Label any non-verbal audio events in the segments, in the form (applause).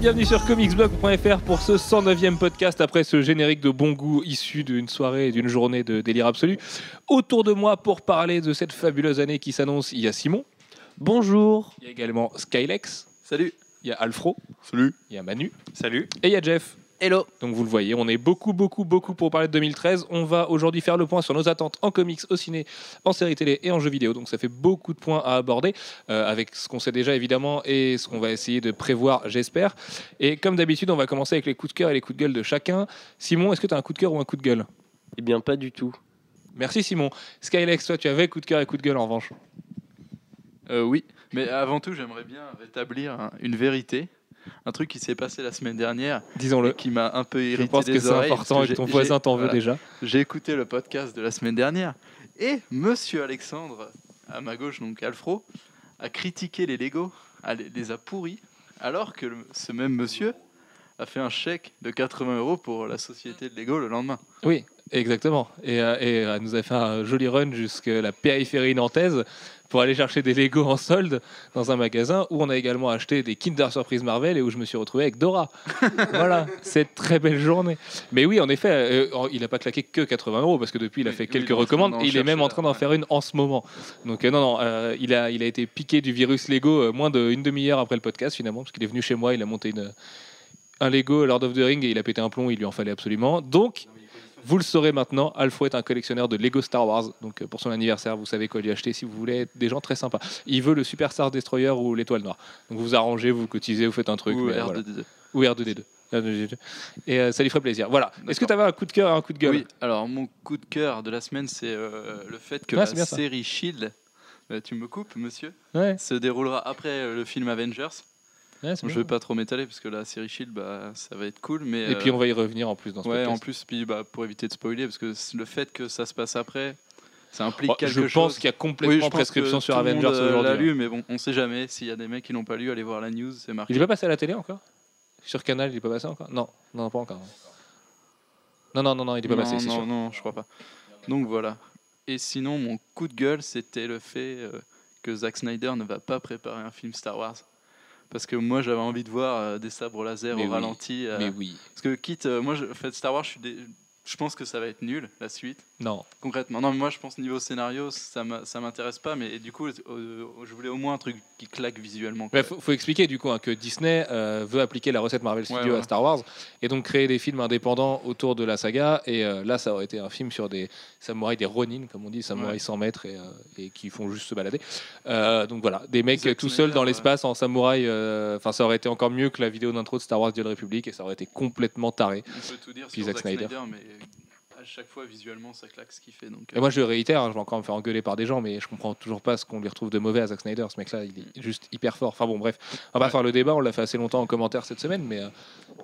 Bienvenue sur comicsblog.fr pour ce 109e podcast après ce générique de bon goût issu d'une soirée et d'une journée de délire absolu. Autour de moi pour parler de cette fabuleuse année qui s'annonce, il y a Simon. Bonjour. Il y a également Skylex. Salut. Il y a Alfro. Salut. Il y a Manu. Salut. Et il y a Jeff. Hello. Donc vous le voyez, on est beaucoup, beaucoup, beaucoup pour parler de 2013. On va aujourd'hui faire le point sur nos attentes en comics, au ciné, en série télé et en jeux vidéo. Donc ça fait beaucoup de points à aborder, euh, avec ce qu'on sait déjà évidemment et ce qu'on va essayer de prévoir, j'espère. Et comme d'habitude, on va commencer avec les coups de cœur et les coups de gueule de chacun. Simon, est-ce que tu as un coup de cœur ou un coup de gueule? Eh bien, pas du tout. Merci Simon. Skylex, toi tu avais coup de cœur et coup de gueule en revanche. Euh, oui, mais avant tout, j'aimerais bien rétablir un- une vérité. Un truc qui s'est passé la semaine dernière Disons-le. qui m'a un peu Je irrité pense que c'est important et que ton voisin t'en veut voilà. déjà. J'ai écouté le podcast de la semaine dernière et Monsieur Alexandre, à ma gauche, donc Alfro, a critiqué les Lego, les a pourris, alors que ce même monsieur a fait un chèque de 80 euros pour la société de Lego le lendemain. Oui, exactement. Et, euh, et euh, elle nous a fait un joli run jusqu'à la périphérie nantaise pour aller chercher des Lego en solde dans un magasin où on a également acheté des Kinder Surprise Marvel et où je me suis retrouvé avec Dora. (laughs) voilà, cette très belle journée. Mais oui, en effet, euh, il n'a pas claqué que 80 euros parce que depuis il a Oui, fait oui, quelques train recommandes et il est même en train d'en ouais. faire une en ce moment. Donc euh, non, non, euh, il, a, il a été piqué du virus Lego moins d'une demi-heure après le podcast finalement parce qu'il est venu chez moi, il a monté une, un Lego Lord of the Ring et il a pété un plomb, il lui en fallait absolument. Donc vous le saurez maintenant, Alfro est un collectionneur de Lego Star Wars. Donc euh, pour son anniversaire, vous savez quoi lui acheter si vous voulez être des gens très sympas. Il veut le Super Star Destroyer ou l'étoile noire. Donc vous vous arrangez, vous cotisez, vous faites un truc. Ou mais, R2D2. voilà. Ou R2D2. R2D2. Et euh, ça lui ferait plaisir. Voilà. Est-ce que tu avais un coup de cœur et un coup de gueule Oui, alors mon coup de cœur de la semaine, c'est euh, le fait que Ah, la série Shield, euh, tu me coupes, monsieur, Ouais, se déroulera après le film Avengers. Ouais, Je bien. vais pas trop m'étaler parce que la série Shield, bah, ça va être cool. Mais Et puis euh, on va y revenir en plus dans ce ouais, en podcast. plus, puis bah, pour éviter de spoiler, parce que le fait que ça se passe après, ça implique Oh, quelque je chose. pense qu'il y a Oui, complètement je pense prescription sur tout Avengers euh, l'a aujourd'hui. lu, mais bon, on sait jamais. S'il y a des mecs qui l'ont pas lu, allez voir la news, c'est marqué. Il est pas passé à la télé encore? Sur Canal, il est pas passé encore? Non, non, pas encore. Non, non, non, non, il est pas non, passé, c'est sûr. non, je crois pas. Donc voilà. Et sinon, mon coup de gueule, c'était le fait euh, que Zack Snyder ne va pas préparer un film Star Wars. Parce que moi, j'avais envie de voir euh, des sabres laser Mais au oui, ralenti. euh, Mais oui, Parce que quitte, euh, moi, je, en fait, Star Wars, je, suis dé- je pense que ça va être nul, la suite. non. Concrètement. Non, mais moi, je pense niveau scénario, ça m'intéresse pas. Mais du coup, euh, je voulais au moins un truc qui claque visuellement. Il faut, faut expliquer du coup hein, que Disney euh, veut appliquer la recette Marvel Studios Ouais, ouais. à Star Wars et donc créer des films indépendants autour de la saga. Et euh, là, ça aurait été un film sur des samouraïs, des Ronin, comme on dit, samouraïs Ouais. 100 mètres et, euh, et qui font juste se balader. Donc voilà, des mecs tout seuls dans l'espace en samouraï. Enfin, ça aurait été encore mieux que la vidéo d'intro de Star Wars The Old Republic et ça aurait été complètement taré. On peut tout dire Puis sur Zack Snyder. Snyder, mais à chaque fois, visuellement, ça claque ce qu'il fait. Donc, Et moi, je réitère, hein, je vais encore me faire engueuler par des gens, mais je comprends toujours pas ce qu'on lui retrouve de mauvais à Zack Snyder. Ce mec-là, il est juste hyper fort. Enfin bon, bref, on va pas faire le débat, on l'a fait assez longtemps en commentaire cette semaine, mais euh,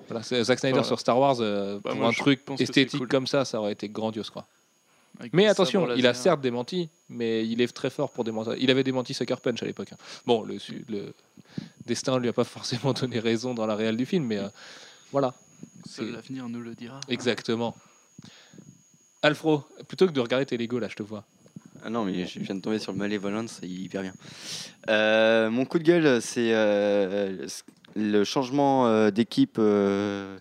voilà, Zack Snyder Voilà. sur Star Wars, euh, Bah, pour moi, un truc esthétique cool. comme ça, ça aurait été grandiose, quoi. avec Mais attention, il a certes démenti, mais il est très fort pour démentir. Il avait démenti Sucker Punch à l'époque. hein. Bon, le, le destin lui a pas (laughs) forcément donné raison dans la réelle du film, mais euh, voilà, Seul c'est- l'avenir nous le dira. exactement. Alfro, plutôt que de regarder tes Lego, là, je te vois. Ah non, mais je viens de tomber sur le Malevolence, c'est hyper bien. Euh, mon coup de gueule, c'est euh, le changement euh, d'équipe euh,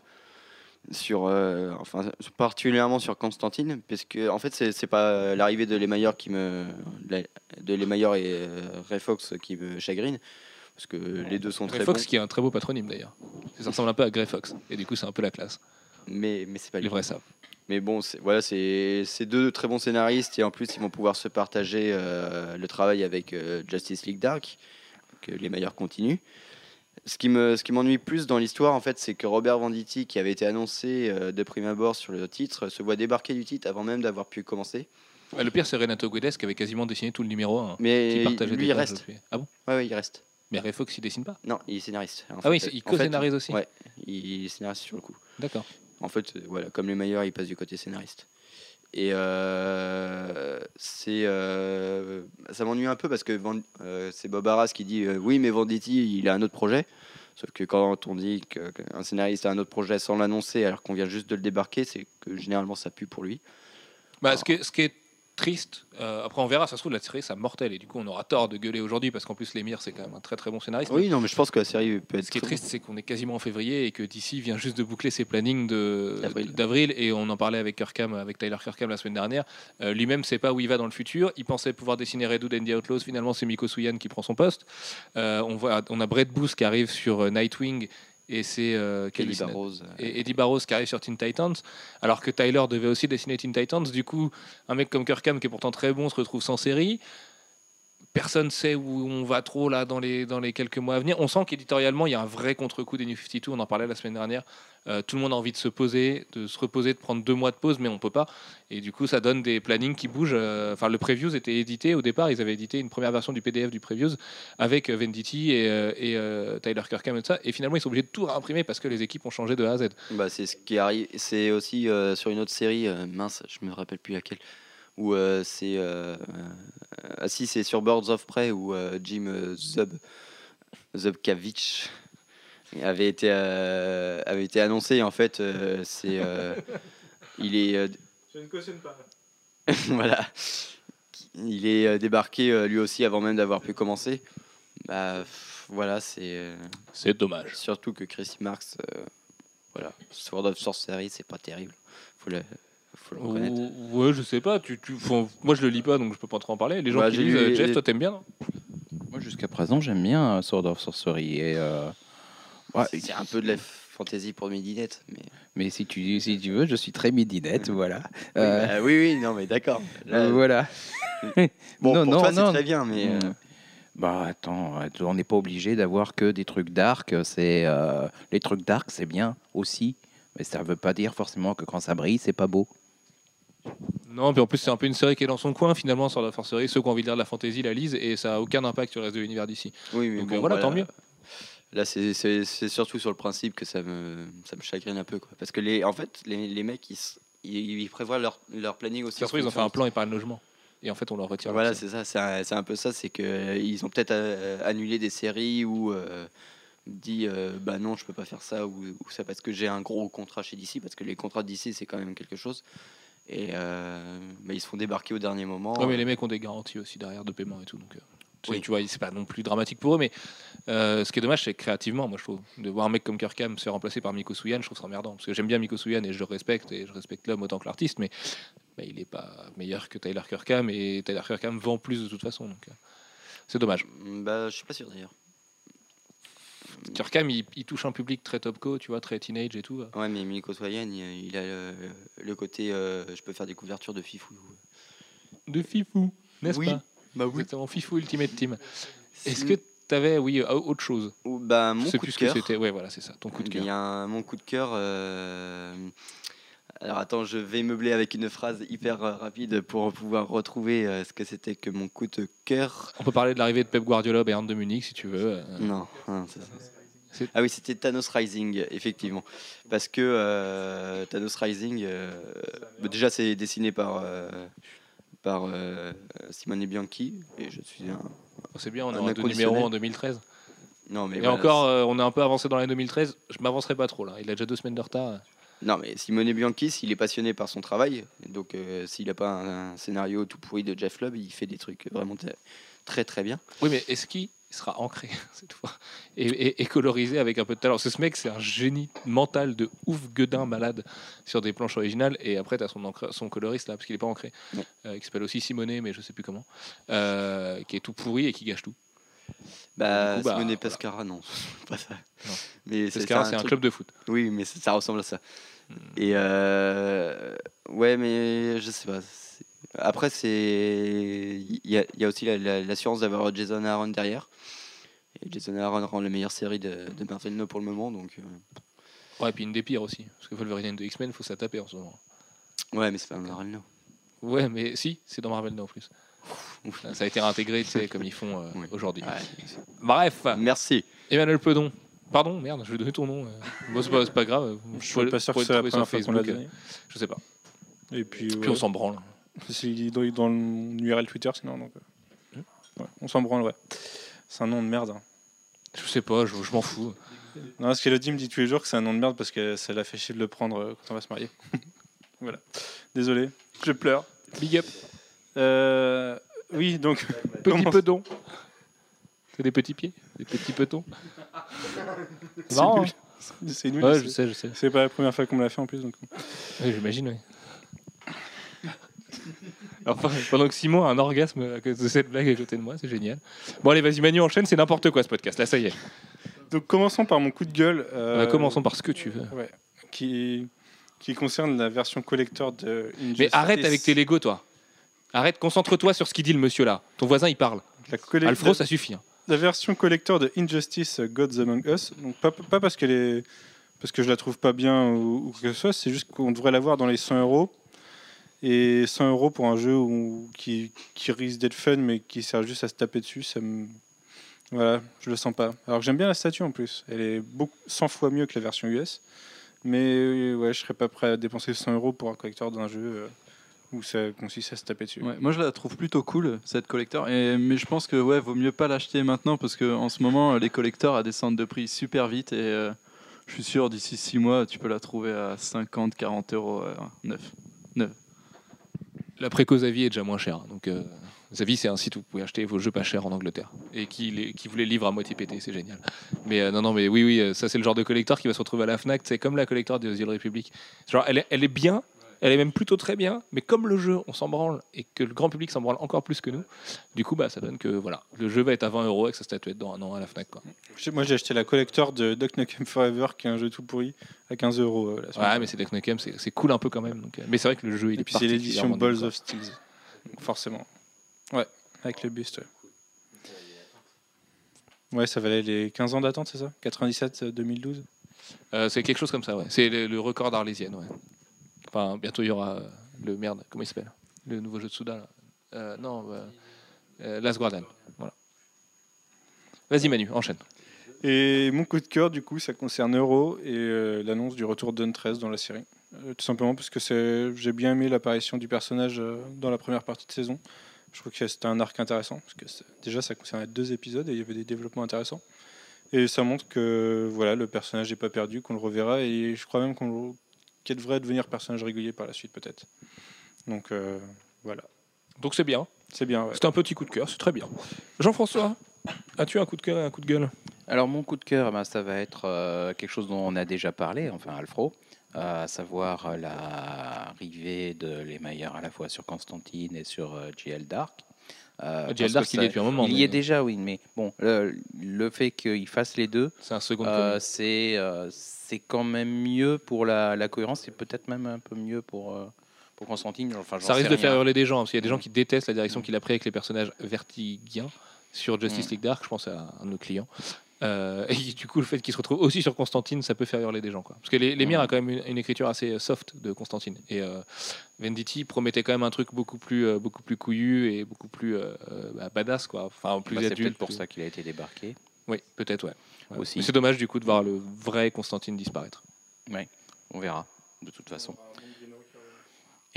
sur, euh, enfin, particulièrement sur Constantine, parce que en fait, c'est pas l'arrivée de Lemailleur qui me, de Lemailleur et euh, Ray Fox qui me chagrine, parce que les deux sont Grey très Fox, bons, qui est un très beau patronyme d'ailleurs. Ça ressemble un peu à Grey Fox, et du coup, c'est un peu la classe. mais mais c'est pas Les lui. vrais savent. Mais bon, voilà, c'est deux très bons scénaristes et en plus ils vont pouvoir se partager euh, le travail avec euh, Justice League Dark, que les meilleurs continuent. Ce qui me, m'ennuie plus dans l'histoire, en fait, c'est que Robert Venditti, qui avait été annoncé euh, de prime abord sur le titre, se voit débarquer du titre avant même d'avoir pu commencer. Le pire, c'est Renato Guedes qui avait quasiment dessiné tout le numéro 1. qui Mais lui, il reste. Ah bon? Ouais, ouais, il reste. Mais Ray Fox, il dessine pas? Non, il est scénariste. En Ah oui, fait, il co-scénarise aussi? Ouais, il est scénariste sur le coup. D'accord. En fait, voilà, comme les meilleurs, ils passent du côté scénariste. Et euh, c'est, euh, ça m'ennuie un peu parce que euh, c'est Bob Arras qui dit oui, mais Venditti, il a un autre projet. Sauf que quand on dit qu'un scénariste a un autre projet sans l'annoncer alors qu'on vient juste de le débarquer, c'est que généralement ça pue pour lui. Bah, ce, qui ce qui est triste. Euh, après, on verra, ça se trouve, la série, ça mortel. Et du coup, on aura tort de gueuler aujourd'hui parce qu'en plus, l'émir, c'est quand même un très très bon scénariste. Oui, non, mais je pense que la série peut être. Ce qui est triste, c'est qu'on est quasiment en février et que DC vient juste de boucler ses plannings D'avril. Et on en parlait avec Kirkham, avec Tyler Kirkham la semaine dernière. Euh, Lui-même sait pas où il va dans le futur. Il pensait pouvoir dessiner Red Hood and the Outlaws. Finalement, c'est Miko Suyan qui prend son poste. Euh, on, voit, on a Brett Booth qui arrive sur Nightwing et c'est euh, dessinateur Barrows. et Eddie Barrows qui arrive sur Teen Titans, alors que Tyler devait aussi dessiner Teen Titans. Du coup, un mec comme Kirkham, qui est pourtant très bon, se retrouve sans série. Personne sait où on va trop là dans les, dans les quelques mois à venir. On sent qu'éditorialement, il y a un vrai contre-coup des New 52. On en parlait la semaine dernière. Euh, tout le monde a envie de se poser, de se reposer, de prendre deux mois de pause, mais on peut pas. Et du coup, ça donne des plannings qui bougent. Euh, Enfin, le Previews était édité au départ. Ils avaient édité une première version du PDF du Previews avec euh, Venditti et, Tyler Kirkham et ça. Et finalement, ils sont obligés de tout réimprimer parce que les équipes ont changé de A à Z. Bah, c'est ce qui arrive. C'est aussi sur une autre série, mince, je me rappelle plus laquelle, où c'est. Ah si, c'est sur Birds of Prey où euh, Jim euh, Zub, Zubkavich avait été, euh, avait été annoncé. En fait, euh, c'est. euh, il est. euh, Je ne cautionne pas. (laughs) voilà. Il est euh, débarqué euh, lui aussi avant même d'avoir pu commencer. Bah, pff, voilà, c'est. euh, C'est dommage. Surtout que Chrissy Marx, euh, voilà, Sword of Sorcery, c'est pas terrible. Faut le, faut le reconnaître. Ouais, je sais pas. Tu, tu, faut- moi, je le lis pas, donc je peux pas trop en parler. Les gens Bah, qui j'ai lisent, lu euh, les- Jeff, toi, t'aimes bien, non? Moi, jusqu'à présent, j'aime bien euh, Sword of Sorcery. Et, euh, ouais, C'est un peu de la fantasy pour midinette, mais. mais si tu, si tu veux, je suis très midinette, voilà. Oui, Euh, bah, oui, oui, non, mais d'accord. Là, euh, voilà. (laughs) bon, non, pour non, toi, non. c'est très bien, mais. euh, Mm. Bah attends, euh, on n'est pas obligé d'avoir que des trucs dark. C'est euh, les trucs dark, c'est bien aussi, mais ça veut pas dire forcément que quand ça brille, c'est pas beau. Non, puis en plus, c'est un peu une série qui est dans son coin, finalement, sur la forcerie. Ceux qui ont envie de lire de la fantasy la lisent, et ça a aucun impact sur le reste de l'univers d'ici. oui, mais Donc bon, voilà, tant mieux. Là, c'est- surtout sur le principe que ça me, ça me chagrine un peu. Quoi. Parce que, les, en fait, les, les mecs, ils, ils, ils prévoient leur, leur planning aussi. Trouve, ils ont fait un plan épargne logement. Et en fait, on leur retire. Voilà, c'est ça, c'est un, un peu ça, c'est que euh, ont peut-être euh, annulé des séries ou euh, dit euh, bah non, je peux pas faire ça ou, ou ça parce que j'ai un gros contrat chez DC parce que les contrats DC c'est quand même quelque chose. Et euh, bah, ils se font débarquer au dernier moment. Ouais, mais les mecs ont des garanties aussi derrière de paiement et tout. Donc, euh, Oui. tu vois, c'est pas non plus dramatique pour eux, mais euh, ce qui est dommage, c'est que créativement, moi je trouve, de voir un mec comme Kirkham se faire remplacer par Miko Suyan, je trouve ça emmerdant. Parce que j'aime bien Miko Suyan et je le respecte, et je respecte l'homme autant que l'artiste, mais bah, il est pas meilleur que Tyler Kirkham, et Tyler Kirkham vend plus de toute façon. Donc, euh, c'est dommage. Bah, je suis pas sûr d'ailleurs. Kirkham, il, il touche un public très top co, tu vois, très teenage et tout. Ouais, mais Miko il, il a le, le côté euh, je peux faire des couvertures de fifou. De fifou, n'est-ce Oui. pas Bah Exactement, fifou Ultimate Team. Est-ce que tu avais, oui, euh, autre chose Ou bah Je mon sais coup plus de ce que cœur. c'était. Ouais, voilà, c'est ça, ton coup de Il cœur. y a un- mon coup de cœur. euh, Alors attends, je vais meubler avec une phrase hyper euh, rapide pour pouvoir retrouver euh, ce que c'était que mon coup de cœur. On peut parler de l'arrivée de Pep Guardiola au Bayern de Munich si tu veux. Non, non, c'est ça. C'est- Ah oui, c'était Thanos Rising, effectivement. Parce que euh, Thanos Rising, euh, bah, déjà c'est dessiné par, euh, par Simone Bianchi, et je suis un... C'est bien, on Un aura deux numéros en 2013. Non, mais Et, voilà, encore, on est un peu avancé dans l'année 2013. Je m'avancerai pas trop là. Il a déjà deux semaines de retard. Non, mais Simone Bianchi, s'il est passionné par son travail, donc euh, s'il n'a pas un, un scénario tout pourri de Jeff Lubb, il fait des trucs vraiment très très bien. Oui, mais est-ce qu'il sera ancré (laughs) cette fois et, et- et colorisé avec un peu de talent? Parce que ce mec, c'est un génie mental de ouf gueudin malade sur des planches originales. Et après, tu as son, son coloriste là, parce qu'il est pas ancré, Ouais. euh, qui s'appelle aussi Simonet, mais je sais plus comment, euh, qui est tout pourri et qui gâche tout. Bah, coup, bah, Simone voilà. Pescara, non, pas ça. Non. Mais que c'est un truc- club de foot. Oui, mais ça, ressemble à ça. Hmm. Et euh, ouais, mais je sais pas. Après, c'est il y, a- il y a aussi la- la- l'assurance d'avoir Jason Aaron derrière. Et Jason Aaron rend la meilleure série de, de Marvel No pour le moment, donc euh, Ouais, et puis une des pires aussi. Parce que Wolverine de X-Men, faut ça taper en ce moment. ouais, mais c'est pas Marvel No. Ouais, mais si, c'est dans Marvel non plus. Ça a été réintégré, tu sais, comme ils font euh, Oui. aujourd'hui. Ouais. Bref, Merci. Emmanuel Pedon. Pardon, merde, je vais donner ton nom. euh. Bon, c'est pas, pas grave. Je suis pas sûr que c'est la première fois qu'on l'a donné. euh, Je sais pas. Et puis, Puis ouais, on s'en branle. c'est dans, l'URL Twitter sinon. Donc, euh, ouais, on s'en branle, ouais. C'est un nom de merde. hein. Je sais pas, je, je m'en fous. Non, parce qu'Elodie me dit tous les jours que c'est un nom de merde parce que ça l'a fait chier de le prendre quand on va se marier. (laughs) voilà. Désolé, je pleure. Big up. Euh, oui, donc. Petit pedon. C'est des petits pieds, des petits petons. C'est C'est marrant. nul. C'est hein. nul. Ouais, je sais, je sais. C'est pas la première fois qu'on me l'a fait en plus. Donc. J'imagine, oui. Enfin, pendant que Simon a un orgasme à cause de cette blague à côté de moi, c'est génial. Bon, allez, vas-y, Manu, enchaîne, c'est n'importe quoi ce podcast. Là, ça y est. donc commençons par mon coup de gueule. euh, commençons par ce que tu veux. Ouais, qui, qui concerne la version collector de Mais arrête avec tes Lego, toi. Arrête, concentre-toi sur ce qu'il dit le monsieur là. Ton voisin, il parle. La, Alfro, ça suffit. hein. la version collector de Injustice euh, Gods Among Us. Donc pas, pas parce qu'elle est parce que je la trouve pas bien ou, que ce soit, c'est juste qu'on devrait l'avoir dans les 100 euros. Et 100 euros pour un jeu où- qui, qui risque d'être fun mais qui sert juste à se taper dessus, ça me. Voilà, je le sens pas. Alors que j'aime bien la statue en plus. Elle est beaucoup, 100 fois mieux que la version US. Mais euh, ouais, je serais pas prêt à dépenser 100 euros pour un collector d'un jeu euh, où ça consiste à se taper dessus. Ouais, moi je la trouve plutôt cool cette collector et, mais je pense que ouais vaut mieux pas l'acheter maintenant parce que en ce moment les collectors à descendent de prix super vite et euh, je suis sûr d'ici 6 mois tu peux la trouver à 50 40 euros euh, neuf. La préco Zavi est déjà moins chère. Donc, euh, Zavi, c'est un site où vous pouvez acheter vos jeux pas chers en Angleterre. Et qui, les- qui vous les livre à moitié pété, c'est génial. Mais euh, non, non, mais oui, oui, euh, ça c'est le genre de collector qui va se retrouver à la Fnac. C'est comme la collector de The Old Republic. Genre, elle est, elle est bien, elle est même plutôt très bien, mais comme le jeu, on s'en branle et que le grand public s'en branle encore plus que nous, du coup, bah, ça donne que voilà, le jeu va être à 20 euros avec sa statuette dans un an à la Fnac. Quoi. Moi, j'ai acheté la collector de Duck Nukem Forever, qui est un jeu tout pourri, à 15 euros. euh, Ouais, mais c'est Duck Nukem, c'est cool un peu quand même. Donc, euh, mais c'est vrai que le jeu, il Et est puis c'est l'édition Balls of Steel. Forcément. Ouais, avec le buste. Ouais. Ouais, ça valait les 15 ans d'attente, c'est ça? 97-2012 Euh, c'est quelque chose comme ça, ouais. C'est le, le record d'Arlésienne, ouais. Enfin, bientôt il y aura euh, le merde, comment il s'appelle? Le nouveau jeu de Souda, là. Euh, non, euh, euh, Last Guardian. Voilà. Vas-y Manu, enchaîne. Et mon coup de cœur, du coup, ça concerne Euro et euh, l'annonce du retour d'Untress dans la série. Tout simplement parce que j'ai bien aimé l'apparition du personnage dans la première partie de saison. Je trouve que c'était un arc intéressant parce que déjà ça concernait deux épisodes et il y avait des développements intéressants. Et ça montre que voilà, le personnage n'est pas perdu, qu'on le reverra et je crois même qu'on qu'il devrait devenir personnage régulier par la suite peut-être. Donc euh, voilà, Donc c'est bien. c'est bien. ouais. C'est un petit coup de cœur, c'est très bien. Jean-François, as-tu un coup de cœur et un coup de gueule? Alors mon coup de cœur, ben, ça va être euh, quelque chose dont on a déjà parlé, enfin Alfro, euh, à savoir euh, l'arrivée de les meilleurs à la fois sur Constantine et sur euh, GL Dark. Euh, il y est depuis un moment. Il y mais est déjà, oui, mais bon, le, le fait qu'il fasse les deux, C'est un second euh, c'est euh, c'est quand même mieux pour la, la cohérence, c'est peut-être même un peu mieux pour, pour Constantine. Enfin, Ça risque de faire hurler des gens, parce qu'il y a des gens qui détestent la direction qu'il a pris avec les personnages vertiguiens sur Justice Mm. League Dark, je pense à un de nos clients. Euh, et du coup, le fait qu'il se retrouve aussi sur Constantine, ça peut faire hurler des gens. Quoi. Parce que les, les. Mires a quand même une, une écriture assez euh, soft de Constantine. Et euh, Venditti promettait quand même un truc beaucoup plus, euh, beaucoup plus couillu et beaucoup plus bah, badass, quoi. Enfin, plus Bah, c'est adulte. peut-être pour plus- ça qu'il a été débarqué. Oui, peut-être, ouais. Ouais. Aussi. Mais C'est dommage du coup de voir le vrai Constantine disparaître. On verra, de toute façon.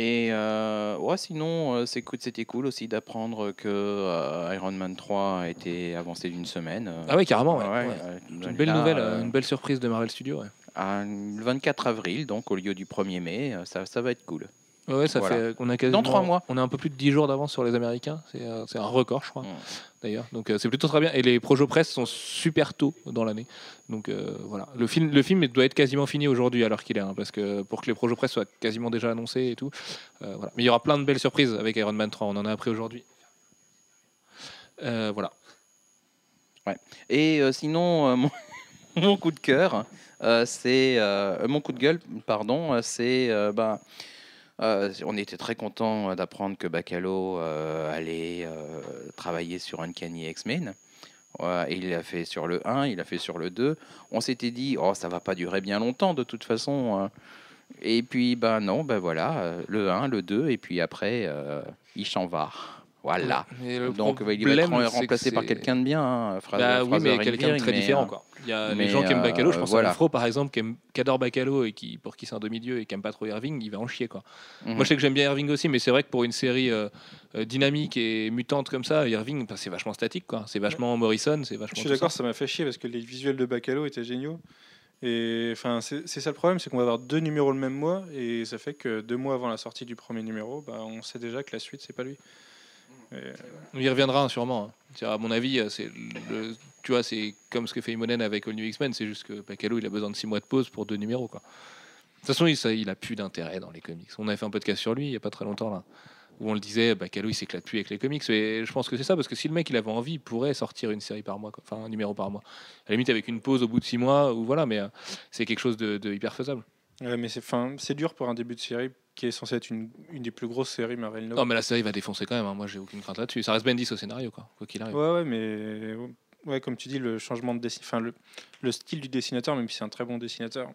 Et euh, ouais, sinon, euh, c'était cool aussi d'apprendre que euh, Iron Man 3 a été avancé d'une semaine. Ah ouais, carrément, ouais. Ouais, ouais. Une belle là, nouvelle, une belle surprise de Marvel Studios. Le 24 avril, donc au lieu du 1er mai, ça, ça va être cool. Ouais, ouais, ça Voilà. fait. On a quasiment, trois mois. On a un peu plus de 10 jours d'avance sur les Américains. C'est euh, un record, je crois, d'ailleurs. Donc euh, c'est plutôt très bien. Et les projets presse sont super tôt dans l'année. Donc euh, voilà. Le film, le film doit être quasiment fini aujourd'hui, alors qu'il est. hein, parce que pour que les projets presse soient quasiment déjà annoncés et tout. euh, voilà. Mais il y aura plein de belles surprises avec Iron Man 3. On en a appris aujourd'hui. Euh, voilà. Et euh, sinon, euh, mon, (laughs) mon coup de cœur, euh, c'est euh, mon coup de gueule, pardon, euh, c'est euh, ben, euh, on était très content d'apprendre que Bacalo euh, allait euh, travailler sur Uncanny X-Men. Il l'a fait sur le 1, il l'a fait sur le 2. On s'était dit, oh, ça va pas durer bien longtemps de toute façon. hein. Et puis, ben non, ben voilà, euh, le 1, le 2, et puis après, euh, il s'en va. Voilà. Mais le Donc, il va être problème, c'est que remplacé par quelqu'un de bien. Hein, Fra- Bah oui, Fraser mais quelqu'un de très mais, différent. euh, Quoi. Il y a mais, les gens qui aiment euh, Bacalo, je pense voilà. à par exemple, qui, aime, qui adore Bacalo et qui, pour qui c'est un demi-dieu et qui aime pas trop Irving, il va en chier. Quoi. mhm. Moi je sais que j'aime bien Irving aussi, mais c'est vrai que pour une série euh, dynamique et mutante comme ça, Irving, bah, c'est vachement statique. quoi. C'est vachement Morrison, c'est vachement. Je suis d'accord, ça. m'a fait chier parce que les visuels de Bacalo étaient géniaux. Et enfin, c'est c'est ça le problème, c'est qu'on va avoir deux numéros le même mois et ça fait que deux mois avant la sortie du premier numéro, bah, on sait déjà que la suite c'est pas lui. Et- Il y reviendra hein, sûrement. hein. À mon avis, euh, c'est tu vois, c'est comme ce que fait Imonen avec All New X-Men, c'est juste que Bacalo, il a besoin de 6 mois de pause pour deux numéros. De toute façon, il, ça, a plus d'intérêt dans les comics. On avait fait un podcast sur lui il y a pas très longtemps là, où on le disait, Bacalo, il s'éclate plus avec les comics. Et je pense que c'est ça, parce que si le mec il avait envie, il pourrait sortir une série par mois, enfin un numéro par mois. À la limite avec une pause au bout de 6 mois, ou voilà, mais euh, c'est quelque chose de, hyper faisable. Mais c'est dur pour un début de série qui est censé être une, une des plus grosses séries Marvel. Non, mais la série va défoncer quand même. hein. Moi, j'ai aucune crainte là-dessus. Ça reste Bendis au scénario, quoi, quoi qu'il arrive. Ouais, ouais, mais ouais, comme tu dis, le changement de dessin, enfin le, le style du dessinateur, même si c'est un très bon dessinateur.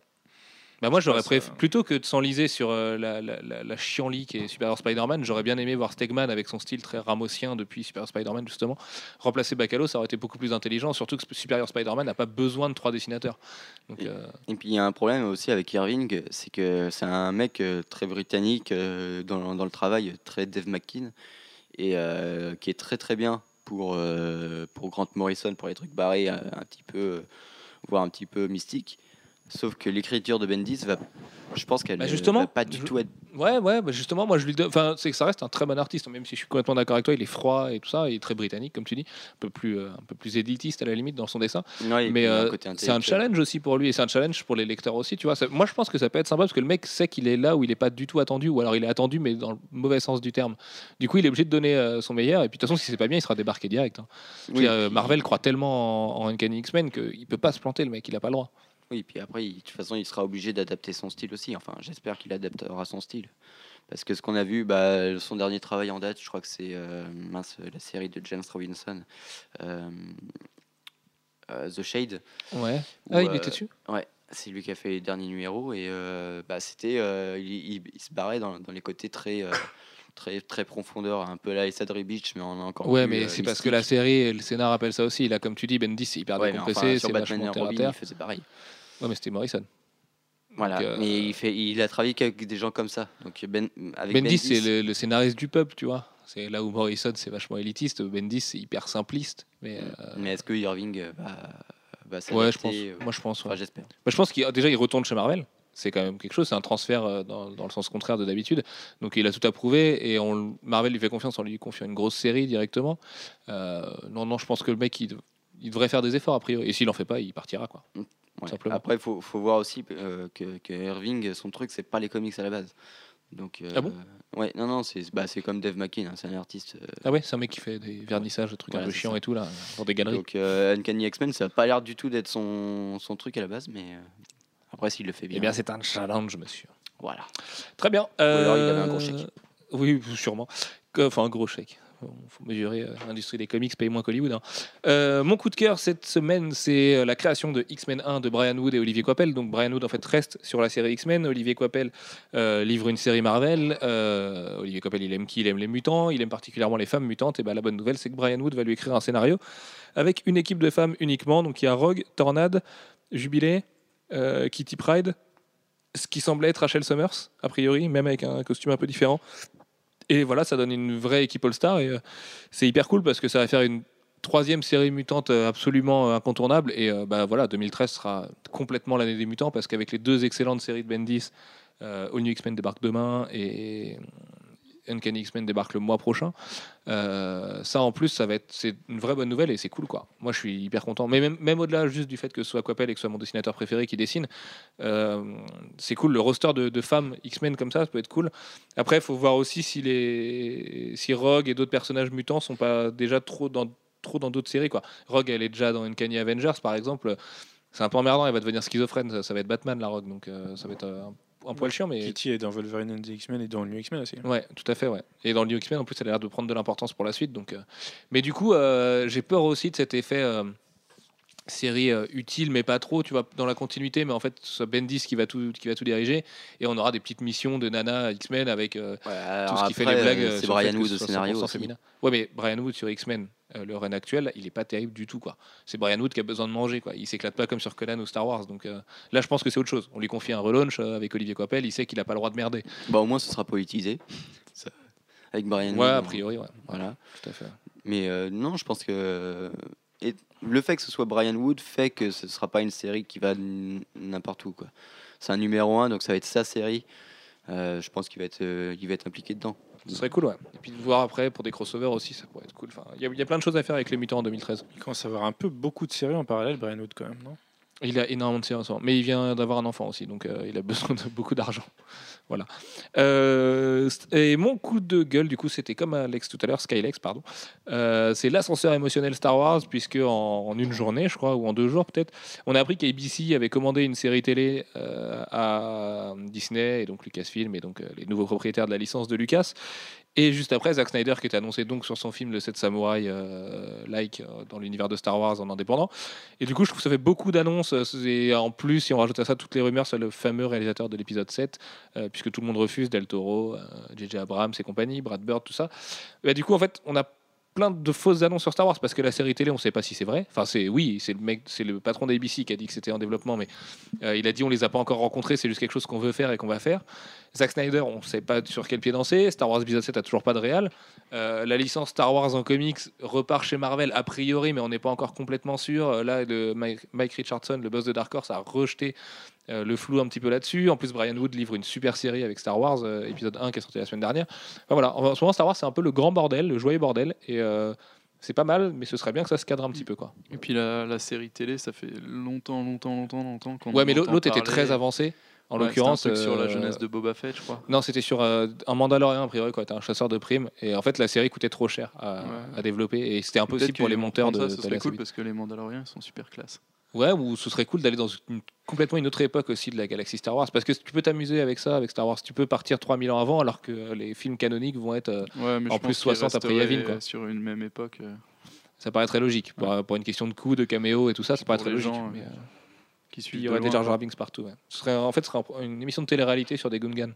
Bah moi j'aurais euh, plutôt que de s'enliser sur euh, la, la, la, la chienlit qui est Superior Spider-Man, j'aurais bien aimé voir Stegman avec son style très ramosien depuis Superior Spider-Man justement remplacer Bacalo, ça aurait été beaucoup plus intelligent, surtout que Superior Spider-Man n'a pas besoin de trois dessinateurs. Donc Et- euh, Et puis il y a un problème aussi avec Irving, c'est que c'est un mec euh, très britannique dans, dans le travail, très Dave McKean, et euh, qui est très très bien pour, pour Grant Morrison, pour les trucs barrés, un petit peu, voire un petit peu mystique. Sauf que l'écriture de Bendis va, je pense qu'elle Bah, justement, va pas du je- tout être. ouais ouais, bah justement moi je lui donne, enfin c'est que ça reste un très bon artiste, même si je suis complètement d'accord avec toi, il est froid et tout ça, il est très britannique comme tu dis, un peu plus euh, un peu plus élitiste à la limite dans son dessin. Ouais, mais euh, c'est un challenge aussi pour lui et c'est un challenge pour les lecteurs aussi tu vois Ça- moi je pense que ça peut être sympa parce que le mec sait qu'il est là où il est pas du tout attendu ou alors il est attendu mais dans le mauvais sens du terme du coup il est obligé de donner euh, son meilleur et puis de toute façon si c'est pas bien il sera débarqué direct hein. Oui, puis- Marvel croit tellement en, en Uncanny X-Men qu'il peut pas se planter le mec il a pas le droit Oui, puis après, il- de toute façon, il sera obligé d'adapter son style aussi. Enfin, j'espère qu'il adaptera son style. Parce que ce qu'on a vu, bah, son dernier travail en date, je crois que c'est euh, mince, la série de James Robinson, euh, euh, The Shade. ouais où, ah il euh, était dessus? Ouais, c'est lui qui a fait les derniers numéros et euh, bah, c'était, euh, il, il- il se barrait dans, dans les côtés très, euh, très, très profondeur, un peu la Sadri Beach, mais on a encore. ouais plus, mais euh, c'est parce que la série et le scénar appelle ça aussi là comme tu dis Bendis c'est hyper Ouais, décompressé enfin, c'est sur Batman et Robin, il faisait pareil. Ouais mais c'était Morrison Voilà, euh, mais il, fait, il a travaillé qu'avec des gens comme ça. Donc ben, avec Bendis, c'est le, le scénariste du peuple, tu vois. C'est là où Morrison, c'est vachement élitiste. Bendis, c'est hyper simpliste. Mais euh, Mais est-ce que Irving euh, va, va s'adapter ouais, je pense. euh, Moi, je pense. ouais. enfin, j'espère. Bah, je pense qu'il déjà il retourne chez Marvel. C'est quand même quelque chose. C'est un transfert euh, dans, dans le sens contraire de d'habitude. Donc il a tout approuvé et on, Marvel lui fait confiance en lui confiant une grosse série directement. Euh, non, non, je pense que le mec, il, il devrait faire des efforts a priori. Et s'il en fait pas, il partira quoi. Ouais. Simplement. Après, il faut, faut voir aussi euh, que, que Irving, son truc, c'est pas les comics à la base. Donc, euh, Ah bon? Ouais, non, non, c'est bah, comme Dave McKean, hein, c'est un artiste. euh, Ah ouais, c'est un mec qui fait des vernissages, des trucs Voilà, un peu chiants et tout là, pour des galeries. donc, euh, Uncanny X-Men, ça a pas l'air du tout d'être son, son truc à la base, mais après, s'il le fait bien. Eh bien, c'est un challenge, monsieur. voilà. Très bien. alors, il avait un gros chèque. Oui, Que- Enfin, un gros chèque. Faut mesurer euh, l'industrie des comics paye moins qu'Hollywood. hein. Euh, mon coup de cœur cette semaine, c'est euh, la création de X-Men 1 de Brian Wood et Olivier Coipel. Donc Brian Wood en fait reste sur la série X-Men. Olivier Coipel euh, livre une série Marvel. Olivier Coipel, il aime qui? Il aime les mutants. Il aime particulièrement les femmes mutantes. Et ben la bonne nouvelle, c'est que Brian Wood va lui écrire un scénario avec une équipe de femmes uniquement. Donc il y a Rogue, Tornade, Jubilé, Kitty Pride, ce qui semblait être Rachel Summers, a priori, même avec un costume un peu différent. Et voilà, ça donne une vraie équipe All-Star. Et euh, c'est hyper cool parce que ça va faire une troisième série mutante euh, absolument euh, incontournable. Et bah, voilà, 2013 sera complètement l'année des mutants parce qu'avec les deux excellentes séries de Bendis, All New X-Men débarque demain et Uncanny X-Men débarque le mois prochain. Euh, ça en plus, ça va être c'est une vraie bonne nouvelle et c'est cool quoi. Moi, je suis hyper content. Mais même, au-delà juste du fait que ce soit Coppel et que ce soit mon dessinateur préféré qui dessine, euh, c'est cool. Le roster de, femmes X-Men comme ça, ça peut être cool. Après, il faut voir aussi si les si Rogue et d'autres personnages mutants sont pas déjà trop dans trop dans d'autres séries quoi. Rogue, elle est déjà dans Uncanny Avengers par exemple. C'est un peu emmerdant, elle va devenir schizophrène. Ça, va être Batman la Rogue, donc euh, ça va être un, un poil chiant, mais Kitty est dans Wolverine and the X-Men et dans le New X-Men aussi. Ouais, tout à fait, ouais. Et dans le New X-Men, en plus, elle a l'air de prendre de l'importance pour la suite. Donc, euh, Mais du coup, euh, j'ai peur aussi de cet effet euh, série euh, utile, mais pas trop, tu vois, dans la continuité. Mais en fait, ce soit Bendis qui va tout, qui va tout diriger. Et on aura des petites missions de Nana X-Men avec euh, Ouais, tout ce qui fait les blagues. C'est Brian Wood au scénario 100% aussi. féminin. Ouais, mais Brian Wood sur X-Men, euh, le run actuel, il est pas terrible du tout, quoi. C'est Brian Wood qui a besoin de manger, quoi. Il s'éclate pas comme sur Conan ou Star Wars. Donc euh, là, je pense que c'est autre chose. On lui confie un relaunch euh, avec Olivier Coppel. Il sait qu'il a pas le droit de merder. Bah, au moins, ce sera politisé. Ça. Avec Brian Ouais, a priori, ouais. Voilà. Tout à fait. Mais euh, non, je pense que et le fait que ce soit Brian Wood fait que ce ne sera pas une série qui va n'importe où. quoi. C'est un numéro 1, donc ça va être sa série. Je pense qu'il va, être, il va être impliqué dedans. Ce serait cool, ouais. Et puis de voir après pour des crossovers aussi, ça pourrait être cool. Enfin, il y, a- il y a plein de choses à faire avec les mutants en 2013. Il commence à avoir un peu beaucoup de séries en parallèle, Brian Wood, quand même, non? Il a énormément de ce moment. Mais il vient d'avoir un enfant aussi, donc euh, il a besoin de (laughs) beaucoup d'argent. Voilà. Euh, et mon coup de gueule, du coup, c'était comme Alex tout à l'heure, Skylex, pardon. Euh, c'est l'ascenseur émotionnel Star Wars, puisque en, en une journée, je crois, ou en deux jours peut-être, on a appris qu'ABC avait commandé une série télé à Disney et donc Lucasfilm et donc les nouveaux propriétaires de la licence de Lucas. Et juste après, Zack Snyder qui était annoncé donc sur son film Le 7 Samouraï euh, like euh, dans l'univers de Star Wars en indépendant. Et du coup, je trouve que ça fait beaucoup d'annonces. euh, Et en plus, si on rajoute à ça toutes les rumeurs sur le fameux réalisateur de l'épisode 7, euh, puisque tout le monde refuse, Del Toro, J.J. Abrams et compagnie, Brad Bird, tout ça. Bah, du coup, en fait, on a plein de fausses annonces sur Star Wars parce que la série télé, on ne sait pas si c'est vrai. Enfin, c'est oui, c'est le mec, c'est le patron d'ABC qui a dit que c'était en développement, mais il a dit on les a pas encore rencontrés, c'est juste quelque chose qu'on veut faire et qu'on va faire. Zack Snyder, on ne sait pas sur quel pied danser. Star Wars épisode 7 a toujours pas de réal. Euh, la licence Star Wars en comics repart chez Marvel a priori, mais on n'est pas encore complètement sûr. Euh, Là, le Mike, Mike Richardson, le boss de Dark Horse, a rejeté euh, le flou un petit peu là-dessus. En plus, Brian Wood livre une super série avec Star Wars, euh, épisode 1 qui est sorti la semaine dernière. Enfin, voilà, en ce moment, Star Wars, c'est un peu le grand bordel, le joyeux bordel. Et c'est pas mal, mais ce serait bien que ça se cadre un petit peu. Quoi. Et puis la, la série télé, ça fait longtemps, longtemps, longtemps, longtemps qu'on Ouais, mais l'autre était très avancé. En Ouais, c'était un l'occurrence, truc sur la euh, jeunesse de Boba Fett, je crois. Non, c'était sur euh, un Mandalorian, a priori, quoi. T'es un chasseur de primes. Et en fait, la série coûtait trop cher à, Ouais. à développer. Et c'était impossible pour les monteurs de. ça, ce serait cool parce que les Mandaloriens sont super classe. Ouais, ou ce serait cool d'aller dans une, complètement une autre époque aussi de la galaxie Star Wars. Parce que tu peux t'amuser avec ça, avec Star Wars. Tu peux partir 3000 ans avant, alors que les films canoniques vont être. euh, Ouais, En plus, pense qu'ils 60 après Yavin, quoi. Sur une même époque. euh, ça paraît très logique. Pour, pour une question de coût, de caméo et tout ça, ça paraît très logique. gens, mais, euh, qui puis suivent il y aurait des Jar. Jar Binks partout. ouais. Ce serait, en fait, ce serait un- une émission de télé-réalité sur des Gungans.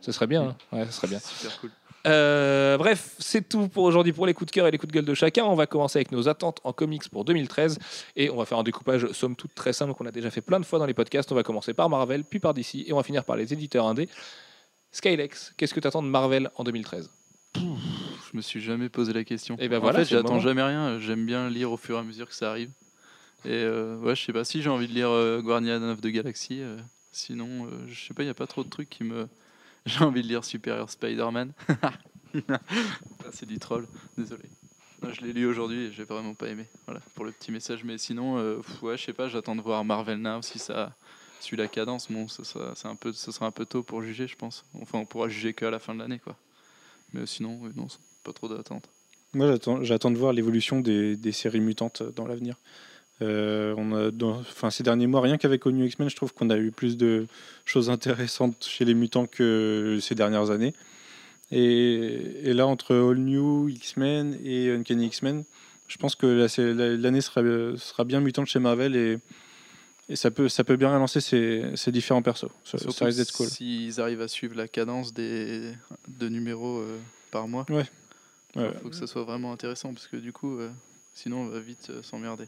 Ce serait bien. hein. Ouais, ce serait bien. (laughs) Super cool. Euh, bref, c'est tout pour aujourd'hui pour les coups de cœur et les coups de gueule de chacun. On va commencer avec nos attentes en comics pour 2013 et on va faire un découpage somme toute très simple qu'on a déjà fait plein de fois dans les podcasts. On va commencer par Marvel, puis par DC et on va finir par les éditeurs indés. Skylex, qu'est-ce que tu attends de Marvel en 2013 Je me suis jamais posé la question. Eh ben en voilà, fait, c'est le j'attends moment. jamais rien. J'aime bien lire au fur et à mesure que ça arrive. Et euh, ouais, je sais pas si j'ai envie de lire euh, Guardian of the Galaxy. euh, sinon, je sais pas, il y a pas trop de trucs qui me. (laughs) J'ai envie de lire Superior Spider-Man. (laughs) C'est du troll, désolé. Non, je l'ai lu aujourd'hui et j'ai vraiment pas aimé. Voilà, pour le petit message. Mais sinon, euh, ouais, je sais pas, j'attends de voir Marvel Now si ça suit la cadence. Bon, ça, c'est ce sera un peu tôt pour juger, je pense. Enfin, on pourra juger qu'à la fin de l'année, quoi. Mais sinon, non, pas trop d'attente. Moi, j'attends, de voir l'évolution des séries mutantes dans l'avenir. Euh, on a, dans, enfin, ces derniers mois, rien qu'avec All New X-Men, je trouve qu'on a eu plus de choses intéressantes chez les mutants que ces dernières années. Et, et là, entre All New X-Men et Uncanny X-Men, je pense que l'année sera, sera bien mutante chez Marvel et, et ça, peut, ça peut bien relancer ces, ces différents persos. Ça, ça risque d'être cool. S'ils arrivent à suivre la cadence des de numéros euh, par mois, Ouais. il Ouais. faut que ça soit vraiment intéressant parce que du coup, euh, sinon on va vite euh, s'emmerder.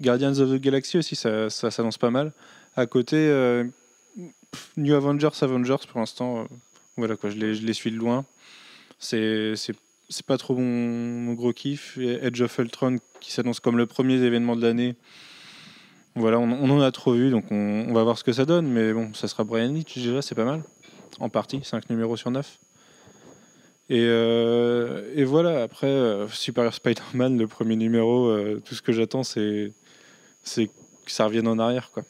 Guardians of the Galaxy aussi, ça, ça s'annonce pas mal. À côté, euh, New Avengers, Avengers, pour l'instant, euh, voilà quoi, je les, je les suis de loin. C'est pas trop mon, gros kiff. Edge of Ultron qui s'annonce comme le premier événement de l'année. Voilà, on, on en a trop vu, donc on, on va voir ce que ça donne. Mais bon, ça sera Brian Hitch déjà, c'est pas mal. En partie, 5 numéros sur 9. Et, euh, et voilà, après, euh, Superior Spider-Man, le premier numéro, euh, tout ce que j'attends, c'est c'est que ça revienne en arrière. Quoi.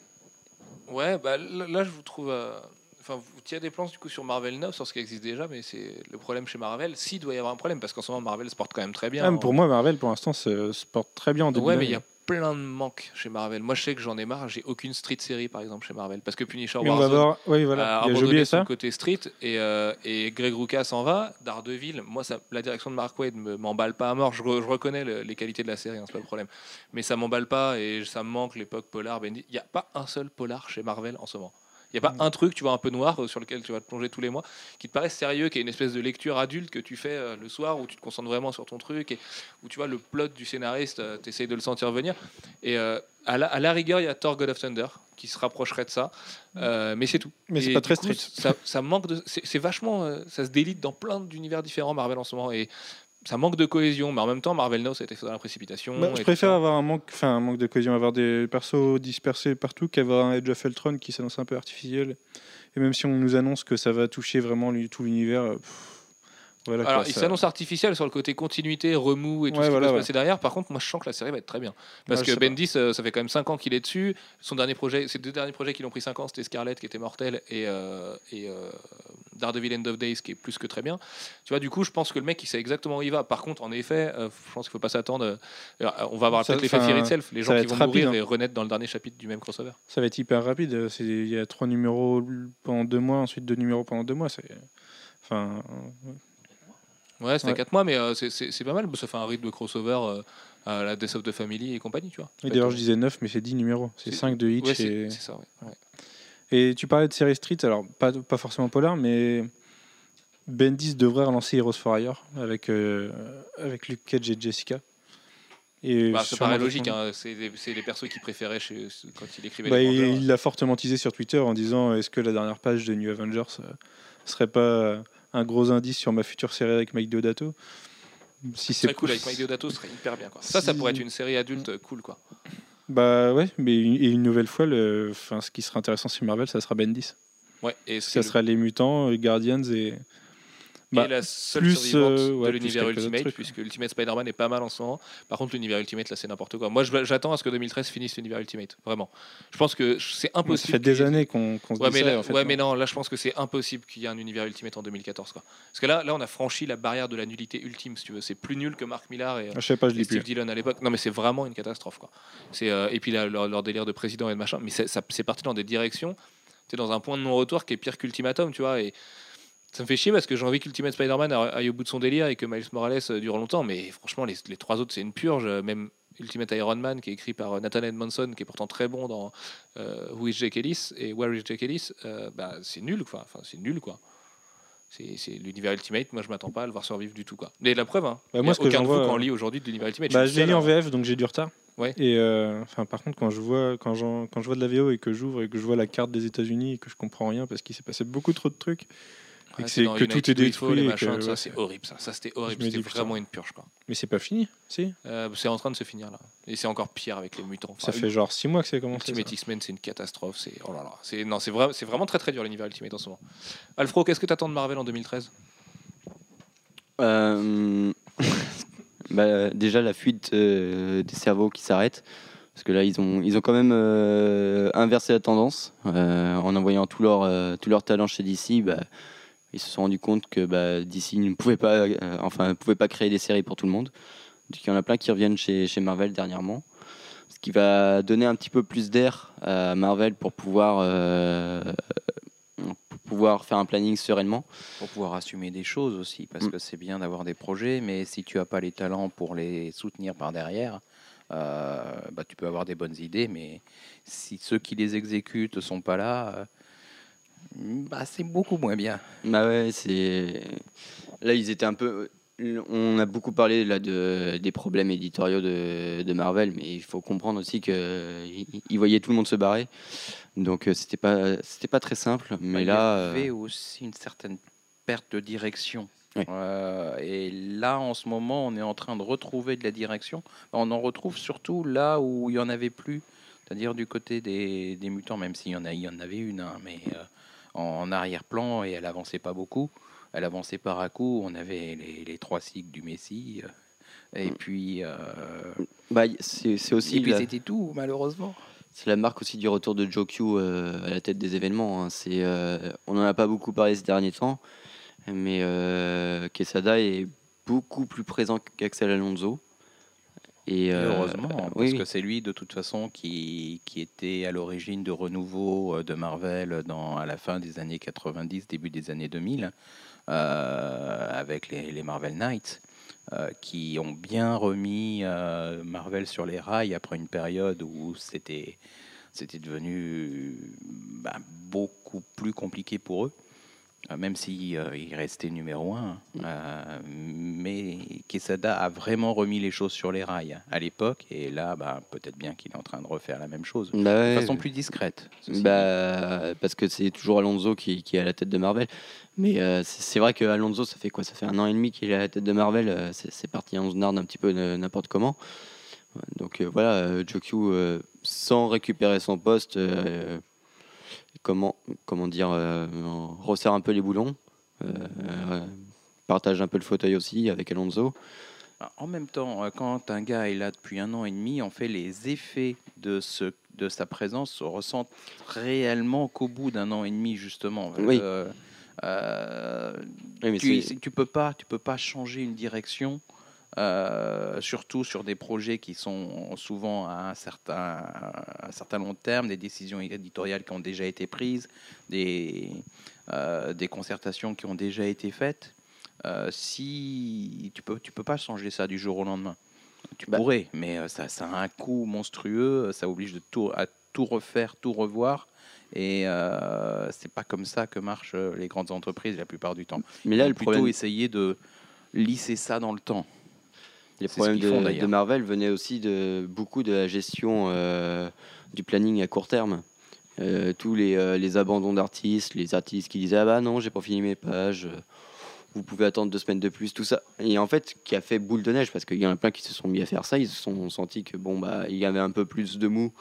Ouais, bah là, je vous trouve. euh, Enfin, vous tirez des plans du coup sur Marvel 9, sur ce qui existe déjà, mais c'est le problème chez Marvel. S'il doit y avoir un problème, parce qu'en ce moment Marvel se porte quand même très bien. Ah, pour moi, Marvel, pour l'instant, se, se porte très bien en début Ouais, mais il d'année. y a plein de manques chez Marvel. Moi, je sais que j'en ai marre. J'ai aucune street série, par exemple, chez Marvel, parce que Punisher Mais on va voir. Oui, a voilà. Il y a- J'ai abandonné oublié son ça. côté street et, euh, et Greg Rucka s'en va. Daredevil, moi, ça, la direction de Mark Wade me- m'emballe pas à mort. Je, re- je reconnais le- les qualités de la série, hein, c'est pas le problème. Mais ça m'emballe pas et ça me manque l'époque polar. Bendy. Il n'y a pas un seul polar chez Marvel en ce moment. Il n'y a pas Mm. un truc, tu vois, un peu noir euh, sur lequel tu vas te plonger tous les mois, qui te paraît sérieux, qui est une espèce de lecture adulte que tu fais euh, le soir, où tu te concentres vraiment sur ton truc, et où tu vois le plot du scénariste, tu essayes de le sentir venir. Et euh, à, la, à la rigueur, il y a Thor God of Thunder, qui se rapprocherait de ça, Euh, mais c'est tout. Mais c'est pas très coup, strict. Ça, ça manque de. C'est vachement. euh, ça se délite dans plein d'univers différents, Marvel en ce moment, et ça manque de cohésion, mais en même temps, Marvel Now, ça a été fait dans la précipitation. Bah, je préfère avoir un manque, enfin un manque de cohésion, avoir des persos dispersés partout qu'avoir un Edge of Ultron qui s'annonce un peu artificiel. Et même si on nous annonce que ça va toucher vraiment tout l'univers, pff, Voilà, Alors, quoi, il ça- s'annonce artificiel sur le côté continuité, remous et tout Ouais, ce qui voilà, peut se ouais. passer derrière. Par contre, moi, je sens que la série va être très bien. Parce Ouais, que. Bendis, euh, ça fait quand même 5 ans qu'il est dessus. Son dernier projet, ses deux derniers projets qui l'ont pris 5 ans, c'était Scarlet qui était mortel et, euh, et euh, Daredevil End of Days qui est plus que très bien. Tu vois, du coup, je pense que le mec, il sait exactement où il va. Par contre, en effet, euh, je pense qu'il faut pas s'attendre. on va avoir peut-être l'effet Fear Itself, les gens qui vont rapide, mourir hein. et renaître dans le dernier chapitre du même crossover. Ça va être hyper rapide. Il y a trois numéros pendant deux mois, ensuite deux numéros pendant deux mois. C'est... Enfin, Ouais, c'était Ouais. 4 mois, mais euh, c'est- pas mal. Ça fait un rythme de crossover euh, à la Death of the Family et compagnie, tu vois. et d'ailleurs, je disais 9, mais c'est 10 numéros. C'est C'est- 5 de Hitch. Ouais, et... c'est ça, ouais. et tu parlais de série Street, alors pas, pas forcément polar, mais Bendis devrait relancer Heroes for Hire avec, euh, avec Luke Cage et Jessica. Et Bah, ça paraît logique, hein. c'est les, persos qu'il préférait chez, quand il écrivait Bah, les il Avengers. il l'a fortement teasé sur Twitter en disant est-ce que la dernière page de New Avengers euh, serait pas un gros indice sur ma future série avec Mike Deodato Si C'est cool avec Mike Deodato, ce serait hyper bien. Quoi. Ça, ça pourrait être une série adulte cool, quoi. Bah ouais, mais une- et une nouvelle fois, le, enfin, ce qui sera intéressant sur Marvel, ça sera Bendis. Ouais, et Ça sera les mutants, les Guardians et. Bah, et la seule plus, survivante euh, ouais, de l'univers Ultimate, trucs, puisque Ultimate Spider-Man est pas mal en ce moment. Par contre, l'univers Ultimate, là, c'est n'importe quoi. Moi, j'attends à ce que 2013 finisse l'univers Ultimate, vraiment. Je pense que c'est ça impossible. fait des années qu'on qu'on se Ouais dit mais, ça. là, en fait, ouais, hein. mais non, là je pense que c'est impossible qu'il y ait un univers Ultimate en 2014. Quoi. Parce que là, là, on a franchi la barrière de la nullité ultime, si tu veux. C'est plus nul que Mark Millar et, Ah, Je sais pas, je et l'ai Steve plus. Dillon à l'époque. Non, mais c'est vraiment une catastrophe. Quoi. Euh, et puis là, leur, leur délire de président et de machin, mais c'est, ça- c'est parti dans des directions. C'est dans un point de non-retour qui est pire qu'Ultimatum, tu vois. Et ça me fait chier parce que j'ai envie qu'Ultimate Spider-Man aille au bout de son délire et que Miles Morales euh, dure longtemps. Mais franchement, les, les trois autres, c'est une purge. Même Ultimate Iron Man, qui est écrit par euh, Nathan Edmondson, qui est pourtant très bon dans euh, Who is Jake Ellis et Where is Jake Ellis, euh, bah, c'est nul, quoi. Enfin, c'est nul, quoi. C'est, l'univers Ultimate, moi je m'attends pas à le voir survivre du tout. Quoi. Mais la preuve, hein, Bah, moi, ce que aucun vous vois, quand on euh, lit aujourd'hui de l'univers Ultimate. Bah, je l'ai lu en à- VF, donc j'ai du retard. Ouais. Et euh, enfin, par contre, quand je vois, quand, quand je vois de la VO et que j'ouvre et que je vois la carte des États-Unis et que je comprends rien parce qu'il s'est passé beaucoup trop de trucs, Que tout est détruit et machins, que, ça ouais, c'est horrible ça, ça c'était horrible, c'était vraiment une purge quoi. mais c'est pas fini, si Euh, c'est en train de se finir là, et c'est encore pire avec les mutants. Ça fait genre 6 mois que c'est commencé. Ultimate ça. X-Men c'est une catastrophe, c'est oh là là, c'est non c'est vrai, c'est vraiment très très dur l'univers Ultimate en ce moment. Alfro, qu'est-ce que t'attends de Marvel en 2013 Euh, (laughs) bah, déjà la fuite euh, des cerveaux qui s'arrête parce que là ils ont ils ont quand même euh, inversé la tendance euh, en envoyant tout leur euh, tout leur talent chez DC bah, ils se sont rendus compte que bah, DC ne pouvait pas euh, enfin ne pouvait pas créer des séries pour tout le monde. Donc il y en a plein qui reviennent chez, chez Marvel dernièrement. Ce qui va donner un petit peu plus d'air à Marvel pour pouvoir euh, pour pouvoir faire un planning sereinement. Pour pouvoir assumer des choses aussi, parce Mm. que c'est bien d'avoir des projets, mais si tu as pas les talents pour les soutenir par derrière, euh, bah, tu peux avoir des bonnes idées, mais si ceux qui les exécutent sont pas là, bah, c'est beaucoup moins bien. Bah ouais, c'est. Là, ils étaient un peu. On a beaucoup parlé là de, des problèmes éditoriaux de, de Marvel, mais il faut comprendre aussi qu'ils ils voyaient tout le monde se barrer. Donc, euh, c'était pas, c'était pas très simple. Mais Bah, là. il y euh, avait aussi une certaine perte de direction. Oui. Euh, et là, en ce moment, on est en train de retrouver de la direction. On en retrouve surtout là où il y en avait plus, c'est-à-dire du côté des, des mutants, même s'il y en a, il y en avait une, hein, mais euh, en arrière-plan et elle avançait pas beaucoup. Elle avançait par à coup. On avait les, les trois cycles du Messie. euh, Et Mm. puis, euh, bah, c'est aussi. et puis la- c'était tout, malheureusement. C'est la marque aussi du retour de Joe Q euh, à la tête des événements. hein. C'est, euh, on n'en a pas beaucoup parlé ces derniers temps, mais Quesada est beaucoup plus présent qu'Axel Alonso. Et euh, Heureusement, parce oui, que c'est lui de toute façon qui, qui était à l'origine de renouveau euh, de Marvel dans, à la fin des années 90, début des années 2000, euh, avec les, les Marvel Knights, euh, qui ont bien remis euh, Marvel sur les rails après une période où c'était c'était devenu bah, beaucoup plus compliqué pour eux. Euh, même si euh, il restait numéro un, euh, mais Quesada a vraiment remis les choses sur les rails à l'époque, et là, bah, peut-être bien qu'il est en train de refaire la même chose, bah de façon plus discrète. bah, parce que c'est toujours Alonso qui, qui est à la tête de Marvel. Mais euh, c'est vrai que Alonso, ça fait quoi? Ça fait un an et demi qu'il est à la tête de Marvel. c'est parti en znard un petit peu n'importe comment. Donc voilà, euh, sans récupérer son poste, comment, comment dire, euh, on resserre un peu les boulons. Euh, euh, partage un peu le fauteuil aussi avec Alonso. En même temps, quand un gars est là depuis un an et demi, en fait, les effets de, ce, de sa présence se ressentent réellement qu'au bout d'un an et demi, justement. Oui. Euh, euh, Oui, mais tu, tu peux pas, tu peux pas changer une direction, euh, surtout sur des projets qui sont souvent à un certain, à un certain long terme, des décisions éditoriales qui ont déjà été prises, des, euh, des concertations qui ont déjà été faites. Euh, si tu peux, tu peux pas changer ça du jour au lendemain. Tu Bah. pourrais, mais ça, ça a un coût monstrueux. Ça oblige de tout, à tout refaire, tout revoir. Et euh, c'est pas comme ça que marchent les grandes entreprises la plupart du temps. Mais là, Ils le plutôt problème, essayer de lisser ça dans le temps. Les problèmes font, de, Marvel venaient aussi de beaucoup de la gestion euh, du planning à court terme. Euh, tous les, euh, les abandons d'artistes, les artistes qui disaient ah bah non j'ai pas fini mes pages, euh, vous pouvez attendre deux semaines de plus, tout ça. Et en fait, qui a fait boule de neige parce qu'il y en a plein qui se sont mis à faire ça, ils se sont sentis que bon bah il y avait un peu plus de mou,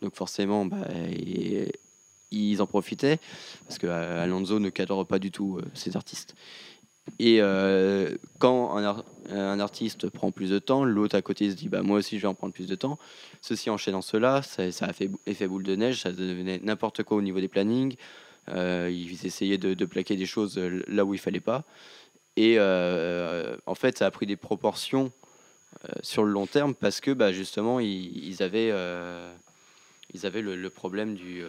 donc forcément bah, et- ils en profitaient parce que Alonso ne cadre pas du tout ses artistes. Et euh, quand un, ar- un artiste prend plus de temps, l'autre à côté se dit bah moi aussi je vais en prendre plus de temps. Ceci enchaînant cela, ça, a fait boule de neige, ça devenait n'importe quoi au niveau des plannings. Euh, ils essayaient de, plaquer des choses euh, là où il fallait pas. Et en fait, ça a pris des proportions sur le long terme parce que bah, justement, ils, avaient, ils avaient le, problème du,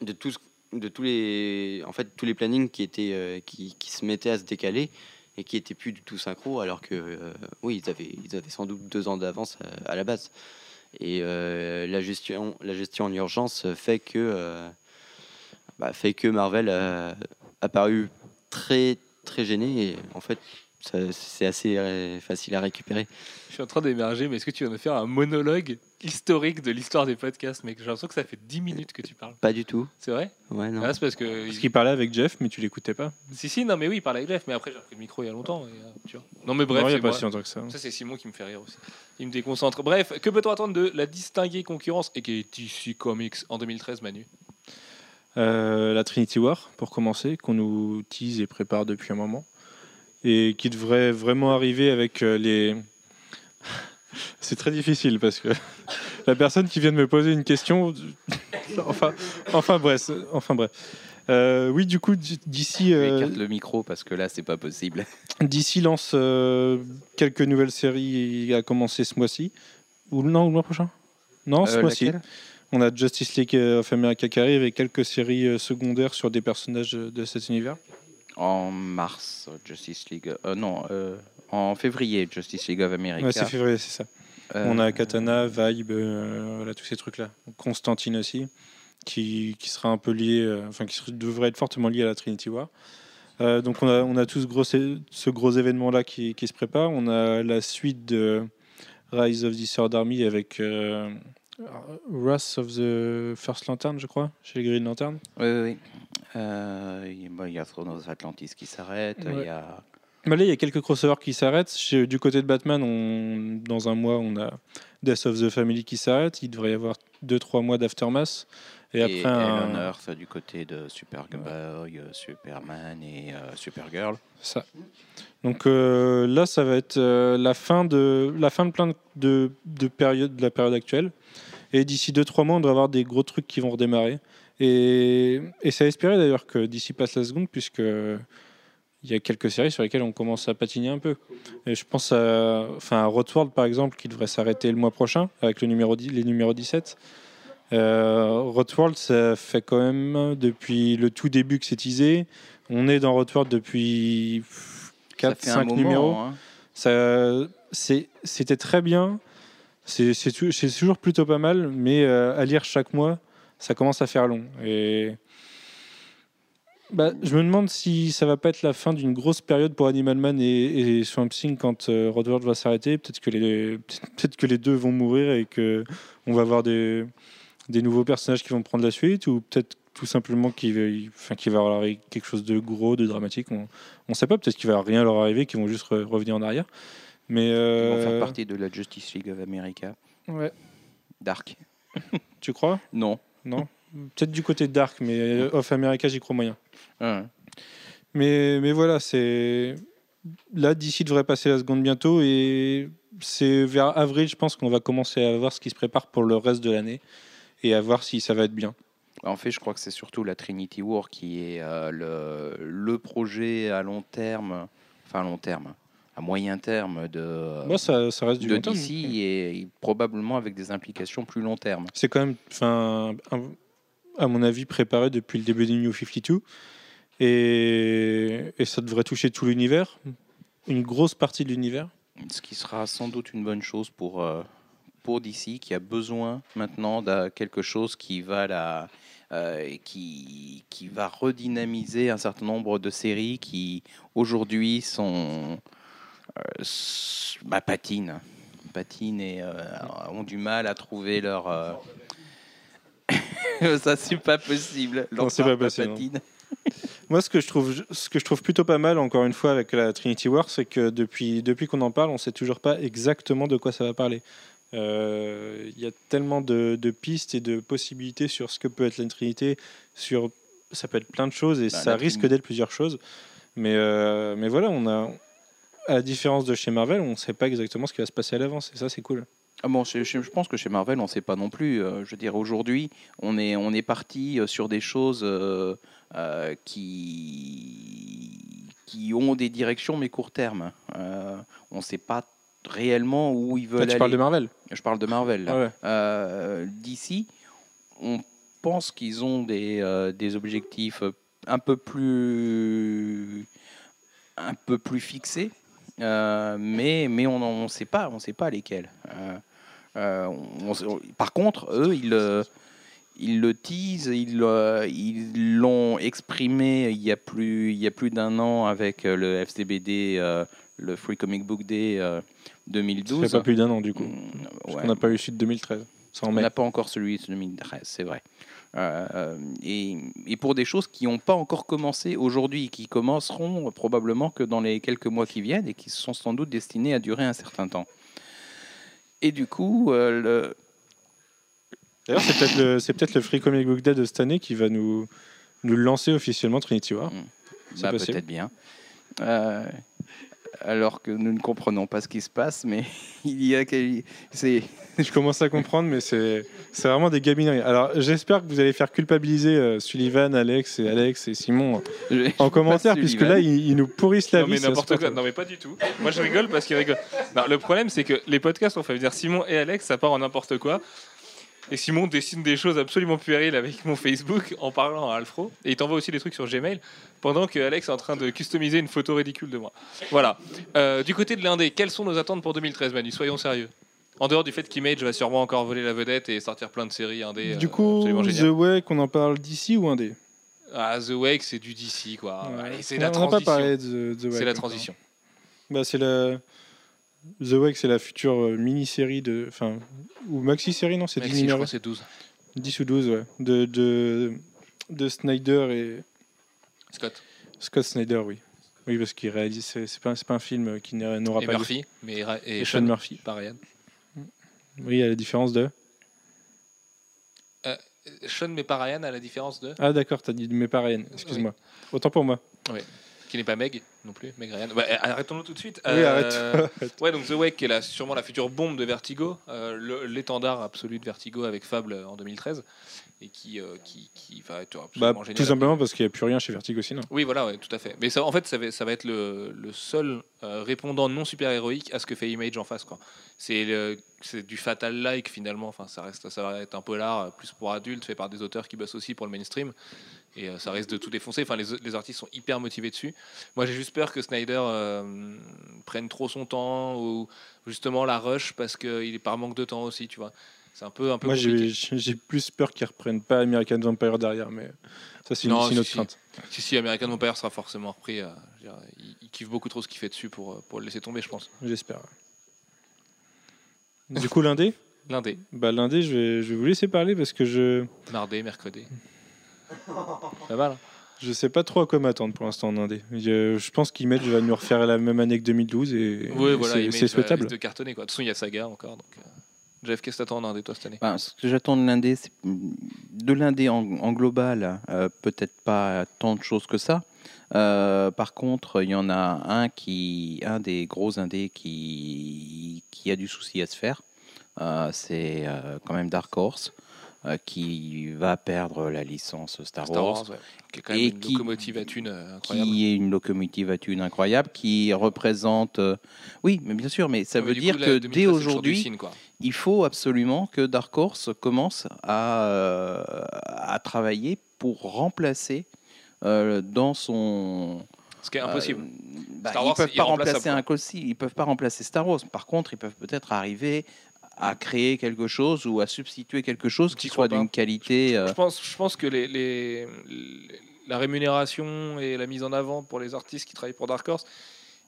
de, tout, ce- de tous les, en fait, tous les plannings qui, étaient, euh, qui, se mettaient à se décaler et qui étaient plus du tout synchro, alors que euh, oui, ils avaient, ils avaient sans doute deux ans d'avance à, à la base. Et euh, la, gestion, la gestion en urgence fait que, euh, bah, fait que Marvel a, a paru très, très gêné. Et en fait, c'est assez euh, facile à récupérer. Je suis en train d'émerger, mais est-ce que tu vas me faire un monologue historique de l'histoire des podcasts, mec? J'ai l'impression que ça fait 10 minutes que tu parles. Pas du tout. C'est vrai? Ouais, non. Ah, C'est parce que. Parce qu'il parlait avec Jeff, mais tu l'écoutais pas. Si, si, non, mais oui, il parlait avec Jeff, mais après j'ai repris le micro il y a longtemps. et, euh, tu vois. Non, mais bref, non, il n'y c'est a pas moi. si longtemps que ça. Ça, c'est Simon qui me fait rire aussi. Il me déconcentre. Bref, que peut-on attendre de la distinguée concurrence et qui est DC Comics en 2013, Manu? Euh, la Trinity War, pour commencer, qu'on nous tease et prépare depuis un moment. Et qui devrait vraiment arriver avec euh, les. (laughs) C'est très difficile parce que (laughs) la personne qui vient de me poser une question. (laughs) enfin, enfin bref. Enfin bref. Euh, oui, du coup, d'ici. Euh, écarte le micro parce que là, c'est pas possible. DC lance euh, quelques nouvelles séries à commencer ce mois-ci. Ou non, ou le mois prochain? Non, ce mois-ci. On a Justice League of America qui arrive et quelques séries secondaires sur des personnages de cet univers. En mars, Justice League. euh, non, euh, en février, Justice League of America. Ouais, c'est février, c'est ça. Euh, On a Katana, Vibe, voilà, tous ces trucs-là. Constantine aussi, qui, qui sera un peu lié, enfin qui devrait être fortement lié à la Trinity War. Donc on a, on a tout ce gros, ce gros événement-là qui, qui se prépare. On a la suite de Rise of the Third Army avec Wrath of the First Lantern, je crois, chez les Green Lantern. Oui, oui, oui. Euh, il y a- bon, il y a Throne Atlantis qui s'arrête. Il Ouais. y a... Là, il y a quelques crossovers qui s'arrêtent. Du côté de Batman, on, dans un mois, on a Death of the Family qui s'arrête. Il devrait y avoir 2-3 mois d'Aftermath. Et, Et, après, un- Ellen Earth du côté de Superboy, euh, Superman et euh, Supergirl. Ça. Donc euh, là, ça va être euh, la fin de la fin de plein de, de, de périodes de la période actuelle. Et d'ici 2-3 mois, on devrait avoir des gros trucs qui vont redémarrer. Et, et à espérer d'ailleurs que d'ici passe la seconde, puisque il y a quelques séries sur lesquelles on commence à patiner un peu. Et je pense à, enfin, à par exemple, qui devrait s'arrêter le mois prochain avec le numéro 10, les numéros 17. Euh, ça fait quand même depuis le tout début que c'est teasé. On est dans Roadworld depuis Ça 4, fait un 5 moment, numéros. hein. Ça, c'était très bien. C'est toujours plutôt pas mal, mais euh, à lire chaque mois, ça commence à faire long. Et bah, je me demande si ça va pas être la fin d'une grosse période pour Animal Man et, et Swamp Thing quand euh, Roadworld va s'arrêter. Peut-être que les peut-être que les deux vont mourir et que on va avoir des des nouveaux personnages qui vont prendre la suite ou peut-être tout simplement qu'il va, enfin, qu'il va leur arriver quelque chose de gros, de dramatique. On ne sait pas, peut-être qu'il va rien leur arriver, qu'ils vont juste re- revenir en arrière. Mais Ils euh, vont faire partie de la Justice League of America. ouais. Dark. tu crois? Non. Non Peut-être du côté de Dark, mais Off America, j'y crois moyen. Ouais. Mais, mais voilà, c'est. Là, d'ici devrait passer la seconde bientôt. Et c'est vers avril, je pense qu'on va commencer à voir ce qui se prépare pour le reste de l'année. Et à voir si ça va être bien. En fait, je crois que c'est surtout la Trinity War qui est euh, le, le projet à long terme, enfin à long terme, à moyen terme de, Moi, ça, ça reste du de long terme. DC et probablement avec des implications plus long terme. C'est quand même, enfin, à mon avis, préparé depuis le début des New 52. Et, et ça devrait toucher tout l'univers, une grosse partie de l'univers. Ce qui sera sans doute une bonne chose pour, euh, pour DC, qui a besoin maintenant de quelque chose qui va, la, euh, qui, qui va redynamiser un certain nombre de séries qui aujourd'hui sont bah, patinent. Patinent et euh, ont du mal à trouver leur. euh, (laughs) Ça, c'est pas possible. Non, c'est pas possible. (laughs) Moi, ce que, je trouve, ce que je trouve plutôt pas mal, encore une fois, avec la Trinity War, c'est que depuis, depuis qu'on en parle, on sait toujours pas exactement de quoi ça va parler. Euh, Il y a tellement de, de pistes et de possibilités sur ce que peut être la Trinité, sur ça peut être plein de choses et Bah, ça risque d'être plusieurs choses. Mais, euh, mais voilà, on a, à la différence de chez Marvel, on ne sait pas exactement ce qui va se passer à l'avance et ça, c'est cool. Ah bon, je, pense que chez Marvel, on ne sait pas non plus. Euh, je veux dire, aujourd'hui, on est, on est parti euh, sur des choses euh, euh, qui, qui ont des directions, mais court terme. Euh, on ne sait pas réellement où ils veulent Là, tu aller. parles de Marvel Je parle de Marvel. là. Ah ouais. Euh, D'ici, on pense qu'ils ont des, euh, des objectifs un peu plus, un peu plus fixés, mais, mais on ne sait pas, on sait pas lesquels. Euh, euh, on- on- par contre, eux, ils, euh, ils le teasent, ils euh, ils l'ont exprimé il y a plus, il y a plus d'un an avec euh, le FCBD, euh, le Free Comic Book Day euh, Ça 2012. fait pas plus d'un an, du coup. Mm, Parce ouais. qu'on n'a pas eu suite 2013. Ça en On met. n'a pas encore celui de 2013, c'est vrai. Euh, euh, et, et pour des choses qui n'ont pas encore commencé aujourd'hui, qui commenceront probablement que dans les quelques mois qui viennent et qui sont sans doute destinées à durer un certain temps. Et du coup, euh, le- D'ailleurs, c'est peut-être le, peut-être le Free Comic Book Day de cette année qui va nous, nous lancer officiellement Trinity War. C'est bah, peut-être bien. Euh, alors que nous ne comprenons pas ce qui se passe, mais (laughs) il y a c'est (laughs) Je commence à comprendre, mais c'est c'est vraiment des gamineries. Alors, j'espère que vous allez faire culpabiliser euh, Sullivan, Alex et Alex et Simon je- en commentaire, puisque Sullivan. là, ils, ils nous pourrissent la Non vie. mais n'importe quoi, non mais pas du tout. Moi je rigole parce qu'il rigole. Non, le problème c'est que les podcasts on fait venir Simon et Alex, ça part en n'importe quoi. Et Simon dessine des choses absolument puériles avec mon Facebook en parlant à Alfro. Et il t'envoie aussi des trucs sur Gmail pendant que Alex est en train de customiser une photo ridicule de moi. Voilà. Euh, du côté de l'Indé, quelles sont nos attentes pour 2013 Manu? Soyons sérieux. En dehors du fait qu'Image va sûrement encore voler la vedette et sortir plein de séries indé. Du euh, coup, absolument The. Wake, on en parle d'ici ou des Ah, The Wake c'est du DC quoi. Allez, c'est on la n'a pas transition. parlé de The Wake. C'est la transition. Bah, c'est la. The Wake, c'est la future euh, mini-série de. Enfin, ou maxi-série, non C'est 10 Maxi, je numéros crois que c'est 12. 10 ou 12, ouais. De, de, de Snyder et. Scott. Scott Snyder, oui. Oui, parce qu'il réalise. C'est pas, c'est pas un film qui n'a- n'aura pas. Murphy, mais et, Et Sean Sean Murphy. Oui, à la différence de. Sean mais pas Ryan à la différence de Ah, d'accord, t'as dit mais pas Ryan, excuse-moi. Autant pour moi. Qui n'est pas Meg non plus, Meg Ryan. Ouais, arrêtons-le tout de suite. Oui, Euh, (laughs) arrête. Ouais, donc The Wake qui est la, sûrement la future bombe de Vertigo, euh, l'étendard absolu de Vertigo avec Fable euh, en 2013 et qui, euh, qui, qui va être bah, absolument génial. tout simplement parce qu'il n'y a plus rien chez Vertigo sinon. Oui, voilà, ouais, tout à fait. Mais ça, en fait, ça va, ça va être le, le seul euh, répondant non super-héroïque à ce que fait Image en face. quoi. C'est du fatal-like finalement. Enfin, ça, reste, ça va être un polar plus pour adultes, fait par des auteurs qui bossent aussi pour le mainstream. Et euh, ça risque de tout défoncer. Enfin, les, les artistes sont hyper motivés dessus. Moi, j'ai juste peur que Snyder euh, prenne trop son temps ou justement la rush parce qu'il est par manque de temps aussi, tu vois. C'est un peu, un peu Moi, j'ai plus peur qu'ils reprennent pas American Vampire derrière, mais ça, c'est une, Non, autre si. crainte. Si, si, American Vampire sera forcément repris. euh, dire, il, il kiffe beaucoup trop ce qu'il fait dessus pour, pour le laisser tomber, je pense. J'espère. Du coup, lundi? Lundi, bah, Lundi, je vais, je vais vous laisser parler parce que je mardi, mercredi. Pas mal. hein. je sais pas trop à quoi m'attendre pour l'instant en Indé. Je, je pense qu'Image va nous refaire la même année que 2012 et, Oui, et voilà, c'est- va- souhaitable. de cartonner. Quoi. De toute façon, il y a Saga encore. Donc, euh, Jeff, qu'est-ce que t'attends en Indé, toi, cette année? Ben, ce que j'attends de l'indé, c'est de l'indé en, en global, euh, peut-être pas tant de choses que ça, Euh, par contre, il y en a un qui, un des gros indés qui, qui a du souci à se faire. Euh, c'est euh, quand même Dark Horse euh, qui va perdre la licence Star, Star Wars, Wars, ouais, qui est quand même Et une qui- locomotive à thunes euh, incroyable. qui est une locomotive à thunes incroyable, qui représente. euh, Oui, mais bien sûr, mais ça Ouais, veut dire coup, que 2013, dès aujourd'hui, il faut absolument que Dark Horse commence à, euh, à travailler pour remplacer euh, dans son. Ce qui est impossible. euh, bah, Star ils Wars, peuvent pas remplacer un ils peuvent pas remplacer Star Wars. Par contre, ils peuvent peut-être arriver à créer quelque chose ou à substituer quelque chose qui soit d'une qualité. euh, Je pense, je pense que les, les- les- la rémunération et la mise en avant pour les artistes qui travaillent pour Dark Horse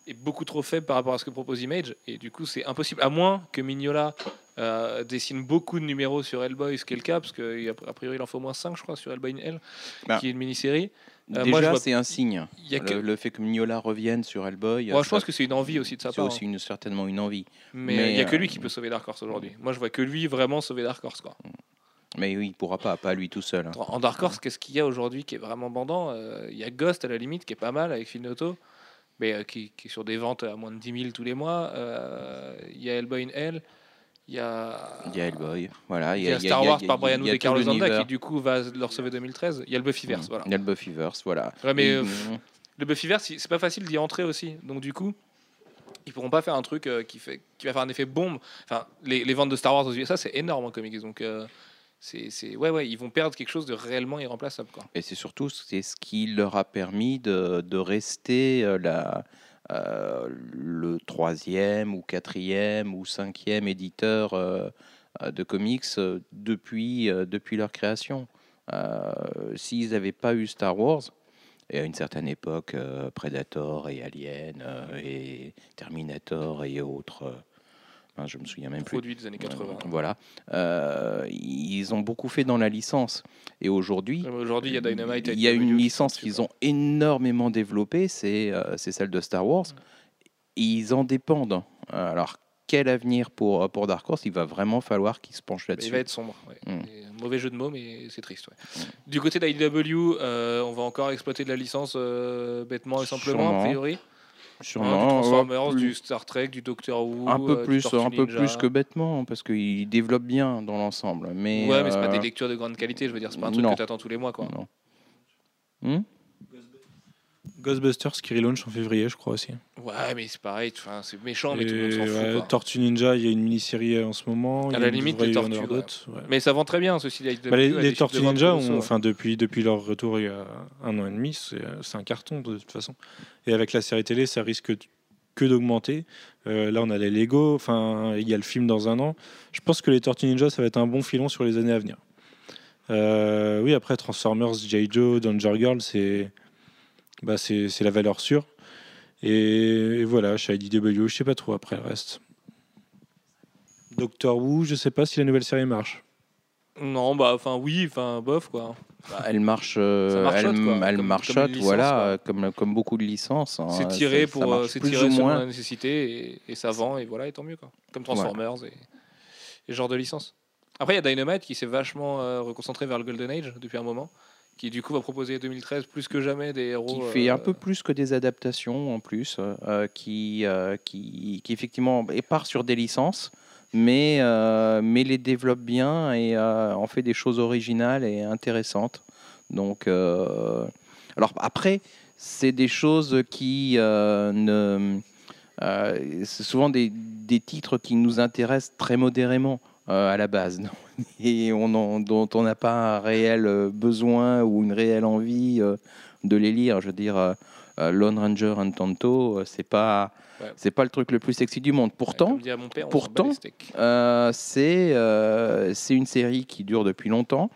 est beaucoup trop faible par rapport à ce que propose Image. Et du coup, c'est impossible. À moins que Mignola euh, dessine beaucoup de numéros sur Hellboy, ce qui est le cas, parce qu'a priori, il en faut au moins 5, je crois, sur Hellboy in Hell, Bah, qui est une mini-série. Euh, moi, je déjà, vois- c'est un signe. Y a que- Le, le fait que Mignola revienne sur Hellboy, Moi, je ça- pense que c'est une envie aussi de sa c'est part. aussi une, certainement une envie. hein. Mais il n'y a que euh, lui qui peut sauver Dark Horse aujourd'hui. Moi, je vois que lui vraiment sauver Dark Horse. Quoi. Mais oui, il pourra pas, pas lui tout seul. hein. En Dark Horse, qu'est-ce qu'il y a aujourd'hui qui est vraiment bandant Euh, Il y a Ghost à la limite qui est pas mal avec Phil Noto, mais qui, qui est sur des ventes à moins de 10 000 tous les mois. Il y a Hellboy in Hell. Il y a, Il y a Hellboy, voilà. il y a Star Wars par Brian Wood et Carlos Zanda qui du coup va leur sauver 2013. Il y a le Buffyverse. Voilà. Il y a le Buffyverse, voilà. Ouais, mais euh, mm, le Buffyverse, c'est pas facile d'y entrer aussi. Donc du coup, ils pourront pas faire un truc euh, qui, fait, qui va faire un effet bombe. Enfin, les, les ventes de Star Wars aux USA, c'est énorme en comics. Donc euh, c'est, c'est- ouais, ouais, ils vont perdre quelque chose de réellement irremplaçable. Quoi. Et c'est surtout c'est ce qui leur a permis de, de rester euh, la, euh, le troisième ou quatrième ou cinquième éditeur euh, de comics euh, depuis, depuis leur création. S'ils n'avaient pas eu Star Wars, et à une certaine époque, Predator et Alien et Terminator et autres, hein, je me souviens même plus. Produit des années 80. Euh, Voilà. Euh, ils ont beaucoup fait dans la licence. Et aujourd'hui, Aujourd'hui, il y a Dynamite. il y a une licence qu'ils ont énormément développée, c'est euh, celle de Star Wars. Ils en dépendent. Alors, quel avenir pour, pour Dark Horse? Il va vraiment falloir qu'ils se penchent quoi. Il là-dessus. va être sombre. ouais. Mm. Un mauvais jeu de mots, mais c'est triste. ouais. Du côté d'IDW, euh, on va encore exploiter de la licence euh, bêtement et simplement, Sûrement. a priori? Hein, Sûrement, du Transformers, euh, plus- du Star Trek, du Doctor Who. un peu euh, du plus, un peu Ninja. plus que bêtement, parce qu'ils développent bien dans l'ensemble. Mais, ouais, mais c'est pas euh, des lectures de grande qualité, je veux dire, c'est pas un truc non. que t'attends tous les mois, quoi. non. Hmm Ghostbusters qui relaunch en février, je crois aussi. Ouais, mais c'est pareil, c'est méchant, mais Et, tout le monde s'en fout. ouais. Tortue Ninja, il y a une mini-série en ce moment. À la limite, les Tortues, ouais. ouais. Mais ça vend très bien, ceci dit. Bah, les, les Tortues Ninja, ont- enfin, depuis, depuis leur retour il y a un an et demi, c'est c'est un carton de toute façon. Et avec la série télé, ça risque que d'augmenter. Euh, là, on a les Lego, enfin, il y a le film dans un an. Je pense que les Tortues Ninja, ça va être un bon filon sur les années à venir. Euh, oui, après Transformers, J. Joe, Danger Girl, c'est bah, c'est c'est la valeur sûre. Et, et voilà, chez IDW, je sais pas trop après le reste. Doctor Who, je sais pas si la nouvelle série marche. Non, bah, enfin, oui, enfin, bof, quoi. Bah, elle marche, euh, elle, quoi, elle comme- licence, voilà, quoi. euh, comme, comme beaucoup de licences. hein, C'est tiré pour, marche euh, c'est tiré ou selon moins. la nécessité et, et ça vend et voilà, et tant mieux quoi. Comme Transformers et, et ce genre de licence. Après, il y a Dynamite qui s'est vachement euh, reconcentré vers le Golden Age depuis un moment, qui du coup va proposer 2013 plus que jamais des héros. qui fait un euh, peu plus que des adaptations en plus, euh, qui, euh, qui, qui effectivement et part sur des licences, mais, mais les développe bien et en fait des choses originales et intéressantes. Donc, alors après, c'est des choses qui ne, c'est souvent des, des titres qui nous intéressent très modérément à la base (laughs) et on en- dont on n'a pas un réel euh, besoin ou une réelle envie euh, de les lire. Je veux dire, euh, Lone Ranger Entanto, euh, c'est pas Ouais. c'est pas le truc le plus sexy du monde. Pourtant, mon père, pourtant, euh, c'est euh, c'est une série qui dure depuis longtemps.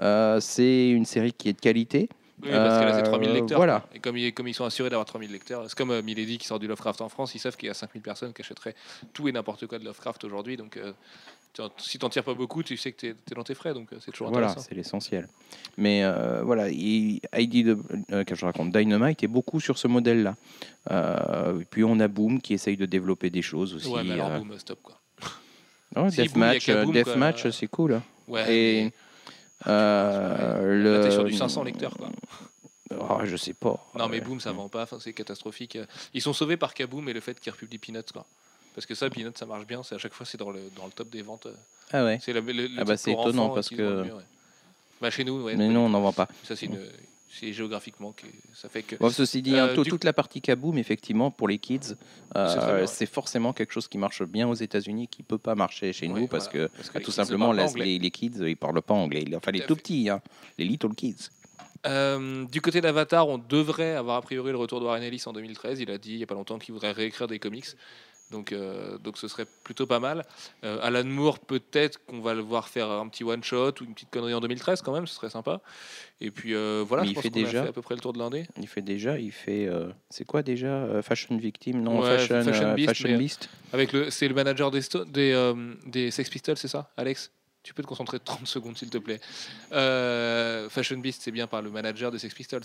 Euh, c'est une série qui est de qualité. Oui, parce qu'elle a ses 3000 euh, lecteurs. voilà. Et comme ils, comme ils sont assurés d'avoir 3000 lecteurs, c'est comme Milady qui sort du Lovecraft en France, ils savent qu'il y a 5000 personnes qui achèteraient tout et n'importe quoi de Lovecraft aujourd'hui. Donc si t'en tires pas beaucoup, tu sais que t'es es dans tes frais, donc euh, c'est toujours Voilà, intéressant. c'est l'essentiel. Mais euh, voilà, il- ID de, euh, que je raconte, Dynamite est beaucoup sur ce modèle-là. Euh, puis on a Boom qui essaye de développer des choses aussi. Ouais, mais alors boum, stop quoi. (laughs) ouais, si, Boom, Deathmatch, Boom, c'est cool. Ouais, Et mais là, t'es le- sur du 500 lecteurs quoi. Oh, je sais pas. Non, mais. Boom, ça vend pas. C'est catastrophique. Ils sont sauvés par Kaboom et le fait qu'ils republient Peanuts, quoi. Parce que ça, Peanuts, ça marche bien. C'est à chaque fois, c'est dans le, dans le top des ventes. Ah ouais. C'est le, le- le Ah bah, c'est étonnant enfants parce que- le mieux, ouais. Bah, chez nous, ouais. Mais nous, on n'en vend pas. Ça, c'est une- c'est géographiquement que ça fait que. Bon, ceci dit, hein, Euh, toute la partie kaboom, effectivement, pour les kids, euh, C'est forcément quelque chose qui marche bien aux États-Unis, qui peut pas marcher chez Ouais, nous parce voilà. que Parce que bah, les tout simplement les, les, les kids, ils parlent pas anglais. Enfin, les Tout petits, hein, les little kids. Euh, du côté d'Avatar, on devrait avoir a priori le retour de Warren Ellis en 2013. Il a dit il n'y a pas longtemps qu'il voudrait réécrire des comics. Donc, euh, donc ce serait plutôt pas mal. Euh, Alan Moore, peut-être qu'on va le voir faire un petit one-shot ou une petite connerie en 2013 quand même, ce serait sympa. Et puis euh, voilà, je il pense fait déjà- fait à peu près le tour de l'indé. Il fait déjà, il fait, euh, c'est quoi déjà, Fashion Victim, non, Ouais, Fashion, Fashion euh, Beast, Fashion Beast. Avec le, c'est le manager des, Sto- des, euh, des Sex Pistols, c'est ça, Alex? Tu peux te concentrer 30 (laughs) secondes, s'il te plaît. Euh, Fashion Beast, c'est bien par le manager des Sex Pistols.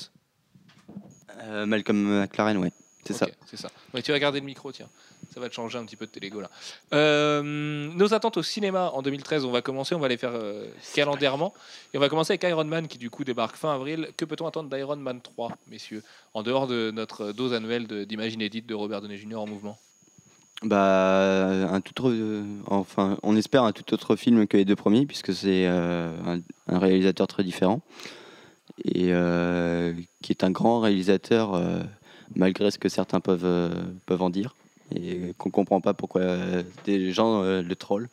Euh, Malcolm McLaren, ouais. C'est ça. C'est ça. Ouais, tu vas garder le micro, tiens. Ça va te changer un petit peu de tes Lego là. Euh, nos attentes au cinéma en 2013, on va commencer, on va les faire euh, calendairement. Et on va commencer avec Iron Man qui du coup débarque fin avril. Que peut-on attendre d'Iron Man 3, messieurs En dehors de notre dose annuelle d'Imagine Edit de Robert Downey Jr. en mouvement? Bah, un tout autre- euh, enfin, on espère un tout autre film que les deux premiers, puisque c'est euh, un, un réalisateur très différent et qui est un grand réalisateur, malgré ce que certains peuvent, euh, peuvent en dire, et qu'on comprend pas pourquoi euh, des gens euh, le trollent,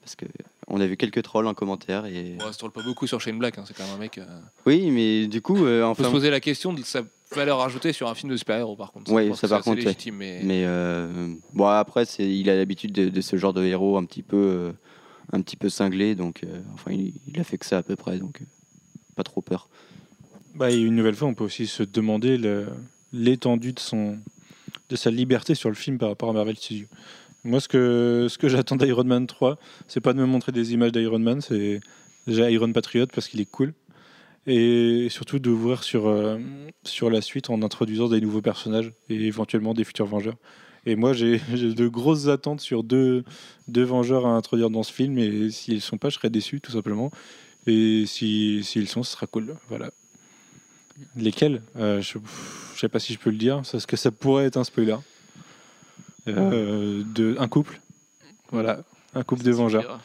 parce que on a vu quelques trolls en commentaire et on se troll pas beaucoup sur Shane Black, hein, c'est quand même un mec. euh, oui, mais du coup, euh, On peut se enfin, poser la question de sa valeur ajoutée sur un film de super-héros par contre. Pense ça, par contre, ouais. mais, Mais euh, bon, après, c'est, il a l'habitude de, de ce genre de héros un petit peu, euh, un petit peu cinglé, donc euh, enfin, il, il a fait que ça à peu près, donc euh, pas trop peur. Bah, et une nouvelle fois, on peut aussi se demander le- l'étendue de, son, de sa liberté sur le film par rapport à Marvel Studios. Moi, ce que, ce que j'attends d'Iron Man 3, c'est pas de me montrer des images d'Iron Man, c'est déjà Iron Patriot parce qu'il est cool. Et surtout d'ouvrir sur, euh, sur la suite en introduisant des nouveaux personnages et éventuellement des futurs Vengeurs. Et moi, j'ai (laughs) de grosses attentes sur deux, deux Vengeurs à introduire dans ce film. Et s'ils ne sont pas, je serais déçu, tout simplement. Et si- s'ils sont, ce sera cool. Voilà. Lesquels Euh, Je ne sais pas si je peux le dire, parce que ça pourrait être un spoiler. Euh, de, un couple. Voilà. Un couple de Vengeurs.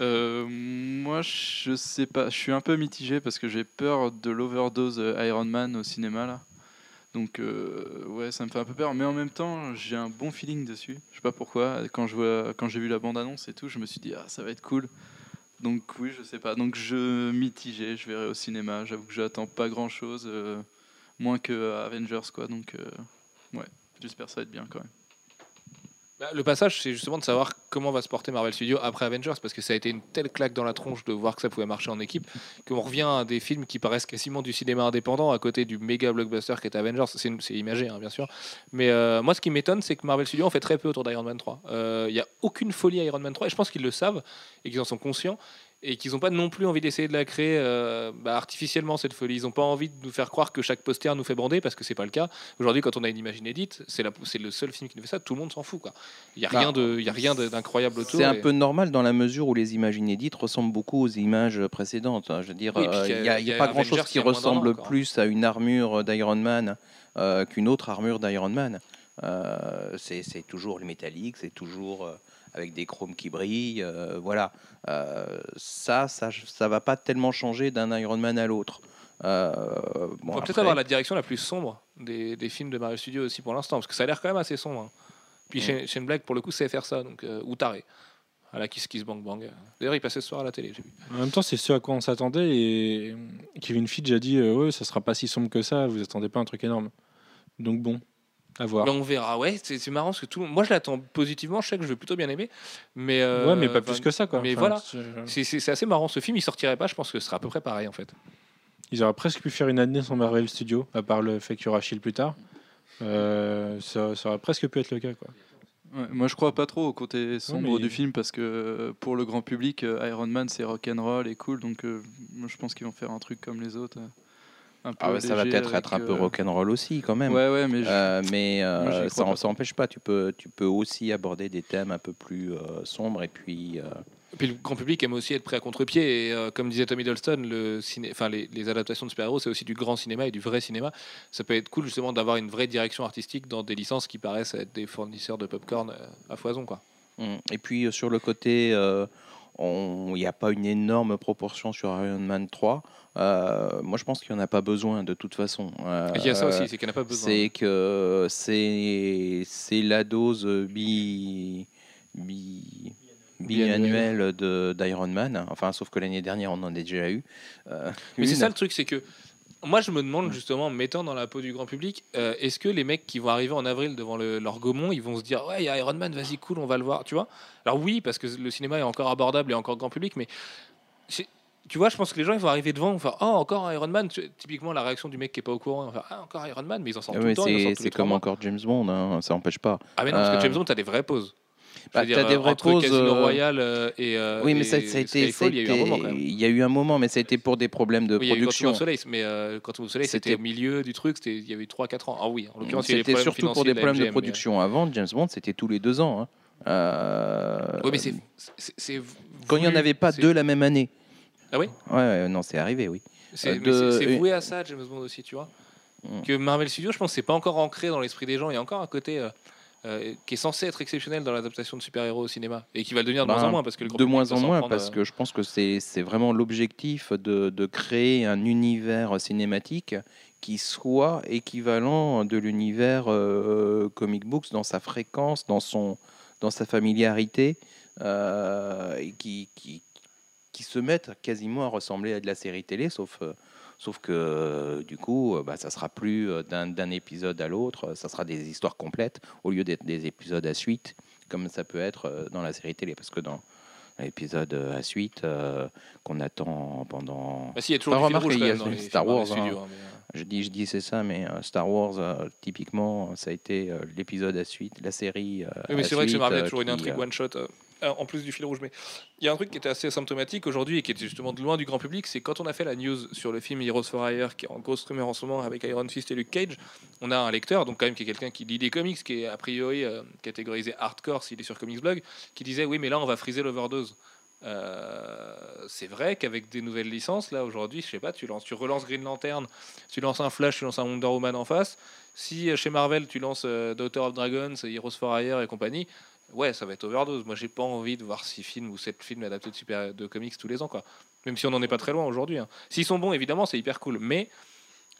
Euh, moi, je sais pas. Je suis un peu mitigé parce que j'ai peur de l'overdose Iron Man au cinéma là. Donc ouais, ça me fait un peu peur. Mais en même temps, j'ai un bon feeling dessus. Je sais pas pourquoi. Quand je vois, quand j'ai vu la bande annonce et tout, je me suis dit ah ça va être cool. Donc oui, je sais pas. Donc je mitigé. Je verrai au cinéma. J'avoue que j'attends pas grand chose, moins que euh, Avengers quoi. Donc euh, ouais, j'espère ça va être bien quand même. Bah, le passage, c'est justement de savoir comment va se porter Marvel Studios après Avengers, parce que ça a été une telle claque dans la tronche de voir que ça pouvait marcher en équipe, qu'on revient à des films qui paraissent quasiment du cinéma indépendant à côté du méga blockbuster qu'est Avengers. C'est imagé, hein, bien sûr. Mais euh, moi, ce qui m'étonne, c'est que Marvel Studios en fait très peu autour d'Iron Man 3. Euh, Il n'y a aucune folie à Iron Man 3, et je pense qu'ils le savent et qu'ils en sont conscients. Et qu'ils n'ont pas non plus envie d'essayer de la créer euh, bah, artificiellement cette folie. Ils n'ont pas envie de nous faire croire que chaque poster nous fait bander parce que c'est pas le cas. Aujourd'hui, quand on a une image inédite, c'est le seul film qui nous fait ça. Tout le monde s'en fout. Il n'y a Bah, rien de, il y a rien d'incroyable autour. C'est un et- peu normal dans la mesure où les images inédites ressemblent beaucoup aux images précédentes. hein. Je veux dire, Oui, euh, a- il n'y a, a a pas grand-chose qui a an ressemble plus à une armure d'Iron Man euh, qu'une autre armure d'Iron Man. Euh, c'est c'est toujours le métallique, c'est toujours avec des chromes qui brillent. euh, voilà. Euh, ça, ça, ça va pas tellement changer d'un Iron Man à l'autre. Euh, bon, On va peut-être après- avoir la direction la plus sombre des, des films de Marvel Studios aussi pour l'instant, parce que ça a l'air quand même assez sombre. hein. Puis Mm. Shane, Shane Black, pour le coup, sait faire ça, donc, euh, ou taré. À la Kiss Kiss Bang Bang. D'ailleurs, il passait ce soir à la télé, vu. En même temps, c'est ce à quoi on s'attendait. Et Kevin Feige a dit euh, Ouais, ça sera pas si sombre que ça, vous attendez pas un truc énorme. Donc bon, à voir. Mais on verra, ouais, c'est c'est marrant parce que tout le monde- Moi, je l'attends positivement, je sais que je vais plutôt bien aimer. Mais, euh, ouais, mais pas plus que ça, quoi. mais Enfin, voilà. c'est- c'est- assez marrant. Ce film, il sortirait pas, je pense que ce sera à peu près pareil en fait. Ils auraient presque pu faire une année sans Marvel Studios, à part le fait qu'il y aura Shield plus tard. Euh, ça, ça aurait presque pu être le cas, quoi. Ouais, moi, je crois pas trop au côté sombre mais- du film parce que euh, pour le grand public, euh, Iron Man c'est rock and roll et cool. Donc, euh, moi, je pense qu'ils vont faire un truc comme les autres. Euh, un peu Ah ouais, ça va peut-être être un peu euh, rock'n'roll aussi, quand même. Ouais, ouais, mais je- Euh, mais euh, ça pas. n'empêche pas, tu peux, tu peux aussi aborder des thèmes un peu plus euh, sombres et puis, euh, Puis le grand public aime aussi être prêt à contre-pied. Et euh, comme disait Tommy Dolston, le ciné... enfin, les, les adaptations de super-héros, c'est aussi du grand cinéma et du vrai cinéma. Ça peut être cool justement d'avoir une vraie direction artistique dans des licences qui paraissent être des fournisseurs de popcorn euh, à foison. Quoi. Mm. Et puis euh, sur le côté, euh, on- il n'y a pas une énorme proportion sur Iron Man 3. Euh, moi, je pense qu'il n'y en a pas besoin de toute façon. Euh, Il y a ça aussi, c'est qu'il n'y en a pas besoin. C'est que c'est c'est la dose bi, bi, biannuelle de d'Iron Man. Enfin, sauf que l'année dernière, on en a déjà eu. euh, Mais c'est ça le truc, c'est que moi je me demande justement, en me mettant dans la peau du grand public, euh, est-ce que les mecs qui vont arriver en avril devant le- leur Gaumont, ils vont se dire ouais, il y a Iron Man, vas-y cool, on va le voir, tu vois? Alors oui, parce que le cinéma est encore abordable et encore grand public, mais c'est- tu vois, je pense que les gens ils vont arriver devant, ils vont faire oh encore un Iron Man. Typiquement la réaction du mec qui est pas au courant, va faire ah encore Iron Man, mais ils en sortent Ah tout le temps. c'est comme mois. encore James Bond, hein, ça n'empêche pas. Ah mais non, parce Euh, que James Bond, t'as des vraies pauses. Bah, dire, t'as des euh, vraies pauses, Casino euh, Royale euh, et euh, oui, mais et ça, ça a été, Skyfall, il y a eu un moment quand même. il y a eu un moment, mais ça a été pour des problèmes de Oui, il y a eu production. Solace, mais euh, of Solace, c'était au milieu du truc, il y avait 3-4 ans. Ah oui, en l'occurrence, C'était surtout pour des problèmes de production. Avant, James Bond, c'était tous les deux ans. hein. Euh, Oui, mais c'est- Quand il n'y en avait pas deux la même année. Ah oui Ouais, ouais, non, c'est arrivé, oui. C'est Euh, de- voué à ça, James Bond aussi, tu vois. Mm. Que Marvel Studios, je pense, c'est pas encore ancré dans l'esprit des gens. Il y a encore un côté euh, euh, qui est censé être exceptionnel dans l'adaptation de super-héros au cinéma et qui va le devenir de Ben, moins en moins parce que le De moins en moins, parce que je pense que c'est c'est vraiment l'objectif de, de créer un univers cinématique qui soit équivalent de l'univers euh, comic books dans sa fréquence, dans, son, dans sa familiarité, euh, et qui, qui, qui se mettent quasiment à ressembler à de la série télé, sauf, euh, sauf que euh, du coup, euh, bah, ça sera plus d'un épisode à l'autre, ça sera des histoires complètes au lieu d'être des épisodes à suite, comme ça peut être dans la série télé, parce que dans l'épisode à suite euh, qu'on attend pendant Bah, si, il y a toujours Enfin, remarque, il y a dans Star Wars, Studios, hein, mais, euh, je dis, je dis c'est ça, mais Star Wars, euh, typiquement, ça a été l'épisode à suite, la série. euh, Oui, mais c'est vrai que chez suite, Marvel, il y a euh, toujours une intrigue one shot. Euh, en plus du fil rouge, mais il y a un truc qui était assez symptomatique aujourd'hui et qui était justement de loin du grand public, c'est quand on a fait la news sur le film Heroes for Hire, qui est en grosse rumeur en ce moment avec Iron Fist et Luke Cage, on a un lecteur, donc quand même qui est quelqu'un qui lit des comics, qui est a priori euh, catégorisé hardcore s'il est sur Comics Blog, qui disait oui, mais là on va friser l'overdose. Euh, c'est vrai qu'avec des nouvelles licences, là aujourd'hui, je sais pas, tu, lances, tu relances Green Lantern, tu lances un Flash, tu lances un Wonder Woman en face. Si chez Marvel tu lances Daughter of Dragons, Heroes for Hire et compagnie, ouais, ça va être overdose. Moi, j'ai pas envie de voir six films ou sept films adaptés de super de comics tous les ans, quoi. Même si on n'en est pas très loin aujourd'hui. hein. S'ils sont bons, évidemment, c'est hyper cool. Mais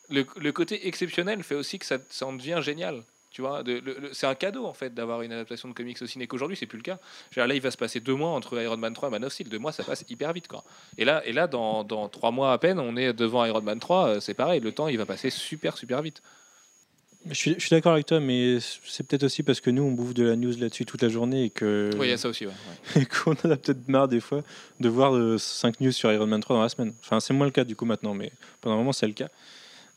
le, le côté exceptionnel fait aussi que ça, ça en devient génial. Tu vois, c'est un cadeau en fait d'avoir une adaptation de comics au ciné qu'aujourd'hui c'est plus le cas. Là, il va se passer deux mois entre Iron Man 3 et Man of Steel. Deux mois, ça passe hyper vite, quoi. Et là, et là, dans, dans trois mois à peine, on est devant Iron Man 3. euh, C'est pareil, le temps il va passer super super vite. Je suis, d'accord avec toi, mais c'est peut-être aussi parce que nous, on bouffe de la news là-dessus toute la journée et que Oui, il y a ça aussi. ouais, ouais. (laughs) et qu'on en a peut-être marre des fois de voir 5 news sur Iron Man 3 dans la semaine. Enfin, c'est moins le cas du coup maintenant, mais pendant un moment, c'est le cas.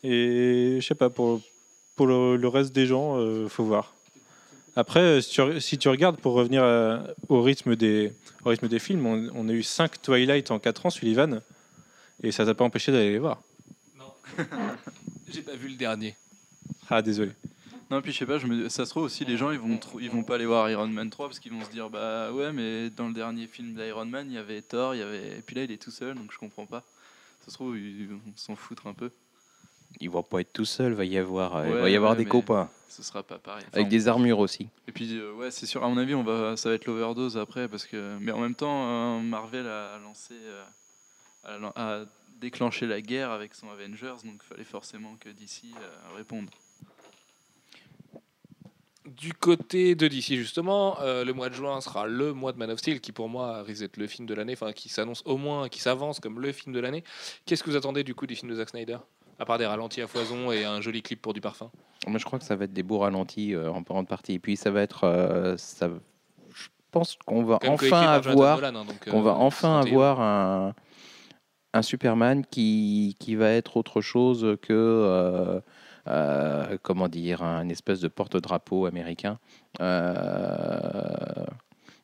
Et je sais pas, pour, pour le, le reste des gens, euh, faut voir. Après, euh, si tu, si tu regardes, pour revenir à- au, rythme des, au rythme des films, on, on a eu 5 Twilight en 4 ans, Sullivan, et ça t'a pas empêché d'aller les voir. (laughs) J'ai pas vu le dernier. Ah, désolé. Non, puis je sais pas, je me... ça se trouve aussi, les gens ils vont, ils vont pas aller voir Iron Man 3 parce qu'ils vont se dire bah ouais, mais dans le dernier film d'Iron Man, il y avait Thor, il y avait. Et puis là, il est tout seul donc je comprends pas. Ça se trouve, ils vont s'en foutre un peu. Il va pas être tout seul, va y avoir, euh, il va y avoir ouais, des copains Ce sera pas pareil. Enfin, avec des armures aussi. Et puis euh, ouais, c'est sûr. À mon avis, on va, ça va être l'overdose après parce que. Mais en même temps, euh, Marvel a lancé, euh, a déclenché la guerre avec son Avengers, donc il fallait forcément que DC euh, réponde. Du côté de DC, justement, euh, le mois de juin sera le mois de Man of Steel, qui pour moi risque d'être le film de l'année, enfin qui s'annonce au moins, qui s'avance comme le film de l'année. Qu'est-ce que vous attendez du coup du film de Zack Snyder À part des ralentis à foison et un joli clip pour du parfum? Moi, je crois que ça va être des beaux ralentis euh, en grande partie. Et puis, ça va être. euh, ça, je pense qu'on va enfin avoir. Nolan, hein, donc, qu'on va enfin 31. avoir un, un Superman qui, qui va être autre chose que, euh, comment dire, un espèce de porte-drapeau américain. Euh,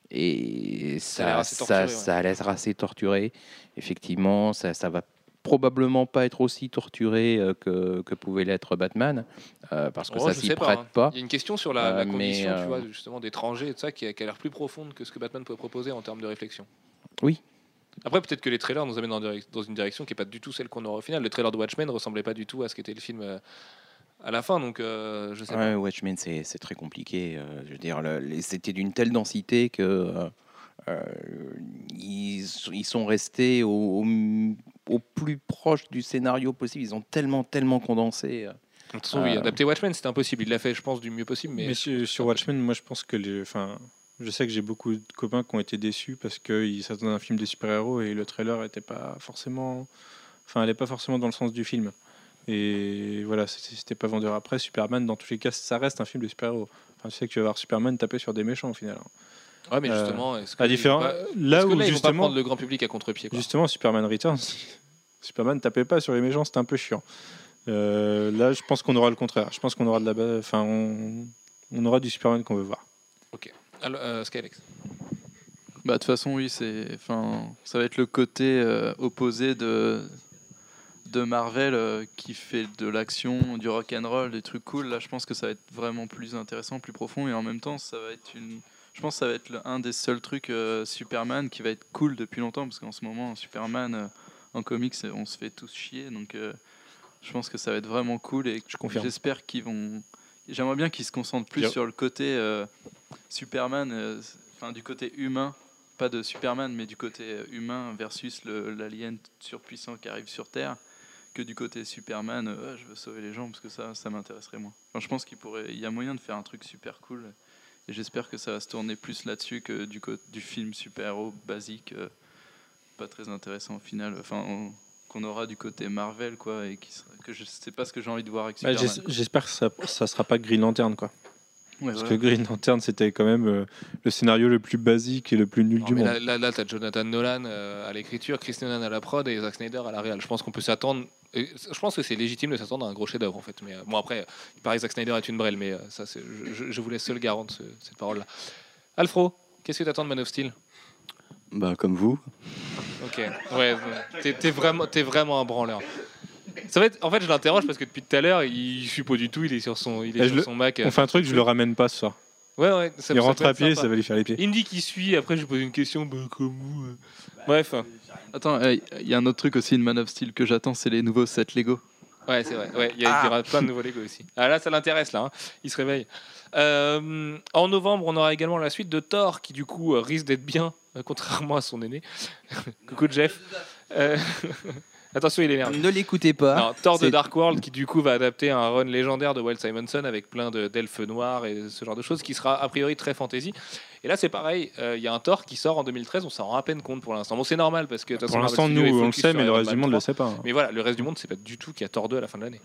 et Ça ça, assez ça, torturé, ouais. ça a l'air assez torturé. Effectivement, ça, ça va probablement pas être aussi torturé euh, que, que pouvait l'être Batman, euh, parce que Oh, ça s'y pas, prête hein. pas. Il y a une question sur la, Euh, la mais, condition, tu vois, justement, d'étrangers et de ça, qui a, qui a l'air plus profonde que ce que Batman peut proposer en termes de réflexion. Oui. Après, peut-être que les trailers nous amènent dans, dans une direction qui n'est pas du tout celle qu'on aura au final. Le trailer de Watchmen ne ressemblait pas du tout à ce qu'était le film à la fin, donc euh, je sais Ouais, Watchmen, c'est très compliqué. euh, je veux dire, c'était d'une telle densité que euh, euh, ils, ils sont restés au, au- au plus proche du scénario possible. Ils ont tellement, tellement condensé. pas. De toute façon, oui, adapter Watchmen, c'était impossible. Il l'a fait, je pense, du mieux possible, mais, Mais, sur, sur Watchmen, moi je pense que les. Enfin, je sais que j'ai beaucoup de copains qui ont été déçus parce qu'ils s'attendaient à un film de super-héros et le trailer était pas forcément. Enfin, allait pas forcément dans le sens du film. Et voilà, c'était c'était pas vendeur après. Superman, dans tous les cas, ça reste un film de super-héros. Enfin, tu sais que tu vas voir Superman taper sur des méchants au final. ouais, mais euh, justement, est-ce que À ils vont différent, pas- là est-ce que où là, ils vont pas justement, prendre le grand public à contre-pied. justement, Superman Returns, (laughs) Superman tapait pas sur les méchants, c'était un peu chiant. Euh, là, je pense qu'on aura le contraire. Je pense qu'on aura de la, enfin, on, on aura du Superman qu'on veut voir. Alors, euh, Skylex. Bah, de toute façon, oui, c'est, enfin, ça va être le côté euh, opposé de, de Marvel euh, qui fait de l'action, du rock and roll, des trucs cool. Là, je pense que ça va être vraiment plus intéressant, plus profond, et en même temps, ça va être une, je pense, que ça va être le- un des seuls trucs euh, Superman qui va être cool depuis longtemps, parce qu'en ce moment, Superman euh, en comics, on se fait tous chier, donc je pense que ça va être vraiment cool, et Je confirme. j'espère qu'ils vont. J'aimerais bien qu'ils se concentrent plus sur le côté Superman, enfin du côté humain, pas de Superman, mais du côté humain versus le- l'alien surpuissant qui arrive sur Terre, que du côté Superman, euh, je veux sauver les gens parce que ça, ça m'intéresserait moins. Enfin, je pense qu'il pourrait, il y a moyen de faire un truc super cool, et j'espère que ça va se tourner plus là-dessus que du, du film super-héros basique, euh, pas très intéressant au final. Enfin, on- qu'on aura du côté Marvel, quoi, et qui sera- que je sais pas ce que j'ai envie de voir avec Bah, Superman. j'es- J'espère que ça, ça sera pas Green Lantern, quoi. Ouais, Parce voilà. que Green Lantern, c'était quand même euh, le scénario le plus basique et le plus nul Non, du monde. là, là, là, t'as Jonathan Nolan euh, à l'écriture, Chris Nolan à la prod et Zack Snyder à la réal. Je pense qu'on peut s'attendre. Et Je pense que c'est légitime de s'attendre à un gros chef-d'œuvre en fait. Mais euh, bon après, il paraît que Zack Snyder est une brêle, mais euh, ça, c'est- je, je- vous laisse seul garant de ce- cette parole-là. Alfro, qu'est-ce que t'attends de Man of Steel? Bah, comme vous. Ok, ouais, t'es, vraiment, t'es vraiment un branleur. Ça va être, en fait, je l'interroge parce que depuis tout à l'heure, il suit pas du tout. Il est sur son, il est Eh, sur le- son Mac. euh. On fait un truc, je le ramène pas ce soir. Ouais, ouais. Ça, Il ça rentre à pied, sympa. ça va lui faire les pieds. Il me dit qu'il suit. Après, je lui pose une question. Bah, comme euh Bref. Attends, il y a un autre truc aussi de Man of Steel que j'attends, c'est les nouveaux sets Lego. Ouais, c'est vrai. Ouais, il y, aura plein de nouveaux Lego aussi. Ah là, ça l'intéresse là. hein. Il se réveille. Euh, en novembre, on aura également la suite de Thor, qui du coup euh, risque d'être bien, euh, contrairement à son aîné. (laughs) Coucou Jeff. Euh, (laughs) Attention, il est énervé. Ne l'écoutez pas. Non, Thor de Dark World qui du coup va adapter un run légendaire de Walt Simonson avec plein de- d'elfes noirs et ce genre de choses qui sera a priori très fantasy. Et là c'est pareil, euh, il y a un Thor qui sort en 2013, on s'en rend à peine compte pour l'instant. Bon c'est normal parce que de toute Pour l'instant, nous, est on le sait, mais le reste du monde ne 3. le sait pas. hein. Mais voilà, le reste du monde sait pas du tout qu'il y a Thor 2 à la fin de l'année.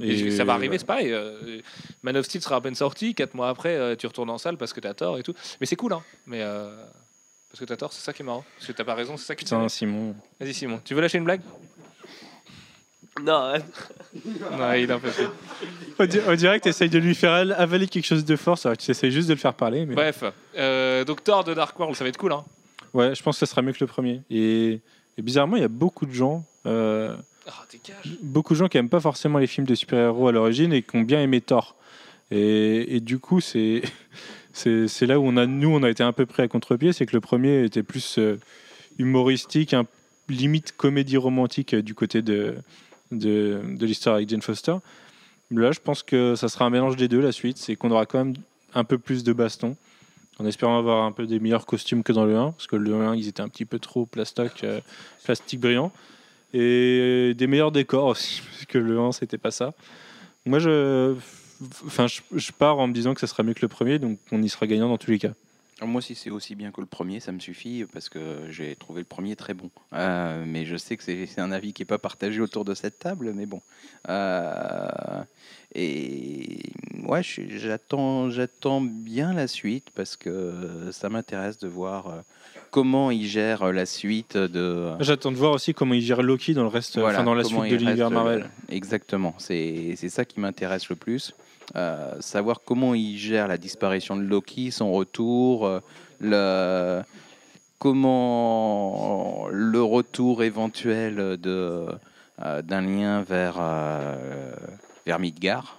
Et, Et ça va arriver, c'est pareil. euh, Man of Steel sera à peine sorti, 4 mois après euh, tu retournes en salle parce que t'as Thor et tout. Mais c'est cool hein. Mais euh, parce que t'as Thor, c'est ça qui est marrant. Parce que t'as pas raison, c'est ça qui te fait Putain. Simon. Vas-y Simon, tu veux lâcher une blague? Non, arrête. Non, il est un peu fait. On di- on dirait que tu essayes de lui faire avaler quelque chose de fort, alors que tu essayes juste de le faire parler. Mais... Bref, euh, donc Thor de Dark World, ça va être cool. Hein. Ouais, je pense que ça sera mieux que le premier. Et, et bizarrement, il y a beaucoup de gens, euh, Ah, beaucoup de gens qui aiment pas forcément les films de super-héros à l'origine et qui ont bien aimé Thor. Et, et du coup, c'est (laughs) c'est c'est là où on a nous on a été un peu pris à contre-pied, c'est que le premier était plus euh, humoristique, un, limite comédie romantique euh, du côté de de, l'histoire avec Jane Foster. Là, je pense que ça sera un mélange des deux la suite, c'est qu'on aura quand même un peu plus de baston, en espérant avoir un peu des meilleurs costumes que dans le 1, parce que le 1 ils étaient un petit peu trop plastoc, euh, plastique brillant, et des meilleurs décors aussi, (laughs) parce que le 1 c'était pas ça. Moi, je, enfin, je pars en me disant que ça sera mieux que le premier, donc on y sera gagnant dans tous les cas. Moi, si c'est aussi bien que le premier, ça me suffit parce que j'ai trouvé le premier très bon. Euh, mais je sais que c'est un avis qui n'est pas partagé autour de cette table, mais bon. Euh, et ouais, j'attends, j'attends bien la suite parce que ça m'intéresse de voir euh, comment ils gèrent la suite de. J'attends de voir aussi comment ils gèrent Loki dans le reste, Voilà, enfin, dans la suite de il l'univers Marvel. Exactement, c'est c'est ça qui m'intéresse le plus. Euh, savoir comment il gère la disparition de Loki, son retour, euh, le, comment le retour éventuel de euh, d'un lien vers vers Midgard,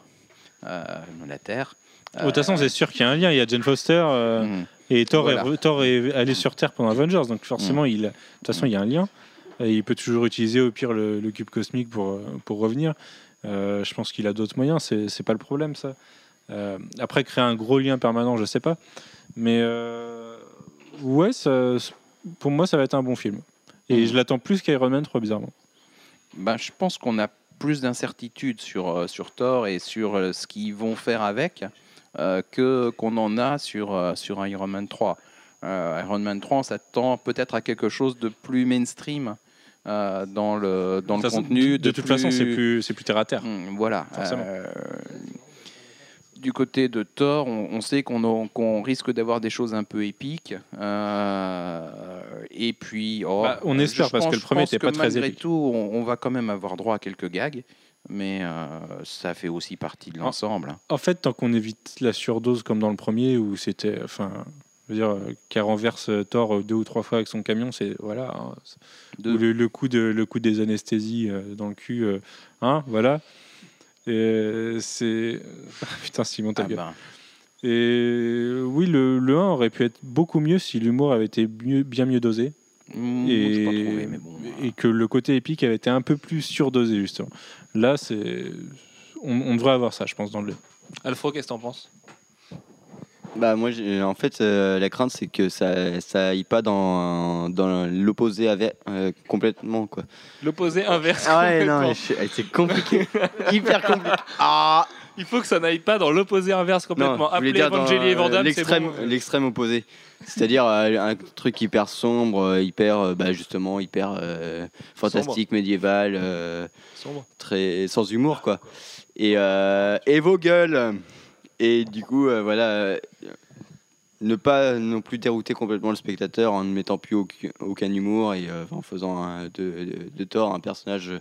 la Terre. De toute façon, c'est sûr qu'il y a un lien. Il y a Jane Foster. Mhm. Et Thor, Voilà. est, Thor est allé sur Terre pendant Avengers, donc forcément, il, de toute façon, il y a un lien. Et il peut toujours utiliser au pire le, le cube cosmique pour, pour revenir. Euh, je pense qu'il a d'autres moyens, c'est pas le problème ça. Euh, après, créer un gros lien permanent, je sais pas. Mais euh, ouais, ça- pour moi, ça va être un bon film. Et Mhm. je l'attends plus qu'Iron Man 3, bizarrement. Ben, je pense qu'on a plus d'incertitudes sur, sur Thor et sur ce qu'ils vont faire avec que qu'on en a sur, sur Iron Man 3. Euh, Iron Man 3, on s'attend peut-être à quelque chose de plus mainstream euh, dans le, dans De le contenu. de, toute façon, c'est plus, plus terre à terre. Mm, Voilà. Forcément. Euh, du côté de Thor, on, on sait qu'on risque d'avoir des choses un peu épiques. Euh, et puis, oh, Bah, on espère, parce que le premier je pense était pas que très Malgré épique. tout, on, on va quand même avoir droit à quelques gags. Mais euh, ça fait aussi partie de l'ensemble. En fait, tant qu'on évite la surdose comme dans le premier, où c'était. Enfin. Je veux dire, euh, qu'elle renverse euh, Thor euh, deux ou trois fois avec son camion, c'est. Voilà. hein, De- Ou le, le coup de le coup des anesthésies dans le cul hein voilà et c'est (laughs) putain Simon ta Ah gueule. ben, et oui le, le 1 aurait pu être beaucoup mieux si l'humour avait été mieux, bien mieux dosé mm, et, j'ai pas trouvé, mais bon. et que le côté épique avait été un peu plus surdosé justement là c'est on, on devrait avoir ça je pense dans le Alfro, qu'est-ce que t'en penses? Bah moi, j'ai- en fait, euh, la crainte c'est que ça ça aille pas dans dans l'opposé euh, complètement quoi. L'opposé inverse. Ah ouais non, c'est compliqué, (laughs) hyper compliqué. Ah Il faut que ça n'aille pas dans l'opposé inverse complètement. non, Appelez Evangeli et euh, l'extrême bon. l'extrême opposé. C'est-à-dire euh, un truc hyper sombre, euh, hyper euh, bah, justement hyper euh, fantastique, médiéval, euh, Sombre. très sans humour quoi. Et euh, et vos gueules. Et du coup euh, voilà. euh, ne pas non plus dérouter complètement le spectateur en ne mettant plus aucun, humour et euh, en faisant de, Thor un personnage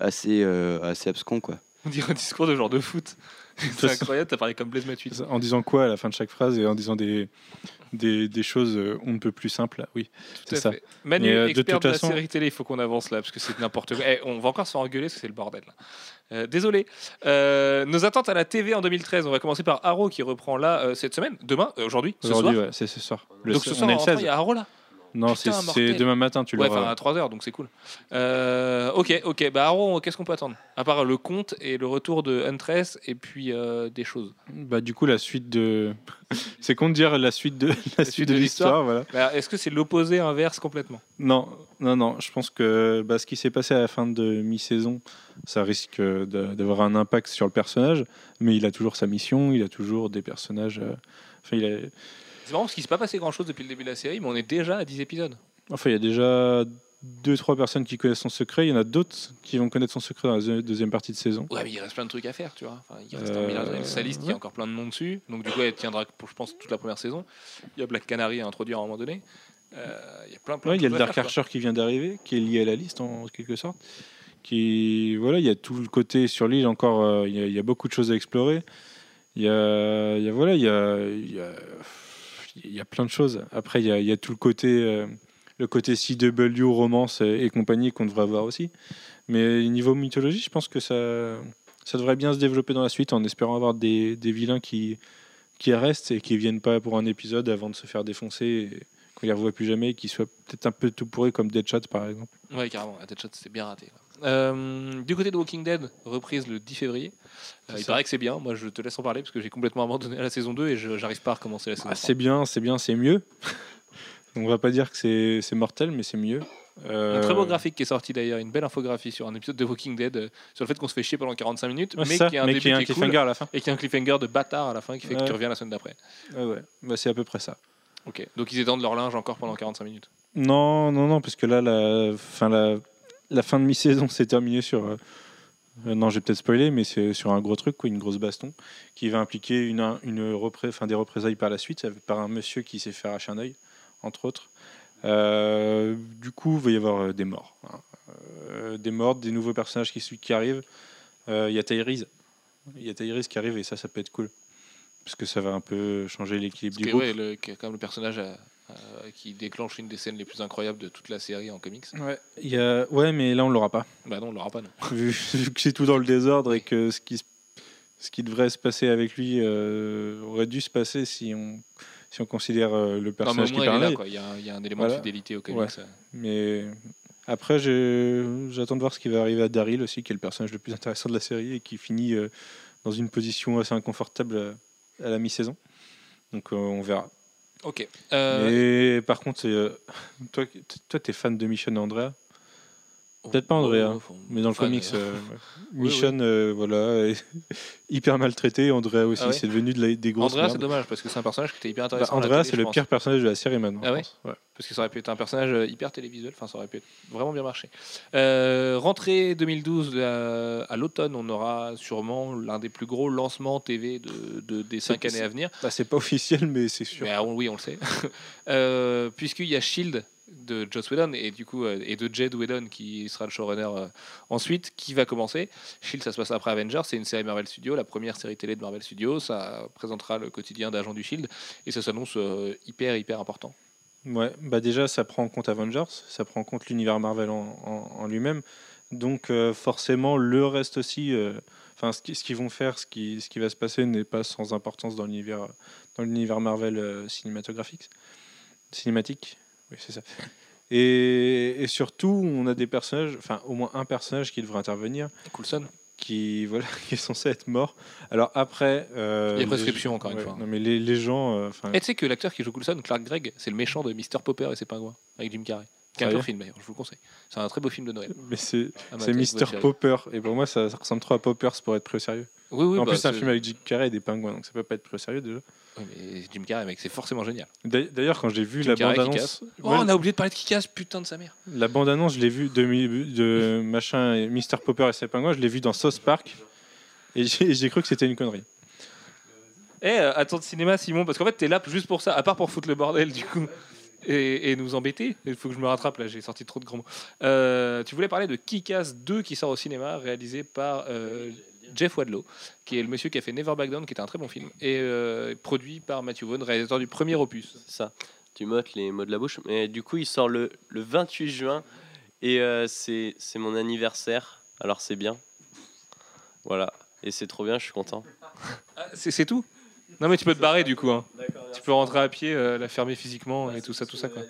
assez, assez abscon quoi. On dirait un discours de genre de foot. C'est incroyable, t'as parlé comme Blaise Matuidi. en disant quoi à la fin de chaque phrase et en disant des des, des choses euh, on ne peut plus simples oui c'est ça fait. Manu, Mais, euh, expert de, toute la façon- série télé, il faut qu'on avance là, parce que c'est n'importe quoi. Eh, on va encore se faire engueuler, parce que c'est le bordel. là. Euh, désolé. Euh, nos attentes à la TV en 2013, on va commencer par Arrow qui reprend là euh, cette semaine, demain, euh, aujourd'hui, ce aujourd'hui ouais, c'est ce soir Le- Donc ce on soir, est en le rentrant, 16 il y a Arrow là non c'est demain matin tu Ouais, l'auras à 3h, donc c'est cool. Euh, ok, ok. Bah Arrow, qu'est-ce qu'on peut attendre? À part le conte et le retour de Huntress et puis euh, des choses. Bah du coup la suite de (laughs) c'est con de dire la suite de (laughs) la, suite de l'histoire voilà. Bah, Est-ce que c'est l'opposé inverse complètement? Non non non, je pense que bah, ce qui s'est passé à la fin de mi-saison, ça risque d'avoir un impact sur le personnage, mais il a toujours sa mission, il a toujours des personnages euh, enfin il a C'est marrant parce qu'il s'est pas passé grand chose depuis le début de la série, mais on est déjà à 10 épisodes. enfin il y a déjà deux trois personnes qui connaissent son secret, il y en a d'autres qui vont connaître son secret dans la deuxi- deuxième partie de saison. Ouais, mais il reste plein de trucs à faire, tu vois. Enfin, il reste Euh, un sa liste, il y a encore plein de noms dessus. Donc, du coup, elle tiendra pour, je pense, toute la première saison. Il y a Black Canary à introduire à un moment donné. Euh, il y a plein, plein Ouais, de il y a le Dark faire, quoi. Archer qui vient d'arriver, qui est lié à la liste en quelque sorte. Qui, voilà, il y a tout le côté sur l'île encore. euh, il, y a, il y a beaucoup de choses à explorer. Il y a, il y a voilà, il y a, il y a, il y a plein de choses. Après, il y a, tout le côté, euh, le côté CW, romance et, compagnie qu'on devrait avoir aussi. Mais niveau mythologie, je pense que ça, ça devrait bien se développer dans la suite, en espérant avoir des, des vilains qui, qui restent et qui viennent pas pour un épisode avant de se faire défoncer. Et, qu'on les revoit plus jamais, et qui soient peut-être un peu tout pourris comme Deadshot par exemple. Ouais, carrément. La Deadshot, c'était bien raté. Euh, du côté de Walking Dead, reprise le 10 février. Euh, il ça. paraît que c'est bien. Moi, je te laisse en parler parce que j'ai complètement abandonné la saison 2 et je j'arrive pas à recommencer la saison Ah, 3. c'est bien, c'est bien, c'est mieux. (laughs) On va pas dire que c'est mortel, mais c'est mieux. Euh, Un très beau graphique qui est sorti d'ailleurs, une belle infographie sur un épisode de Walking Dead euh, sur le fait qu'on se fait chier pendant 45 minutes, ouais, mais qui a un mais début qui a un qui est cool, cliffhanger à la fin. et qui a un cliffhanger de bâtard à la fin qui fait que tu reviens la semaine d'après. Ouais, ouais. Bah, c'est à peu près ça. Ok, donc ils étendent leur linge encore pendant 45 minutes. Non, non, non, parce que là, la fin, la, la fin de mi-saison s'est terminée sur. euh, euh, non, j'ai peut-être spoilé, mais c'est sur un gros truc, quoi, une grosse baston, qui va impliquer une, une enfin, des représailles par la suite, par un monsieur qui s'est fait arracher un œil, entre autres. Euh, du coup, il va y avoir euh, des morts. hein. Des morts, des nouveaux personnages qui, arrivent. Il y a Tyrese. Il y a Tyrese qui arrive et ça, ça peut être cool. Parce que ça va un peu changer l'équilibre du qui groupe. ouais, le, qui est quand même le personnage qui déclenche une des scènes les plus incroyables de toute la série en comics. Ouais, il y a... ouais, mais là, on l'aura pas. Bah non, on l'aura pas non. (laughs) vu, vu que c'est tout dans le désordre et que ce qui, ce qui devrait se passer avec lui euh, aurait dû se passer si on, si on considère euh, le Non, mais au personnage qui moins, il est parlait. Il y, a un- il y a un élément Voilà. de fidélité au comics. Ouais. Mais après, j'attends de voir ce qui va arriver à Daryl aussi, qui est le personnage le plus intéressant de la série et qui finit euh, dans une position assez inconfortable à la mi-saison. Donc euh, on verra. Ok. Euh, Mais par contre, euh, (laughs) toi, toi, t'es fan de Michonne et Andrea, peut-être pas Andrea, oh, oh, mais dans le comics, euh, Oui, Michonne, euh, voilà, est (laughs) hyper maltraité. Andrea aussi, Ah ouais c'est devenu de la- des grosses Andrea, c'est dommage parce que c'est un personnage qui était hyper Bah, intéressant. Andrea, c'est le pense. pire personnage de la série maintenant. Ah ouais. Parce que ça aurait pu être un personnage hyper télévisuel, enfin ça aurait pu être vraiment bien marché. Euh, rentrée 2012, euh, à l'automne, on aura sûrement l'un des plus gros lancements TV de, de- des cinq années à venir. Bah, c'est pas officiel, mais c'est sûr. Mais, ah, oui, on le sait. (laughs) Euh, Puisqu'il y a Shield de Joss Whedon et du coup euh, et de Jed Whedon qui sera le showrunner euh, ensuite qui va commencer. Shield ça se passe après Avengers, c'est une série Marvel Studios, la première série télé de Marvel Studios, ça présentera le quotidien d'agents du Shield et ça s'annonce euh, hyper hyper important. Ouais, bah déjà, ça prend en compte Avengers, ça prend en compte l'univers Marvel en, lui-même. Donc, forcément, le reste aussi, enfin, ce qui- ce qu'ils vont faire, ce qui, ce qui va se passer n'est pas sans importance dans l'univers, dans l'univers Marvel cinématographique. Cinématique, oui, c'est ça. Et, et surtout, on a des personnages, enfin, au moins un personnage qui devrait intervenir, Coulson. qui, voilà, (laughs) qui est censé être mort. Alors, après. euh, Il y a les- prescription, encore une ouais, fois. Non, mais les, les gens. euh, Et tu sais que l'acteur qui joue Coulson, Clark Gregg, c'est le méchant de Mr. Popper et ses pingouins avec Jim Carrey. C'est un Sérieux beau film d'ailleurs, je vous le conseille. C'est un très beau film de Noël. mais c'est Cherry. Popper. Et pour moi, ça, ça ressemble trop à Poppers pour être pris au sérieux. Oui, oui, en bah, plus, c'est un film avec Jim Carrey et des pingouins, donc ça peut pas être pris au sérieux déjà. Oui, mais Jim Carrey, mec, c'est forcément génial. D'a- D'ailleurs, quand j'ai vu Jim la qui bande-annonce, Oh, ouais, on a oublié de parler de Kikas, putain de sa mère. la bande-annonce, je l'ai vue de, machin et Mr. Popper et ses pingouins, je l'ai vue dans South Park. Et j'ai j'ai cru que c'était une connerie. Eh, euh, attends de cinéma, Simon, parce qu'en fait, t'es là juste pour ça, à part pour foutre le bordel, du coup, et, et nous embêter. Il faut que je me rattrape, là, j'ai sorti trop de grands mots. Euh, tu voulais parler de Kikas 2 qui sort au cinéma, réalisé par euh, Jeff Wadlow, qui est le monsieur qui a fait Never Back Down, qui était un très bon film, et euh, produit par Matthew Vaughn, réalisateur du premier opus. C'est ça. Tu mottes les mots de la bouche. Mais du coup, il sort le, le 28 juin. Et c'est mon anniversaire. Alors c'est bien. Voilà. Et c'est trop bien, je suis content. Ah, c'est tout? Non, mais tu peux te barrer, du coup. Hein. Tu peux rentrer à pied, euh, la fermer physiquement, et tout ça, tout ça, quoi.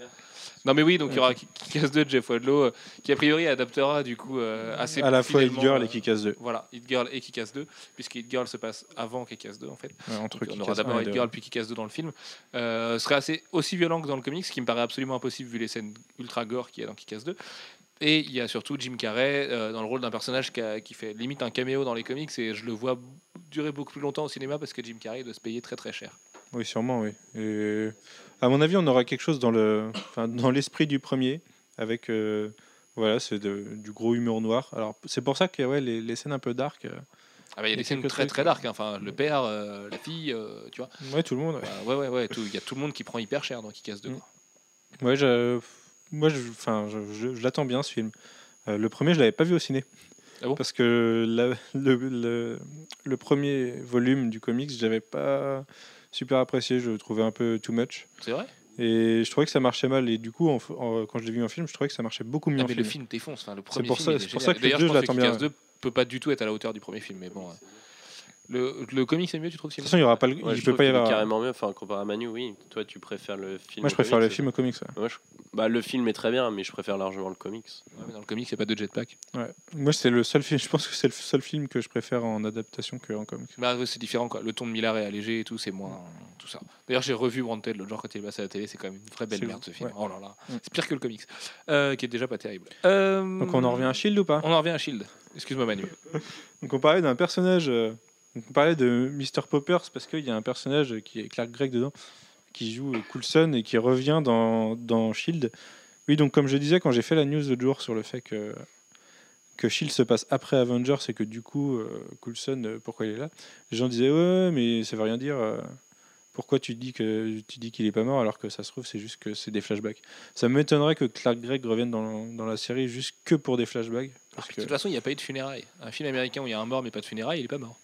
Non mais oui, donc il y aura Kick-Ass 2 de Jeff Wadlow, euh, qui a priori adaptera du coup euh, assez À la fois Hit Girl euh, et Kick-Ass 2. Voilà, Hit Girl et Kick-Ass 2, puisque Hit Girl se passe avant Kick-Ass 2 en fait. Ouais, entre Donc, on aura d'abord 1 et Hit 2. Girl puis Kick-Ass 2 dans le film. Euh, ce serait assez aussi violent que dans le comics, ce qui me paraît absolument impossible vu les scènes ultra gore qu'il y a dans Kick-Ass 2. Et il y a surtout Jim Carrey euh, dans le rôle d'un personnage qui, a- qui fait limite un caméo dans les comics et je le vois durer beaucoup plus longtemps au cinéma parce que Jim Carrey doit se payer très très cher. Oui, sûrement, oui. Et à mon avis, on aura quelque chose dans le, enfin, dans l'esprit du premier, avec, euh, voilà, c'est de- du gros humour noir. Alors, c'est pour ça que ouais, les, les scènes un peu dark, euh, Ah bah, il y a des scènes très trucs, très dark, hein. enfin le père, la fille, tu vois. ouais, tout le monde. ouais. Bah, ouais ouais ouais, tout- il y a tout le monde qui prend hyper cher dans Kick-Ass 2. Mm. quoi. Ouais, je, moi, je, enfin, je, je- je l'attends bien ce film. Euh, le premier, je l'avais pas vu au ciné. Ah bon? Parce que la- le, le, le premier volume du comics, j'avais pas super apprécié. Je le trouvais un peu too much. C'est vrai? Et je trouvais que ça marchait mal. Et du coup, en- en- quand je l'ai vu en film, je trouvais que ça marchait beaucoup mieux Ah, en mais film. le film défonce. Enfin, le premier pour film, ça- c'est pour ça que le deux, je je l'attends bien, Kick-Ass 2 peut pas du tout être à la hauteur du premier film, mais bon. euh. Le, le comic c'est mieux, tu trouves De toute façon, il y aura pas le- Ouais, je il peut trouve pas y avoir. carrément mieux. Enfin, comparé à Manu, oui. Toi, tu préfères le film. Moi, je préfère le comics, film au comics. ouais. Moi, je- bah, le film est très bien, mais je préfère largement le comics. Ouais, mais Dans le comic, il n'y a pas de jetpack. Ouais. Moi, c'est le seul film. (laughs) Je pense que c'est le seul film que je préfère en adaptation qu'en comics. Bah, ouais, c'est différent, quoi. Le ton de Millard est allégé et tout, c'est moins. Tout ça. D'ailleurs, j'ai revu Wanted l'autre jour quand il est passé à la télé, c'est quand même une vraie belle merde ce film. ouais. Oh là là. Mm. C'est pire que le comics, euh, qui est déjà pas terrible. Euh, Donc, on en revient à Shield ou pas? On en revient à Shield. Excuse-moi, Manu. (laughs) Donc on parlait d'un personnage, euh, donc on parlait de Mr. Poppers parce qu'il y a un personnage qui est Clark Gregg dedans, qui joue Coulson et qui revient dans, dans Shield. Oui, donc comme je disais quand j'ai fait la news l'autre jour sur le fait que, que Shield se passe après Avengers et que du coup euh, Coulson, euh, pourquoi il est là Les gens disaient ouais mais ça veut rien dire. euh, pourquoi tu dis que tu dis qu'il est pas mort alors que ça se trouve c'est juste que c'est des flashbacks. Ça m'étonnerait que Clark Gregg revienne dans, dans la série juste que pour des flashbacks. Parce De que... toute façon, il n'y a pas eu de funérailles. Un film américain où il y a un mort mais pas de funérailles, il est pas mort.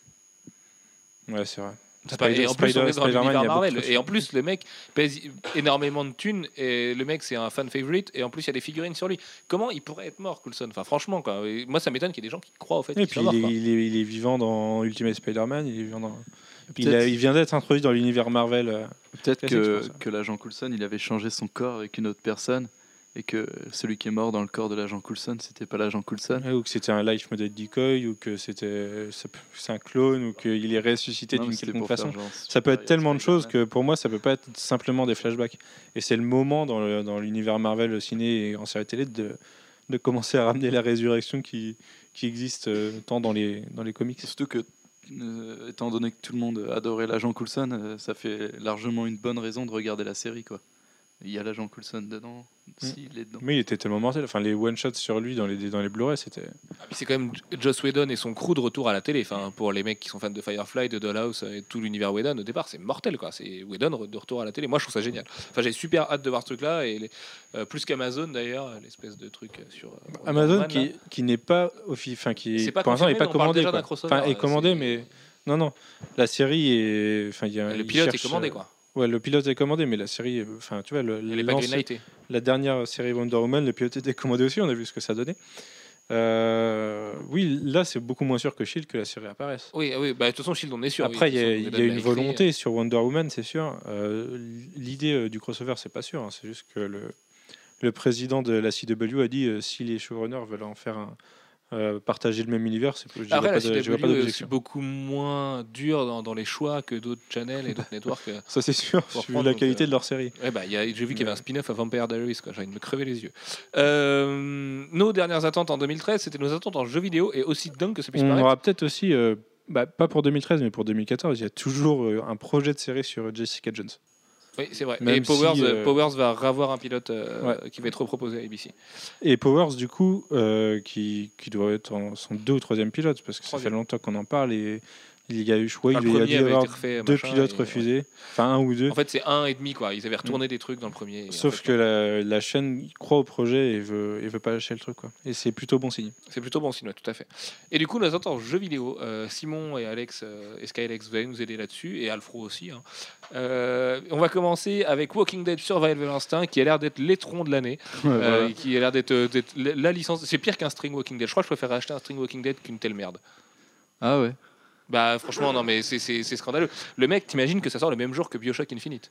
Ouais c'est vrai. C'est pas- et en plus, Spider- on est dans l'univers il Marvel. Et en plus, le mec pèse énormément de thunes. Et le mec, c'est un fan favorite. Et en plus, il y a des figurines sur lui. Comment il pourrait être mort, Coulson? Enfin, franchement, quoi. Moi, ça m'étonne qu'il y ait des gens qui croient au fait Et qu'il puis soit mort. il est, il est- il est vivant dans Ultimate Spider-Man, il est vivant dans, Il, a- il vient d'être introduit dans l'univers Marvel. euh, Peut-être que, pense. que l'agent Coulson, il avait changé son corps avec une autre personne et que celui qui est mort dans le corps de l'agent Coulson, c'était pas l'agent Coulson. ou que c'était un life model decoy, ou que c'était c'est un clone, ou qu'il est ressuscité d'une quelconque façon. genre Ça peut être tellement de choses que pour moi, ça peut pas être simplement des flashbacks. Et c'est le moment dans l'univers Marvel au ciné et en série télé de, de commencer à ramener la résurrection qui, qui existe euh, tant dans les, dans les comics. Surtout que, euh, étant donné que tout le monde adorait l'agent Coulson, euh, ça fait largement une bonne raison de regarder la série. quoi. Il y a l'agent Coulson dedans, s'il est dedans. Mais il était tellement mortel. Enfin, les one-shots sur lui dans les, dans les Blu-ray, c'était. Ah, c'est quand même Joss Whedon et son crew de retour à la télé. Enfin, pour les mecs qui sont fans de Firefly, de Dollhouse et tout l'univers Whedon, au départ, c'est mortel. quoi. C'est Whedon de retour à la télé. Moi, je trouve ça génial. Enfin, j'ai super hâte de voir ce truc-là. Et les- euh, plus qu'Amazon, d'ailleurs, l'espèce de truc euh, sur. euh, Wonder Amazon qui, qui n'est pas offi- enfin qui C'est pas pour l'instant n'est pas commandé Enfin, est euh, commandé mais non non la série est enfin il y a Le pilote est cherchent, commandé, quoi. Ouais, le pilote est commandé mais la série euh, enfin tu vois le, Elle est pas l'ancien- greenlightée. la dernière série Wonder Woman le pilote était commandé aussi on a vu ce que ça donnait. Euh, oui là c'est beaucoup moins sûr que Shield que la série apparaisse. Oui, oui, bah, de toute façon, Shield, on est sûr. Après, oui, il y façon, y a une écrit. volonté sur Wonder Woman, c'est sûr. Euh, L'idée euh, du crossover, c'est pas sûr. hein. C'est juste que le, le président de la CW a dit euh, si les showrunners veulent en faire un. Euh, partager le même univers, c'est je Après, pas de- je dirais CW pas est aussi d'objection. beaucoup moins dur dans, dans les choix que d'autres channels et d'autres (laughs) networks. euh. Ça, c'est sûr, vu la qualité euh, de leur série. Ouais, bah, j'ai vu qu'il y avait un spin-off à Vampire Diaries, quoi. J'ai envie de me crever les yeux. Euh, nos dernières attentes en 2013, c'était nos attentes en jeux vidéo et aussi dingue que ça puisse On paraître. aura peut-être aussi, bah, pas pour 2013, mais pour 2014, il y a toujours un projet de série sur Jessica Jones. Oui, c'est vrai. Même et Powers, si, euh, Powers va revoir un pilote euh, qui va être reproposé à ABC. Et Powers, du coup, euh, qui, qui doit être en son deux ou troisième pilote, parce que ça fait longtemps qu'on en parle. Et il y a eu, je crois, Enfin, il y a dû avoir refait, deux machin, pilotes et- refusés, enfin un ou deux. En fait, c'est un et demi, quoi. Ils avaient retourné des trucs dans le premier. en Sauf fait, que la, la chaîne croit au projet et veut, et veut pas lâcher le truc. Quoi. Et c'est plutôt bon signe. C'est plutôt bon signe, ouais, tout à fait. Et du coup, nous attendons en jeux vidéo. Euh, Simon et Alex euh, et Skylex, vous allez nous aider là-dessus, et Alfro aussi. hein. Euh, on va commencer avec Walking Dead Survival Instinct, qui a l'air d'être l'étron de l'année, (laughs) euh, qui a l'air d'être la licence. C'est pire qu'un String Walking Dead. Je crois que je préfère acheter un String Walking Dead qu'une telle merde. Ah ouais. Bah, franchement, non, mais c'est- c'est c'est scandaleux. Le mec, t'imagines que ça sort le même jour que Bioshock Infinite?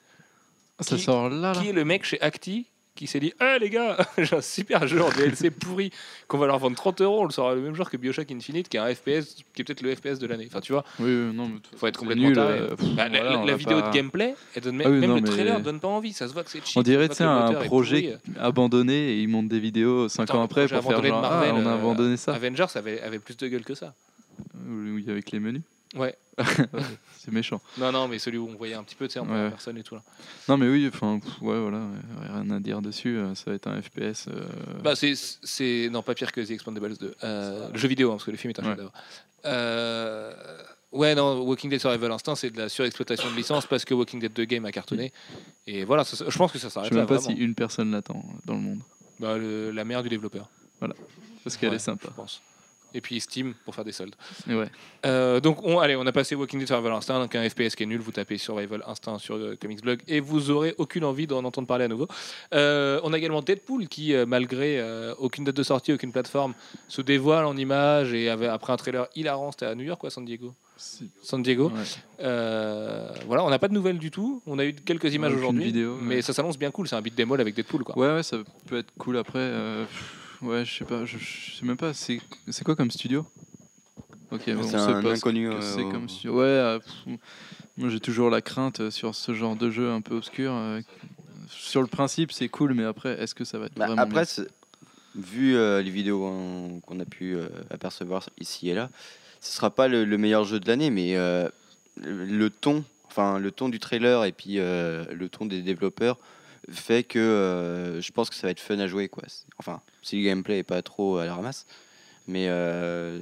Ça Qui- sort là, là. Qui est le mec chez Acti qui s'est dit Eh les gars, (laughs) j'ai un super jeu en DLC pourri qu'on va leur vendre 30 euros, on le sort le même jour que Bioshock Infinite, qui est un FPS, qui est peut-être le FPS de l'année. Enfin, tu vois, Oui, non, mais faut être c'est complètement nul, taré. euh, pff, Bah, la- voilà, la on la va vidéo pas- de gameplay, elle donne même, Ah oui, même non, le trailer mais- donne pas envie. Ça se voit que c'est cheap. On dirait, ça le un projet abandonné et ils montent des vidéos 5 Attends, ans après pour faire genre, ah, on a euh, abandonné ça. Avengers avait, avait plus de gueule que ça. Oui, avec les menus. Ouais. (laughs) C'est méchant. Non, non, mais celui où on voyait un petit peu, tu sais, en Ouais. personne et tout. Là. Non, mais oui, enfin, ouais, voilà, rien à dire dessus. euh, Ça va être un FPS. euh, Bah, c'est, non pas pire que The Expandables 2. Euh, le jeu vidéo, hein, parce que le film est un Ouais. chef-d'œuvre. Euh, ouais, non, Walking Dead Survival Instinct, c'est de la surexploitation de licence parce que Walking Dead 2 Game a cartonné. Et voilà, ça- je pense que ça je s'arrête sais même pas vraiment. si une personne l'attend dans le monde. Bah, le- la mère du développeur, Parce qu'elle Ouais. est sympa. je pense. Et puis Steam pour faire des soldes. Ouais. Euh, donc, on, allez, on a passé Walking Dead Survival Instinct, donc un FPS qui est nul. Vous tapez Survival Instinct sur euh, Comics Blog et vous aurez aucune envie d'en entendre parler à nouveau. Euh, on a également Deadpool qui, euh, malgré euh, aucune date de sortie, aucune plateforme, se dévoile en images et avait, après un trailer hilarant, c'était à New York ou à San Diego? San Diego. Ouais. Euh, voilà, on n'a pas de nouvelles du tout. On a eu quelques images aujourd'hui, mais ouais. ça s'annonce bien cool. C'est un beat démol avec Deadpool, quoi. Ouais, ouais, ça peut être cool après. Ouais, je sais pas, je, je sais même pas. C'est quoi comme studio? Ok, on C'est un pas inconnu, euh, c'est comme studio. Ouais, euh, pff, moi j'ai toujours la crainte euh, sur ce genre de jeu un peu obscur. euh, sur le principe, c'est cool, mais après, est-ce que ça va être Bah, vraiment après, vu les vidéos hein, qu'on a pu apercevoir ici et là, ce sera pas le, le meilleur jeu de l'année, mais le, ton, enfin le ton du trailer et puis le ton des développeurs fait que euh, je pense que ça va être fun à jouer quoi. Enfin, si le gameplay est pas trop à la ramasse, mais euh,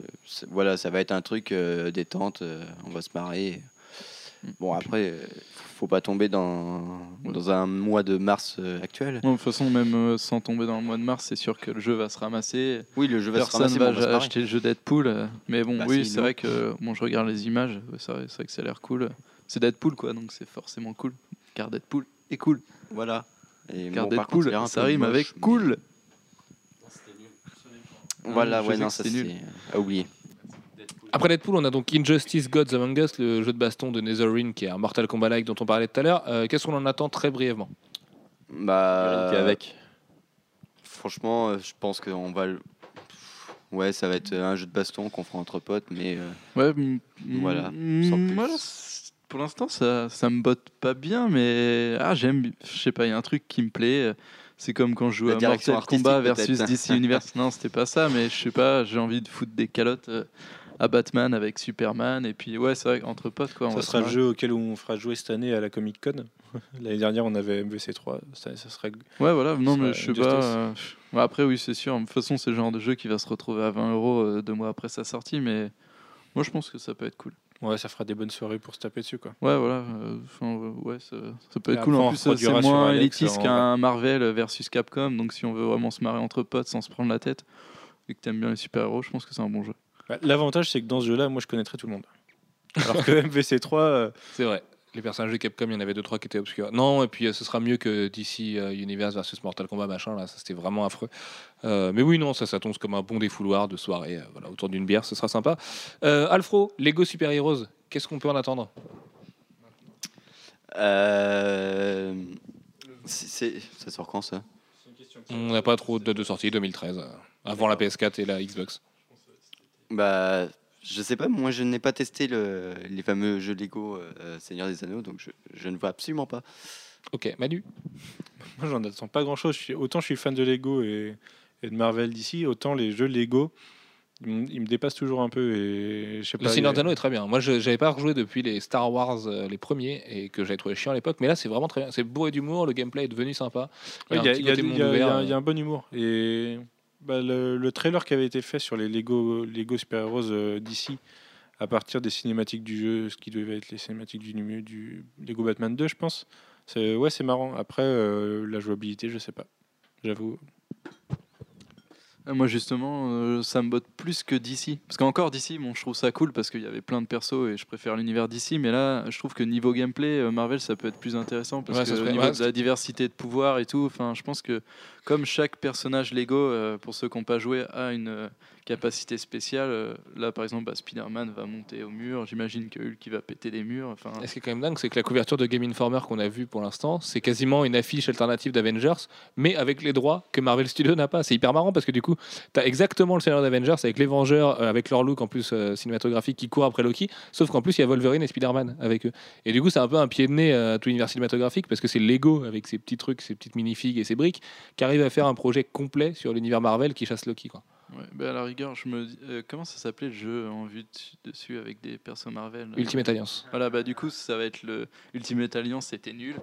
voilà, ça va être un truc euh, détente, euh, on va se marrer. Bon après, faut pas tomber dans, dans un mois de mars actuel. De toute façon, même sans tomber dans le mois de mars, c'est sûr que le jeu va se ramasser. Oui, le jeu va se Personne ramasser, va mais on va se acheter le jeu Deadpool. Mais bon, Bah, oui, c'est vrai que bon, je regarde les images. C'est vrai, c'est vrai que ça a l'air cool. C'est Deadpool, quoi, donc c'est forcément cool. Car Deadpool est cool. Voilà. Et Car bon, contre, un ça rime moche, avec mais- cool. Voilà, Je ouais, non, ça c'est à oublier. Après Deadpool, on a donc Injustice Gods Among Us, le jeu de baston de Netherrealm qui est un Mortal Kombat-like dont on parlait tout à l'heure. Euh, Qu'est-ce qu'on en attend très brièvement? Bah, avec. franchement, euh, je pense qu'on va. le- Ouais, ça va être un jeu de baston qu'on fera entre potes, mais euh, Ouais, mm, Voilà, mm, sans plus. voilà, pour l'instant, ça, ça me botte pas bien, mais ah, j'aime, je sais pas, il y a un truc qui me plaît. C'est comme quand je joue à Mortal Kombat versus. DC (laughs) Universe. Non, c'était pas ça, mais je sais pas, j'ai envie de foutre des calottes euh, à Batman avec Superman, et puis ouais, c'est vrai qu'entre potes, quoi. on Ça sera se le jeu auquel on fera jouer cette année à la Comic Con. (laughs) L'année dernière, on avait MVC3. Ça, ça serait... Ouais, voilà, non, mais sera je sais pas. euh, après, oui, c'est sûr. De toute façon, c'est le genre de jeu qui va se retrouver à 20 euros euh, deux mois après sa sortie, mais moi, je pense que ça peut être cool. Ouais, ça fera des bonnes soirées pour se taper dessus. Quoi. Ouais, voilà. euh, enfin, euh, ouais, ça, ça peut Et être cool. après, En plus, ça, c'est moins élitiste en qu'un Marvel versus Capcom. Donc, si on veut vraiment se marrer entre potes sans se prendre la tête et que t'aimes bien les super-héros, je pense que c'est un bon jeu. Bah, L'avantage, c'est que dans ce jeu-là, moi, je connaîtrais tout le monde. Alors que (laughs) MVC3, euh, C'est vrai. Les personnages de Capcom, il y en avait deux trois qui étaient obscurs. Non, et puis euh, ce sera mieux que DC euh, Universe versus Mortal Kombat machin là, ça c'était vraiment affreux. Euh, mais oui non, ça ça tombe comme un bon défouloir de soirée euh, voilà, autour d'une bière, ce sera sympa. Alfro, Lego Super Heroes, qu'est-ce qu'on peut en attendre? C'est- ça sort quand ça? On n'a pas trop de de sortie 2013 euh, avant la PS4 et la Xbox. Bah, je sais pas. Moi, je n'ai pas testé le- les fameux jeux Lego euh, Seigneur des Anneaux, donc je, je ne vois absolument pas. OK, Manu? moi, j'en attends pas grand-chose. Je suis- Autant je suis fan de Lego et, et de Marvel d'ici, autant les jeux Lego, ils me, dépassent toujours un peu. Et, je sais Le pas, Seigneur a- Anneaux est très bien. Moi, je j'avais pas rejoué depuis les Star Wars, euh, les premiers, et que j'avais trouvé chiant à l'époque. Mais là, c'est vraiment très bien. C'est bourré d'humour, le gameplay est devenu sympa. Il y a- y y y y un bon humour. Et bah, le, le trailer qui avait été fait sur les Lego, Lego Super Heroes euh, d'ici, à partir des cinématiques du jeu, ce qui devait être les cinématiques du, numéro- du Lego Batman 2, je pense. C'est, ouais, c'est marrant. Après, euh, la jouabilité, je sais pas. J'avoue. Euh, Moi, justement, euh, ça me botte plus que DC. Parce qu'encore DC, bon, je trouve ça cool parce qu'il y avait plein de persos et je préfère l'univers DC. Mais là, je trouve que niveau gameplay, euh, Marvel, ça peut être plus intéressant parce Ouais, que au niveau de la diversité de pouvoirs et tout, enfin, je pense que comme chaque personnage Lego, euh, pour ceux qui n'ont pas joué, a une capacité spéciale. euh, là, par exemple, bah, Spider-Man va monter au mur. J'imagine que Hulk va péter les murs. Enfin, Et ce qui est quand même dingue, c'est que la couverture de Game Informer qu'on a vue pour l'instant, c'est quasiment une affiche alternative d'Avengers, mais avec les droits que Marvel Studios n'a pas. C'est hyper marrant parce que du coup, tu as exactement le scénario d'Avengers avec les Vengeurs, euh, avec leur look en plus euh, cinématographique qui court après Loki, sauf qu'en plus, il y a Wolverine et Spider-Man avec eux. Et du coup, c'est un peu un pied de nez à tout l'univers cinématographique parce que c'est Lego avec ses petits trucs, ses petites minifigs et ses briques qui arrive à faire un projet complet sur l'univers Marvel qui chasse Loki. Quoi. Ouais, bah, à la rigueur, je me dis- euh, comment ça s'appelait le jeu en vue dessus- dessus avec des persos Marvel? Ultimate Alliance. Voilà, bah du coup, ça va être le Ultimate Alliance, c'était nul.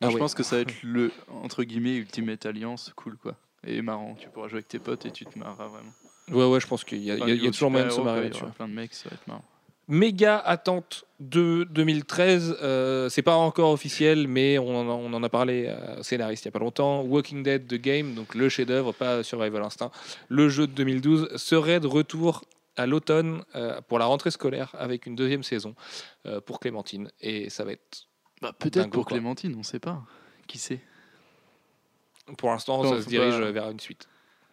Ah je oui. pense que ça va être (laughs) le entre guillemets Ultimate Alliance, cool quoi. Et marrant, tu pourras jouer avec tes potes et tu te marreras vraiment. Ouais, ouais, je pense qu'il y a, y a- il y a toujours moyen de se marrer Il y là-dessus. plein de mecs, ça va être marrant. Méga attente de 2013. euh, c'est pas encore officiel, mais on en a, on en a parlé à scénariste il y a pas longtemps. Walking Dead The Game, donc le chef-d'œuvre, pas Survival Instinct, le jeu de 2012 serait de retour à l'automne euh, pour la rentrée scolaire avec une deuxième saison euh, pour Clémentine. Et ça va être, Bah, peut-être pour quoi. Clémentine, on sait pas. Qui sait? Pour l'instant, ça se dirige pas- vers une suite.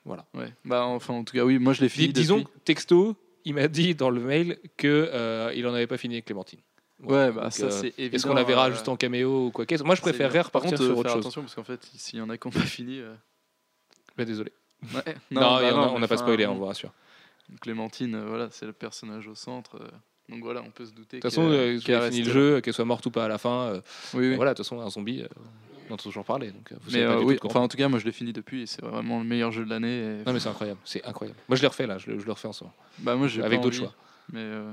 Ouais. Bah enfin, en tout cas, oui, moi je l'ai fini. Dis- disons, depuis. texto, il m'a dit dans le mail que euh, il en avait pas fini avec Clémentine. Ouais, bah ça euh, c'est évident. Est-ce qu'on la verra euh, juste en caméo ou quoi qu'est-ce? Moi, je préférerais repartir contre, sur autre faire chose. attention parce qu'en fait, s'il y en a qui n'ont pas fini. Bah, désolé. Ouais. (laughs) Non, bah et on n'a pas spoilé, bon, on vous rassure. Clémentine, voilà, c'est le personnage au centre. Donc voilà, on peut se douter. De toute façon, vous avez fini le jeu, qu'elle soit morte ou pas à la fin, euh, Oui, oui. voilà, de toute façon, un zombie, euh, on en a toujours parlé. Donc, euh, vous Mais euh, oui, enfin en tout cas, moi je l'ai fini depuis et c'est vraiment le meilleur jeu de l'année. et- Non, mais c'est incroyable, c'est incroyable. Moi, je l'ai refait là, je le, je le refais en ce moment. Bah moi Avec d'autres choix. Mais euh,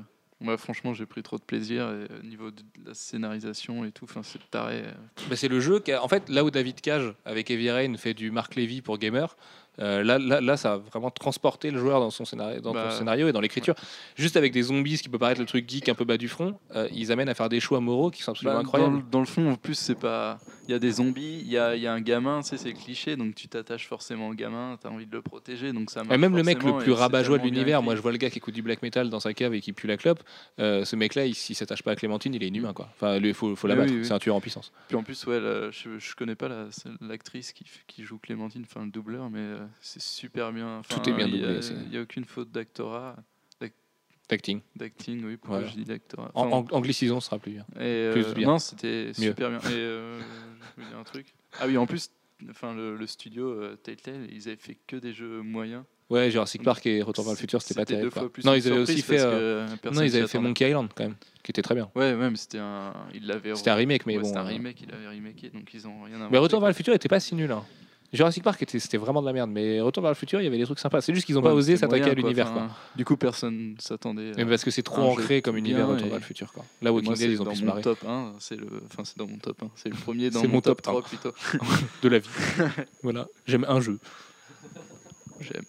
franchement, j'ai pris trop de plaisir et au niveau de la scénarisation et tout, c'est taré. euh. Bah, c'est le jeu qui, a- en fait, là où David Cage avec Heavy Rain fait du Marc Levy pour gamer, euh, là, là, là, ça a vraiment transporté le joueur dans son scénario, dans Bah, scénario et dans l'écriture. Juste avec des zombies, ce qui peut paraître le truc geek un peu bas du front, euh, ils amènent à faire des choix moraux qui sont absolument Bah, incroyables. le, dans le fond, en plus, c'est pas. Il y a des zombies, il y a, y a un gamin, c'est cliché, donc tu t'attaches forcément au gamin, tu as envie de le protéger, donc ça Et même le mec le plus rabat-joie de l'univers, moi je vois le gars qui écoute du black metal dans sa cave et qui pue la clope, euh, ce mec-là, il, s'il s'attache pas à Clémentine, il est inhumain quoi. Enfin, il faut, faut l'abattre, oui, oui. c'est un tueur en puissance. Puis en plus, ouais, là, je, je connais pas la- l'actrice qui, qui joue Clémentine, enfin le doubleur, mais euh, c'est super bien. Enfin, Tout est bien doublé, Il n'y a aucune faute d'actorat. d'ac- D'acting. d'acting, oui, pourquoi Voilà. je dis d'acteur En, Enfin, en- anglicisation sera plus bien. Et euh, Plus bien. Non, c'était super bien. Et euh, je dire un truc. Ah oui, en plus, enfin le, le studio euh, Telltale, ils avaient fait que des jeux moyens. Ouais, Jurassic Park et Retour vers le futur, c'était pas deux terrible. fois quoi. plus Non, ils avaient aussi fait. euh, Non, ils avaient fait. Monkey Island quand même, qui était très bien. Ouais, même c'était un, ils l'avaient. C'était un remake, mais ouais, bon. C'était un remake, ils l'avaient remaké, donc ils ont rien. Mais Retour vers le futur était pas si nul. Hein. Jurassic Park était- c'était vraiment de la merde, mais Retour vers le futur, il y avait des trucs sympas. C'est juste qu'ils ont Ouais, pas osé s'attaquer à l'univers. Du coup, personne s'attendait. Mais à- parce que c'est trop ancré comme univers Retour et- vers le futur. Quoi. Là, Walking Dead, ils ont pu se marrer. top 1, c'est le, enfin c'est dans mon top 1, c'est le premier dans mon, top 3 plutôt. (laughs) de la vie. (laughs) voilà, j'aime un jeu. J'aime.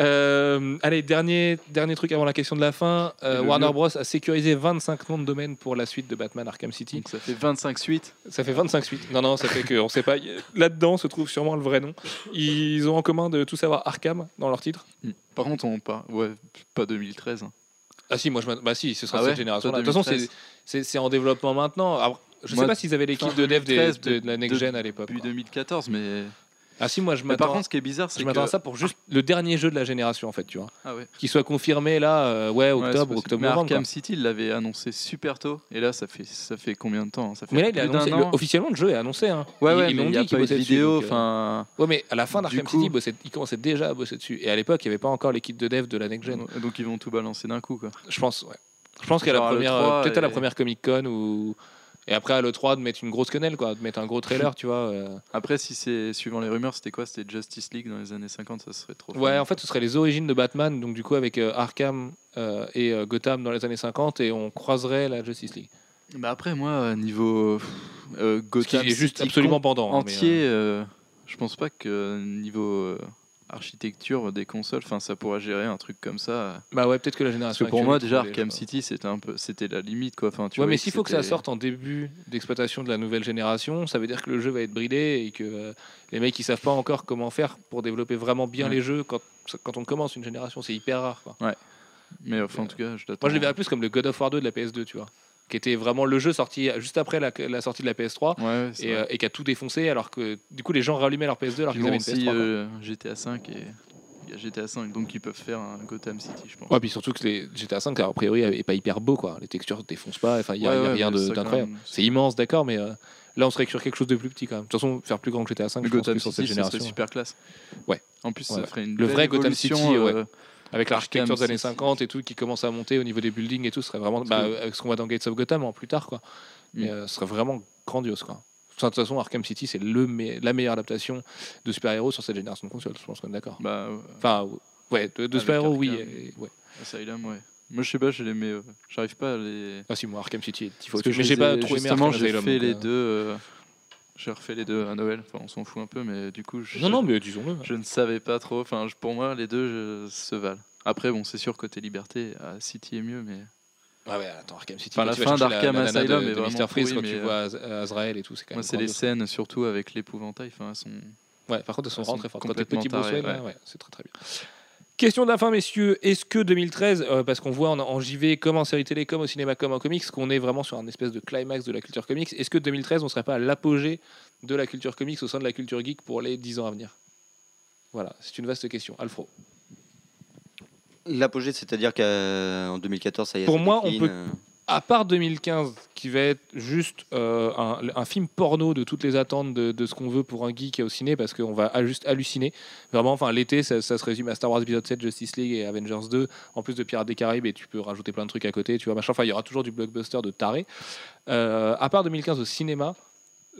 Euh, allez, dernier, dernier truc avant la question de la fin. Euh, Warner. Bros a sécurisé 25 noms de domaine pour la suite de Batman Arkham City. Donc ça fait 25 suites. Ça fait 25 suites. Non, non, ça fait que on sait pas. Là-dedans se trouve sûrement le vrai nom. Ils ont en commun de tous avoir Arkham dans leur titre. Par contre, on pas, ouais, pas 2013. hein. Ah si, moi je m'att- bah si, ce sera Ah cette ouais génération-là. De toute façon, 2013. c'est- en développement maintenant. Alors, je sais Moi, pas s'ils avaient l'équipe fin de dev des- 2013, de, de la next gen à l'époque. Depuis quoi. 2014, mais. Ah si, moi je mais par m'attends. contre, ce qui est bizarre, c'est Je que. m'attends à ça pour juste le dernier jeu de la génération en fait, tu vois. Ah ouais. Qui soit confirmé là, euh, ouais, Ouais, octobre, possible. octobre, Mais novembre. Arkham quoi. City, il l'avait annoncé super tôt. Et là, ça fait, ça fait combien de temps hein? Ça fait Mais là, il est annoncé. le- officiellement, le jeu est annoncé. Hein. Ouais, Ils- ouais, ils mais dit qu'ils bossaient dessus, vidéo. euh, Enfin, Ouais, mais à la fin d'Arkham coup- City, ils, bossaient- ils commençaient déjà à bosser dessus. Et à l'époque, il n'y avait pas encore l'équipe de dev de la next gen. donc ils vont tout balancer d'un coup, quoi. Je pense, ouais. Je pense qu'à la première, l'E3 euh, peut-être à la première Comic Con ou et après à l'E3 de mettre une grosse quenelle, quoi, de mettre un gros trailer, tu vois. euh. Après, si c'est suivant les rumeurs, c'était quoi? C'était Justice League dans les années 50, ça serait trop. Ouais, fun. en fait, ce serait les origines de Batman, donc du coup avec euh, Arkham euh, et Gotham dans les années 50, et on croiserait la Justice League. Bah après, moi, niveau euh, Ce qui Gotham est juste absolument pendant. hein, mais, entier, euh, je pense pas que niveau architecture des consoles, enfin, ça pourra gérer un truc comme ça. euh, Bah ouais, peut-être que la Parce génération. que pour moi, déjà, Arkham City, c'était un peu, c'était la limite, quoi. Enfin, tu Ouais, vois, mais s'il faut que ça sorte en début d'exploitation de la nouvelle génération, ça veut dire que le jeu va être bridé et que euh, les mecs ils savent pas encore comment faire pour développer vraiment bien Ouais. les jeux quand, quand on commence une génération. C'est hyper rare. Quoi. Mais enfin, en tout cas, je. Moi je les verrais plus comme le God of War 2 de la PS2, tu vois. Qui était vraiment le jeu sorti juste après la, la sortie de la PS3 Ouais, ouais, c'est et, vrai. euh, et qui a tout défoncé alors que du coup les gens rallumaient leur PS2 alors qu'ils avaient une aussi PS3. quoi. euh, GTA 5 et il y a GTA 5, donc ils peuvent faire un Gotham City, je pense. Ouais, puis surtout que les GTA 5 a priori est pas hyper beau quoi. Les textures ne défoncent pas, enfin il y a, Ouais, y a rien d'incroyable. C'est immense d'accord mais euh, là on serait sur quelque chose de plus petit quand même. De toute façon faire plus grand que GTA 5 Mais je pense Gotham que sur cette City, ça serait génération. super classe. Ouais. En plus, ça ferait une Le vrai Gotham City, ouais. Avec l'architecture des années City. 50 et tout qui commence à monter au niveau des buildings et tout, ce serait vraiment bah, avec ce qu'on voit dans Gates of Gotham en plus tard quoi. Mais Mm. euh, ce serait vraiment grandiose quoi. De toute façon, Arkham City c'est le me- la meilleure adaptation de super-héros sur cette génération de consoles, je pense qu'on est d'accord. Bah, euh, Enfin ouais, de, super-héros oui. Et- ouais. Asylum, ouais. Moi, je sais pas, je les mets. euh, J'arrive pas à les. Ah si moi Arkham City que au-dessus. mais j'ai pas trop aimé Arkham j'ai fait donc, les euh, deux. Euh, J'ai refait les deux à Noël. Enfin, on s'en fout un peu, mais du coup, je, Non non mais disons-le. je ne savais pas trop. Enfin, je- pour moi, les deux je, se valent. Après, bon, c'est sûr, côté liberté, à City est mieux, mais. Ah ouais, attends Arkham City. Enfin, la fin d'Arkham Asylum de, est de vraiment. Freeze quand tu vois Az- Azrael et tout, c'est quand même Moi, c'est les scènes, surtout avec l'épouvantail. Enfin, elles sont. Ouais, par contre, elles sont Elles vraiment sont très fortes. Quand t'es petit là, ouais. ouais, c'est très très bien. Question de la fin, messieurs. Est-ce que 2013, euh, parce qu'on voit en, en JV, comme en série télé, comme au cinéma, comme en comics, qu'on est vraiment sur un espèce de climax de la culture comics, est-ce que 2013, on serait pas à l'apogée de la culture comics au sein de la culture geek pour les 10 ans à venir? Voilà, c'est une vaste question. Alfro. L'apogée, c'est-à-dire qu'en 2014, ça y est. Pour moi, on peut- euh, À part 2015, qui va être juste euh, un, film porno de toutes les attentes de, ce qu'on veut pour un geek au ciné, parce qu'on va juste halluciner. Vraiment, enfin, l'été, ça, se résume à Star Wars Episode 7, Justice League et Avengers 2, en plus de Pirates des Caraïbes, et tu peux rajouter plein de trucs à côté, tu vois, machin. Enfin, il y aura toujours du blockbuster de taré. Euh, à part 2015 au cinéma,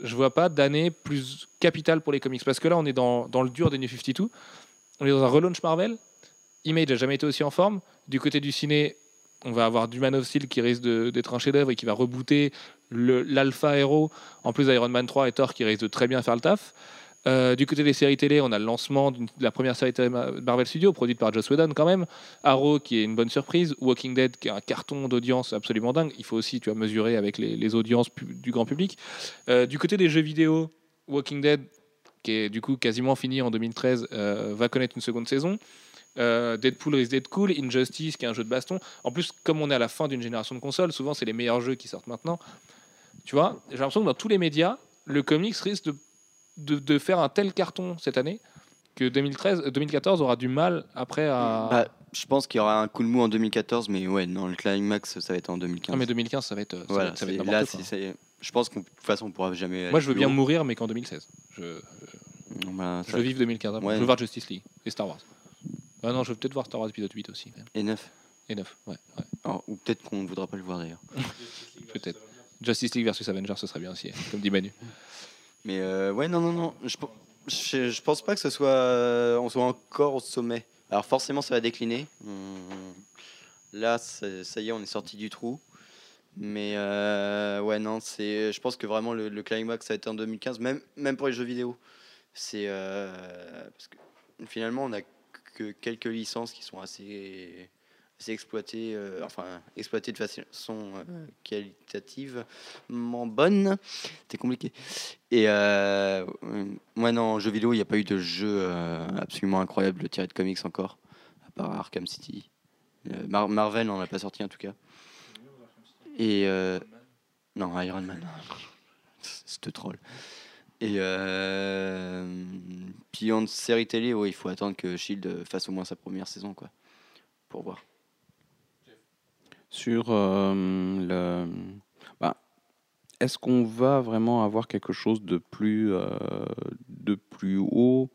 je vois pas d'année plus capitale pour les comics, parce que là, on est dans, dans le dur des New 52, on est dans un relaunch Marvel. Image n'a jamais été aussi en forme. Du côté du ciné, on va avoir du of Steel qui risque d'être un chef-d'œuvre et qui va rebooter l'alpha héros, en plus d'Iron Man 3 et Thor qui risque de très bien faire le taf. Euh, du côté des séries télé, on a le lancement de la première série télé Ma- Marvel Studios, produite par Joss Whedon quand même. Arrow qui est une bonne surprise. Walking Dead qui est un carton d'audience absolument dingue. Il faut aussi tu vois, mesurer avec les, audiences du grand public. Euh, du côté des jeux vidéo, Walking Dead, qui est du coup quasiment fini en 2013, euh, va connaître une seconde saison. Euh, Deadpool risque d'être cool. Injustice, qui est un jeu de baston. En plus, comme on est à la fin d'une génération de consoles, souvent c'est les meilleurs jeux qui sortent maintenant. Tu vois, j'ai l'impression que dans tous les médias, le comics risque de, de, de faire un tel carton cette année que 2013, euh, 2014 aura du mal après à. bah, je pense qu'il y aura un coup de mou en 2014, mais ouais, non, le climax, ça va être en 2015. Non, mais 2015, ça va être, voilà, ça va être là, quoi. je pense qu'en de toute façon, on pourra jamais. Moi, je veux bien haut. mourir, mais qu'en 2016. Je, Non, bah, je veux vivre 2015. hein. Ouais. Je veux voir Justice League et Star Wars. Ah non, je veux peut-être voir Star Wars épisode 8 aussi. même. Et 9. Et 9, ouais, ouais, Alors, ou peut-être qu'on ne voudra pas le voir d'ailleurs. (laughs) peut-être. Justice League versus Avengers, ce serait bien aussi, hein, comme dit Manu. Mais euh, ouais, non, non, non. Je, je, je pense pas que ce soit, euh, on soit encore au sommet. Alors forcément, ça va décliner. Hum, Là, ça y est, on est sorti du trou. Mais euh, ouais, non, c'est. Je pense que vraiment le, le climax ça a été en 2015, même, même pour les jeux vidéo. C'est euh, parce que finalement, on a que quelques licences qui sont assez, assez exploitées, euh, enfin exploitées de façon euh, qualitativement bonne. C'est compliqué. Et euh, moi, non, en jeu vidéo, il n'y a pas eu de jeu euh, absolument incroyable tiré de comics encore, à part Arkham City. Euh, Mar- Marvel n'en a pas sorti en tout cas. Et non, Iron Man. (laughs) C'était troll. Et euh, puis en série télé, il faut attendre que Shield fasse au moins sa première saison, quoi, pour voir. Sur euh, le. bah, Est-ce qu'on va vraiment avoir quelque chose de plus, euh, de plus haut?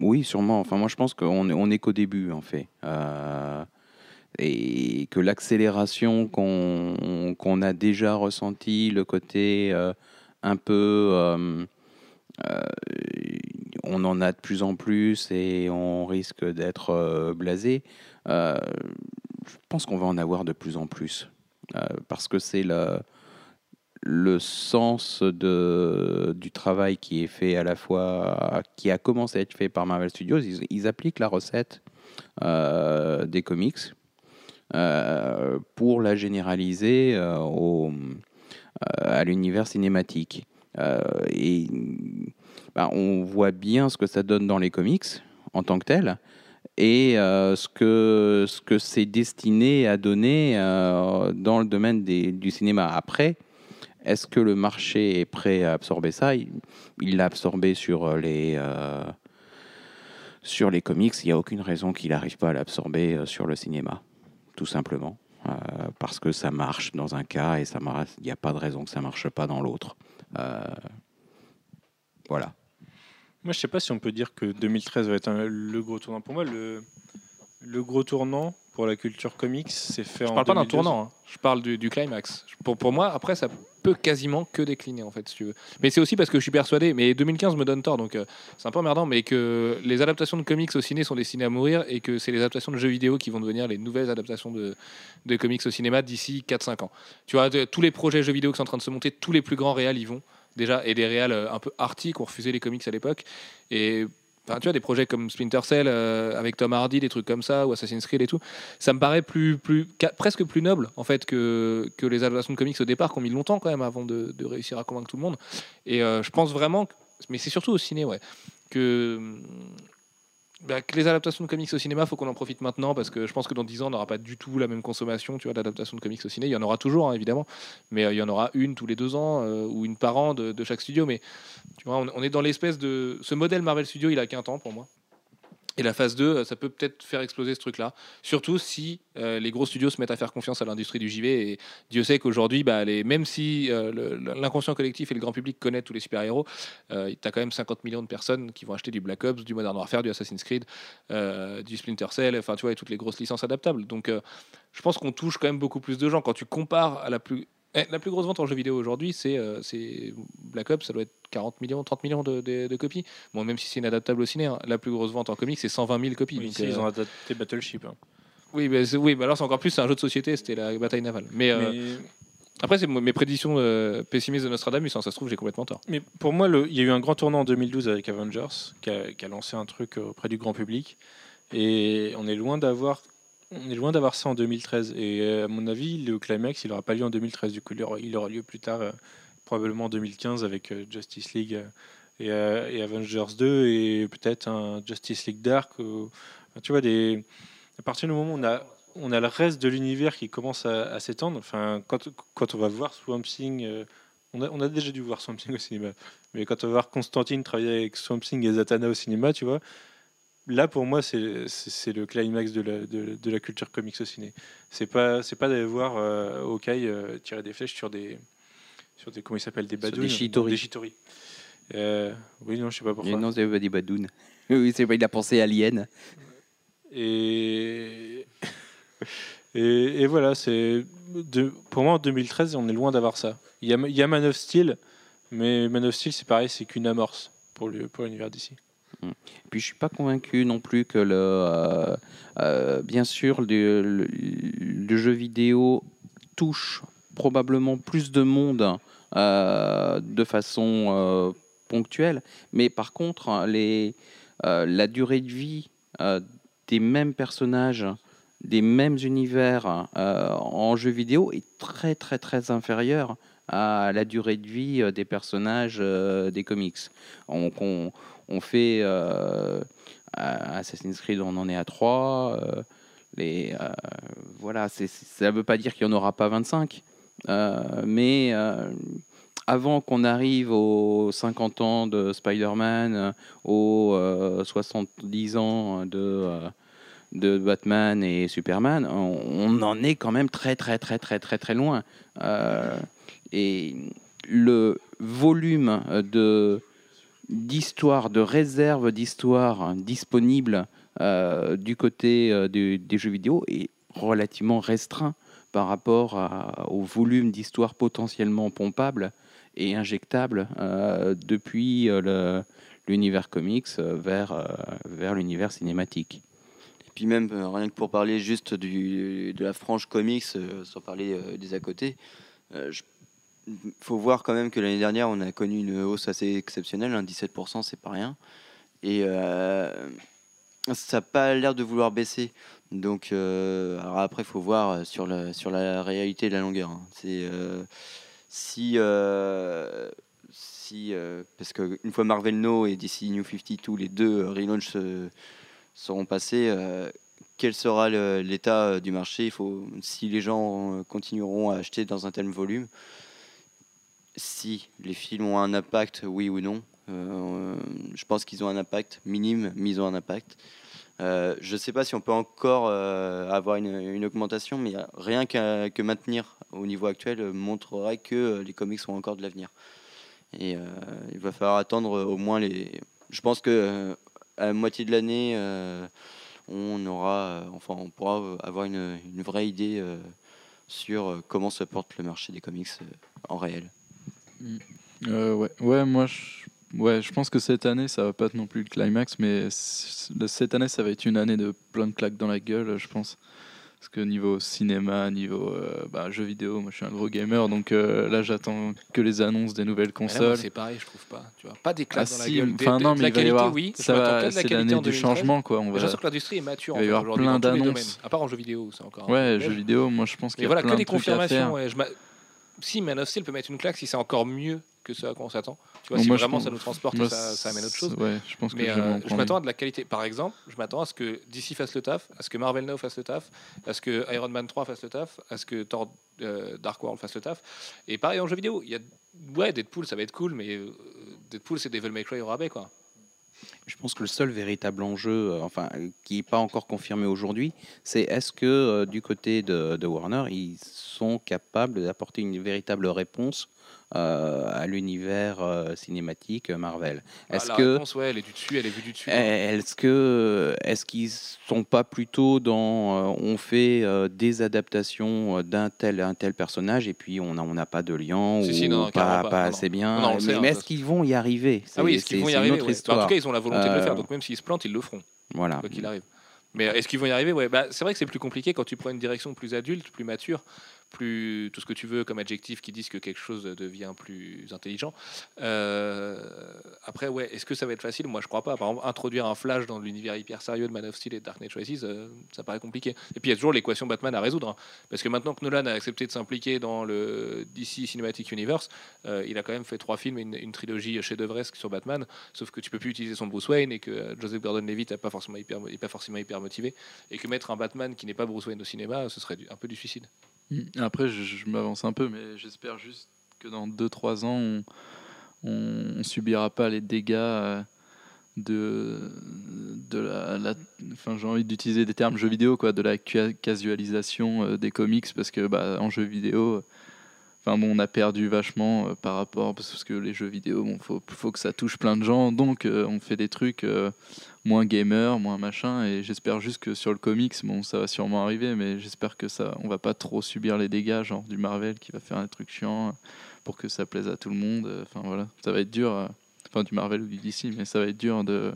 Oui, sûrement. Enfin, moi, je pense qu'on est, qu'au début, en fait. Et que l'accélération qu'on qu'on a déjà ressentie, le côté un peu. euh, euh, on en a de plus en plus et on risque d'être euh, blasé. Je pense qu'on va en avoir de plus en plus. Parce que c'est le, sens de, du travail qui est fait à la fois, qui a commencé à être fait par Marvel Studios. Ils, appliquent la recette des comics pour la généraliser euh, au, euh, à l'univers cinématique. Euh, et ben, on voit bien ce que ça donne dans les comics en tant que tel et euh, ce que ce que c'est destiné à donner euh, dans le domaine des, du cinéma. Après, est-ce que le marché est prêt à absorber ça? Il l'a absorbé sur les euh, sur les comics. Il n'y a aucune raison qu'il n'arrive pas à l'absorber euh, sur le cinéma, tout simplement. Euh, parce que ça marche dans un cas et. Il n'y a pas de raison que ça marche pas dans l'autre. Euh, voilà. Moi, je sais pas si on peut dire que 2013 va être un- le gros tournant. Pour moi, le, le gros tournant pour la culture comics, c'est fait Je en parle pas d'un 2012. tournant, hein. je parle du, du climax. Pour, pour moi, après, ça quasiment que décliner, en fait, si tu veux. Mais c'est aussi parce que je suis persuadé, mais 2015 me donne tort, donc euh, c'est un peu emmerdant, mais que les adaptations de comics au ciné sont destinées à mourir et que c'est les adaptations de jeux vidéo qui vont devenir les nouvelles adaptations de, comics au cinéma d'ici 4-5 ans. Tu vois, tous les projets jeux vidéo qui sont en train de se monter, tous les plus grands réals y vont déjà, et des réals euh, un peu arty qui ont refusé les comics à l'époque. Et tu vois, des projets comme Splinter Cell euh, avec Tom Hardy, des trucs comme ça, ou Assassin's Creed et tout, ça me paraît plus, presque plus noble en fait que, les adaptations de comics au départ, qui ont mis longtemps quand même avant de, réussir à convaincre tout le monde. Et euh, je pense vraiment, mais c'est surtout au ciné, ouais, que, bah, les adaptations de comics au cinéma, faut qu'on en profite maintenant parce que je pense que dans 10 ans, on n'aura pas du tout la même consommation, tu vois, d'adaptation de comics au ciné. Il y en aura toujours, hein, évidemment, mais euh, il y en aura une tous les deux ans euh, ou une par an de, de chaque studio. Mais tu vois, on, on est dans l'espèce de ce modèle Marvel Studio, il a qu'un temps pour moi. Et la phase 2, euh, ça peut peut-être faire exploser ce truc-là. Surtout si euh, les gros studios se mettent à faire confiance à l'industrie du JV. Et Dieu sait qu'aujourd'hui, bah, même si euh, l'inconscient collectif et le grand public connaissent tous les super-héros, euh, tu as quand même 50 millions de personnes qui vont acheter du Black Ops, du Modern Warfare, du Assassin's Creed, euh, du Splinter Cell, enfin tu vois, et toutes les grosses licences adaptables. Donc je pense qu'on touche quand même beaucoup plus de gens. Quand tu compares à la plus... eh, la plus grosse vente en jeu vidéo aujourd'hui, c'est euh, c'est Black Ops, ça doit être 40 millions, 30 millions de, de- de copies. Bon, même si c'est inadaptable au ciné, hein, la plus grosse vente en comics, c'est 120 000 copies. Oui, Donc, ici, euh, ils ont adapté Battleship. hein. oui, mais oui, mais alors c'est encore plus, c'est un jeu de société, c'était la bataille navale. Mais, euh, Mais, après, c'est mes prédictions euh, pessimistes de Nostradamus, hein, ça se trouve, j'ai complètement tort. mais pour moi, le- il y a eu un grand tournant en 2012 avec Avengers, qui a, qui a lancé un truc auprès du grand public. Et on est loin d'avoir. On est loin d'avoir ça en 2013. Et euh, à mon avis, le climax, il n'aura pas lieu en 2013. Du coup, il aura, lieu plus tard, euh, probablement en 2015, avec euh, Justice League et, Avengers 2, et peut-être un Justice League Dark. tu vois, à partir du moment où on a, on a le reste de l'univers qui commence à, s'étendre, enfin, quand, quand on va voir Swamp Thing, on, a, on a déjà dû voir Swamp Thing au cinéma, mais quand on va voir Constantine travailler avec Swamp Thing et Zatanna au cinéma, tu vois, là pour moi c'est c'est c'est le climax de la, de, de la culture comics au ciné. C'est pas c'est pas d'aller voir euh, Hawkeye euh, tirer des flèches sur des sur des comment il s'appelle des badounes des. Euh, oui non je sais pas pourquoi. Non, c'est pas des badounes. (laughs) Oui, c'est pas, il a pensé Alien. Et, et, et voilà, c'est de- pour moi en 2013, on est loin d'avoir ça. Il y a, il y a Man of Steel, mais Man of Steel, c'est pareil, c'est qu'une amorce pour le- pour l'univers d'ici. Puis je suis pas convaincu non plus que le, euh, euh, bien sûr, le, jeu vidéo touche probablement plus de monde euh, de façon ponctuelle, mais par contre, la durée de vie des mêmes personnages, des mêmes univers en jeu vidéo est très très très inférieure à la durée de vie des personnages des comics. On fait euh, Assassin's Creed, on en est à 3. les, euh, voilà, ça ne veut pas dire qu'il n'y en aura pas 25. euh, mais euh, avant qu'on arrive aux 50 ans de Spider-Man, euh, aux euh, 70 ans de, euh, de Batman et Superman, on, en est quand même très très très très très très loin. Euh, et le volume de d'histoire, de réserve d'histoire disponible euh, du côté euh, des, jeux vidéo est relativement restreint par rapport au volume d'histoire potentiellement pompable et injectable euh, depuis l'univers comics vers, vers l'univers cinématique. Et puis même, rien que pour parler juste de la frange comics, sans parler des à côté, il faut voir quand même que l'année dernière, on a connu une hausse assez exceptionnelle, hein, 17%, c'est pas rien. Et euh, ça n'a pas l'air de vouloir baisser. Donc euh, après, il faut voir sur la, sur la réalité de la longueur. hein. C'est euh, si... si, parce qu'une fois Marvel No et DC New 52, les deux relaunch euh, seront passés, quel sera l'état du marché? Il faut, si les gens continueront à acheter dans un tel volume, si les films ont un impact, oui ou non. Euh, je pense qu'ils ont un impact minime, mais ils ont un impact. Euh, je ne sais pas si on peut encore euh, avoir une, augmentation, mais rien que maintenir au niveau actuel euh, montrerait que euh, les comics ont encore de l'avenir. Et euh, il va falloir attendre au moins les. Je pense que euh, à la moitié de l'année, euh, on aura, euh, enfin, on pourra euh, avoir une, vraie idée euh, sur euh, comment se porte le marché des comics euh, en réel. Euh, ouais, ouais, moi, je, ouais, je pense que cette année, ça va pas être non plus le climax, mais cette année, ça va être une année de plein de claques dans la gueule, je pense. Parce que niveau cinéma, niveau euh, bah, jeux vidéo, moi je suis un gros gamer, donc euh, là j'attends que les annonces des nouvelles consoles. c'est pareil, je trouve pas. Tu vois, pas des claques Ah dans si, la gueule. Enfin non, mais la il va y qualité, avoir, oui. ça va, c'est l'année du 2013. changement quoi. On va, que l'industrie est mature il va y avoir plein d'annonces. À part en jeux vidéo, c'est encore. ouais, jeux vidéo, moi je pense qu'il y a voilà, plein que de des confirmations. Si Man of Steel peut mettre une claque, si c'est encore mieux que ce à quoi on s'attend. Tu vois, Bon, si moi, vraiment pense- ça nous transporte, Moi, ça, ça amène autre chose. Ouais, je pense que Mais je euh, je m'attends à de la qualité. Par exemple, je m'attends à ce que DC fasse le taf, à ce que Marvel Now fasse le taf, à ce que Iron Man 3 fasse le taf, à ce que Thor euh, Dark World fasse le taf. Et pareil en jeu vidéo, il y a ouais Deadpool, ça va être cool, mais euh, Deadpool c'est Devil May Cry au rabais quoi. Je pense que le seul véritable enjeu, euh, enfin, qui n'est pas encore confirmé aujourd'hui, c'est est-ce que euh, du côté de Warner, ils sont capables d'apporter une véritable réponse euh, à l'univers euh, cinématique Marvel. Ah, Est-ce que réponse, ouais, elle est du dessus, elle est vue du dessus. est-ce que est-ce qu'ils sont pas plutôt dans euh, on fait euh, des adaptations euh, d'un tel un tel personnage et puis on n'a on pas de lien Si, ou si, non, pas, pas. assez bien Non, mais, hein, mais est-ce qu'ils vont y arriver? Ah oui, est-ce qu'ils vont y arriver. Bah, En tout cas, ils ont la volonté de le faire, Euh, donc même s'ils se plantent, ils le feront, voilà quoi qu'il arrive. Mais euh, est-ce qu'ils vont y arriver? Ouais. bah, C'est vrai que c'est plus compliqué quand tu prends une direction plus adulte, plus mature, tout ce que tu veux comme adjectif qui disent que quelque chose devient plus intelligent. Euh, après, ouais, est-ce que ça va être facile? Moi, je crois pas. Par exemple, introduire un Flash dans l'univers hyper sérieux de Man of Steel et de Dark Knight Rises, euh, ça paraît compliqué. Et puis, il y a toujours l'équation Batman à résoudre. hein. Parce que maintenant que Nolan a accepté de s'impliquer dans le DC Cinematic Universe, euh, il a quand même fait trois films et une, trilogie chef-d'œuvresque sur Batman. Sauf que tu peux plus utiliser son Bruce Wayne et que Joseph Gordon-Levitt n'est pas forcément hyper, pas forcément hyper motivé. Et que mettre un Batman qui n'est pas Bruce Wayne au cinéma, ce serait un peu du suicide. Mm. Après, je, m'avance un peu, mais j'espère juste que dans 2-3 ans, on, on subira pas les dégâts euh, de, de la, enfin j'ai envie d'utiliser des termes jeux vidéo quoi, de la ca- casualisation euh, des comics parce que bah, en jeu vidéo, enfin bon, on a perdu vachement euh, par rapport parce que les jeux vidéo, bon, faut, que ça touche plein de gens, donc on fait des trucs moins gamer, moins machin, et j'espère juste que sur le comics, bon, ça va sûrement arriver, mais j'espère que ça, on va pas trop subir les dégâts, genre du Marvel qui va faire un truc chiant pour que ça plaise à tout le monde. euh, Enfin voilà, ça va être dur. euh, Enfin du Marvel ou du DC, mais ça va être dur de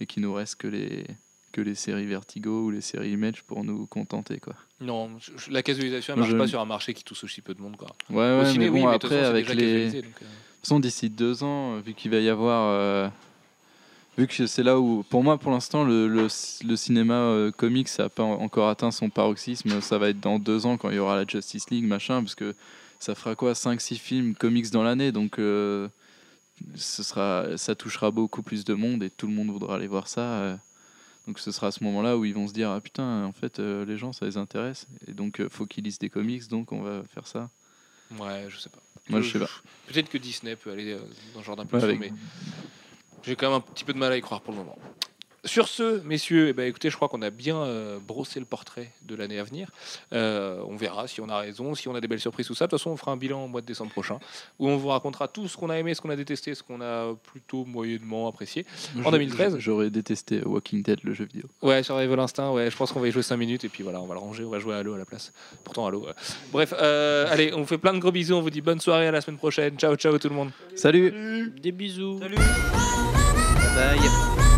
et qu'il nous reste que les que les séries Vertigo ou les séries Image pour nous contenter quoi. Non, la casualisation, elle Moi, marche je- pas sur un marché qui touche aussi peu de monde. Quoi. Ouais ouais, ciné, mais oui, bon mais de toute après façon, avec les de euh. toute façon d'ici deux ans, vu qu'il va y avoir euh, vu que c'est là où pour moi pour l'instant le, le, le cinéma euh, comics n'a pas en- encore atteint son paroxysme, ça va être dans deux ans quand il y aura la Justice League machin parce que ça fera quoi 5 6 films comics dans l'année donc euh, ce sera ça touchera beaucoup plus de monde et tout le monde voudra aller voir ça euh. donc ce sera à ce moment-là où ils vont se dire ah putain en fait euh, les gens ça les intéresse et donc faut qu'ils lisent des comics donc on va faire ça. Ouais, je sais pas. Moi je sais pas. Peut-être que Disney peut aller dans ce genre d'impulsion, Ouais, mais j'ai quand même un petit peu de mal à y croire pour le moment. Sur ce, messieurs, eh ben, écoutez, je crois qu'on a bien euh, brossé le portrait de l'année à venir. Euh, on verra si on a raison, si on a des belles surprises, tout ça. De toute façon, on fera un bilan au mois de décembre prochain, où on vous racontera tout ce qu'on a aimé, ce qu'on a détesté, ce qu'on a plutôt moyennement apprécié. En 2013. J'aurais détesté Walking Dead le jeu vidéo. Ouais, sur Rival Instinct, ouais, je pense qu'on va y jouer 5 minutes, et puis voilà, on va le ranger, on va jouer à Halo à la place. Pourtant, Halo. ouais. Bref, euh, allez, on vous fait plein de gros bisous, on vous dit bonne soirée, à la semaine prochaine. Ciao, ciao tout le monde. Salut Des bisous. Bye.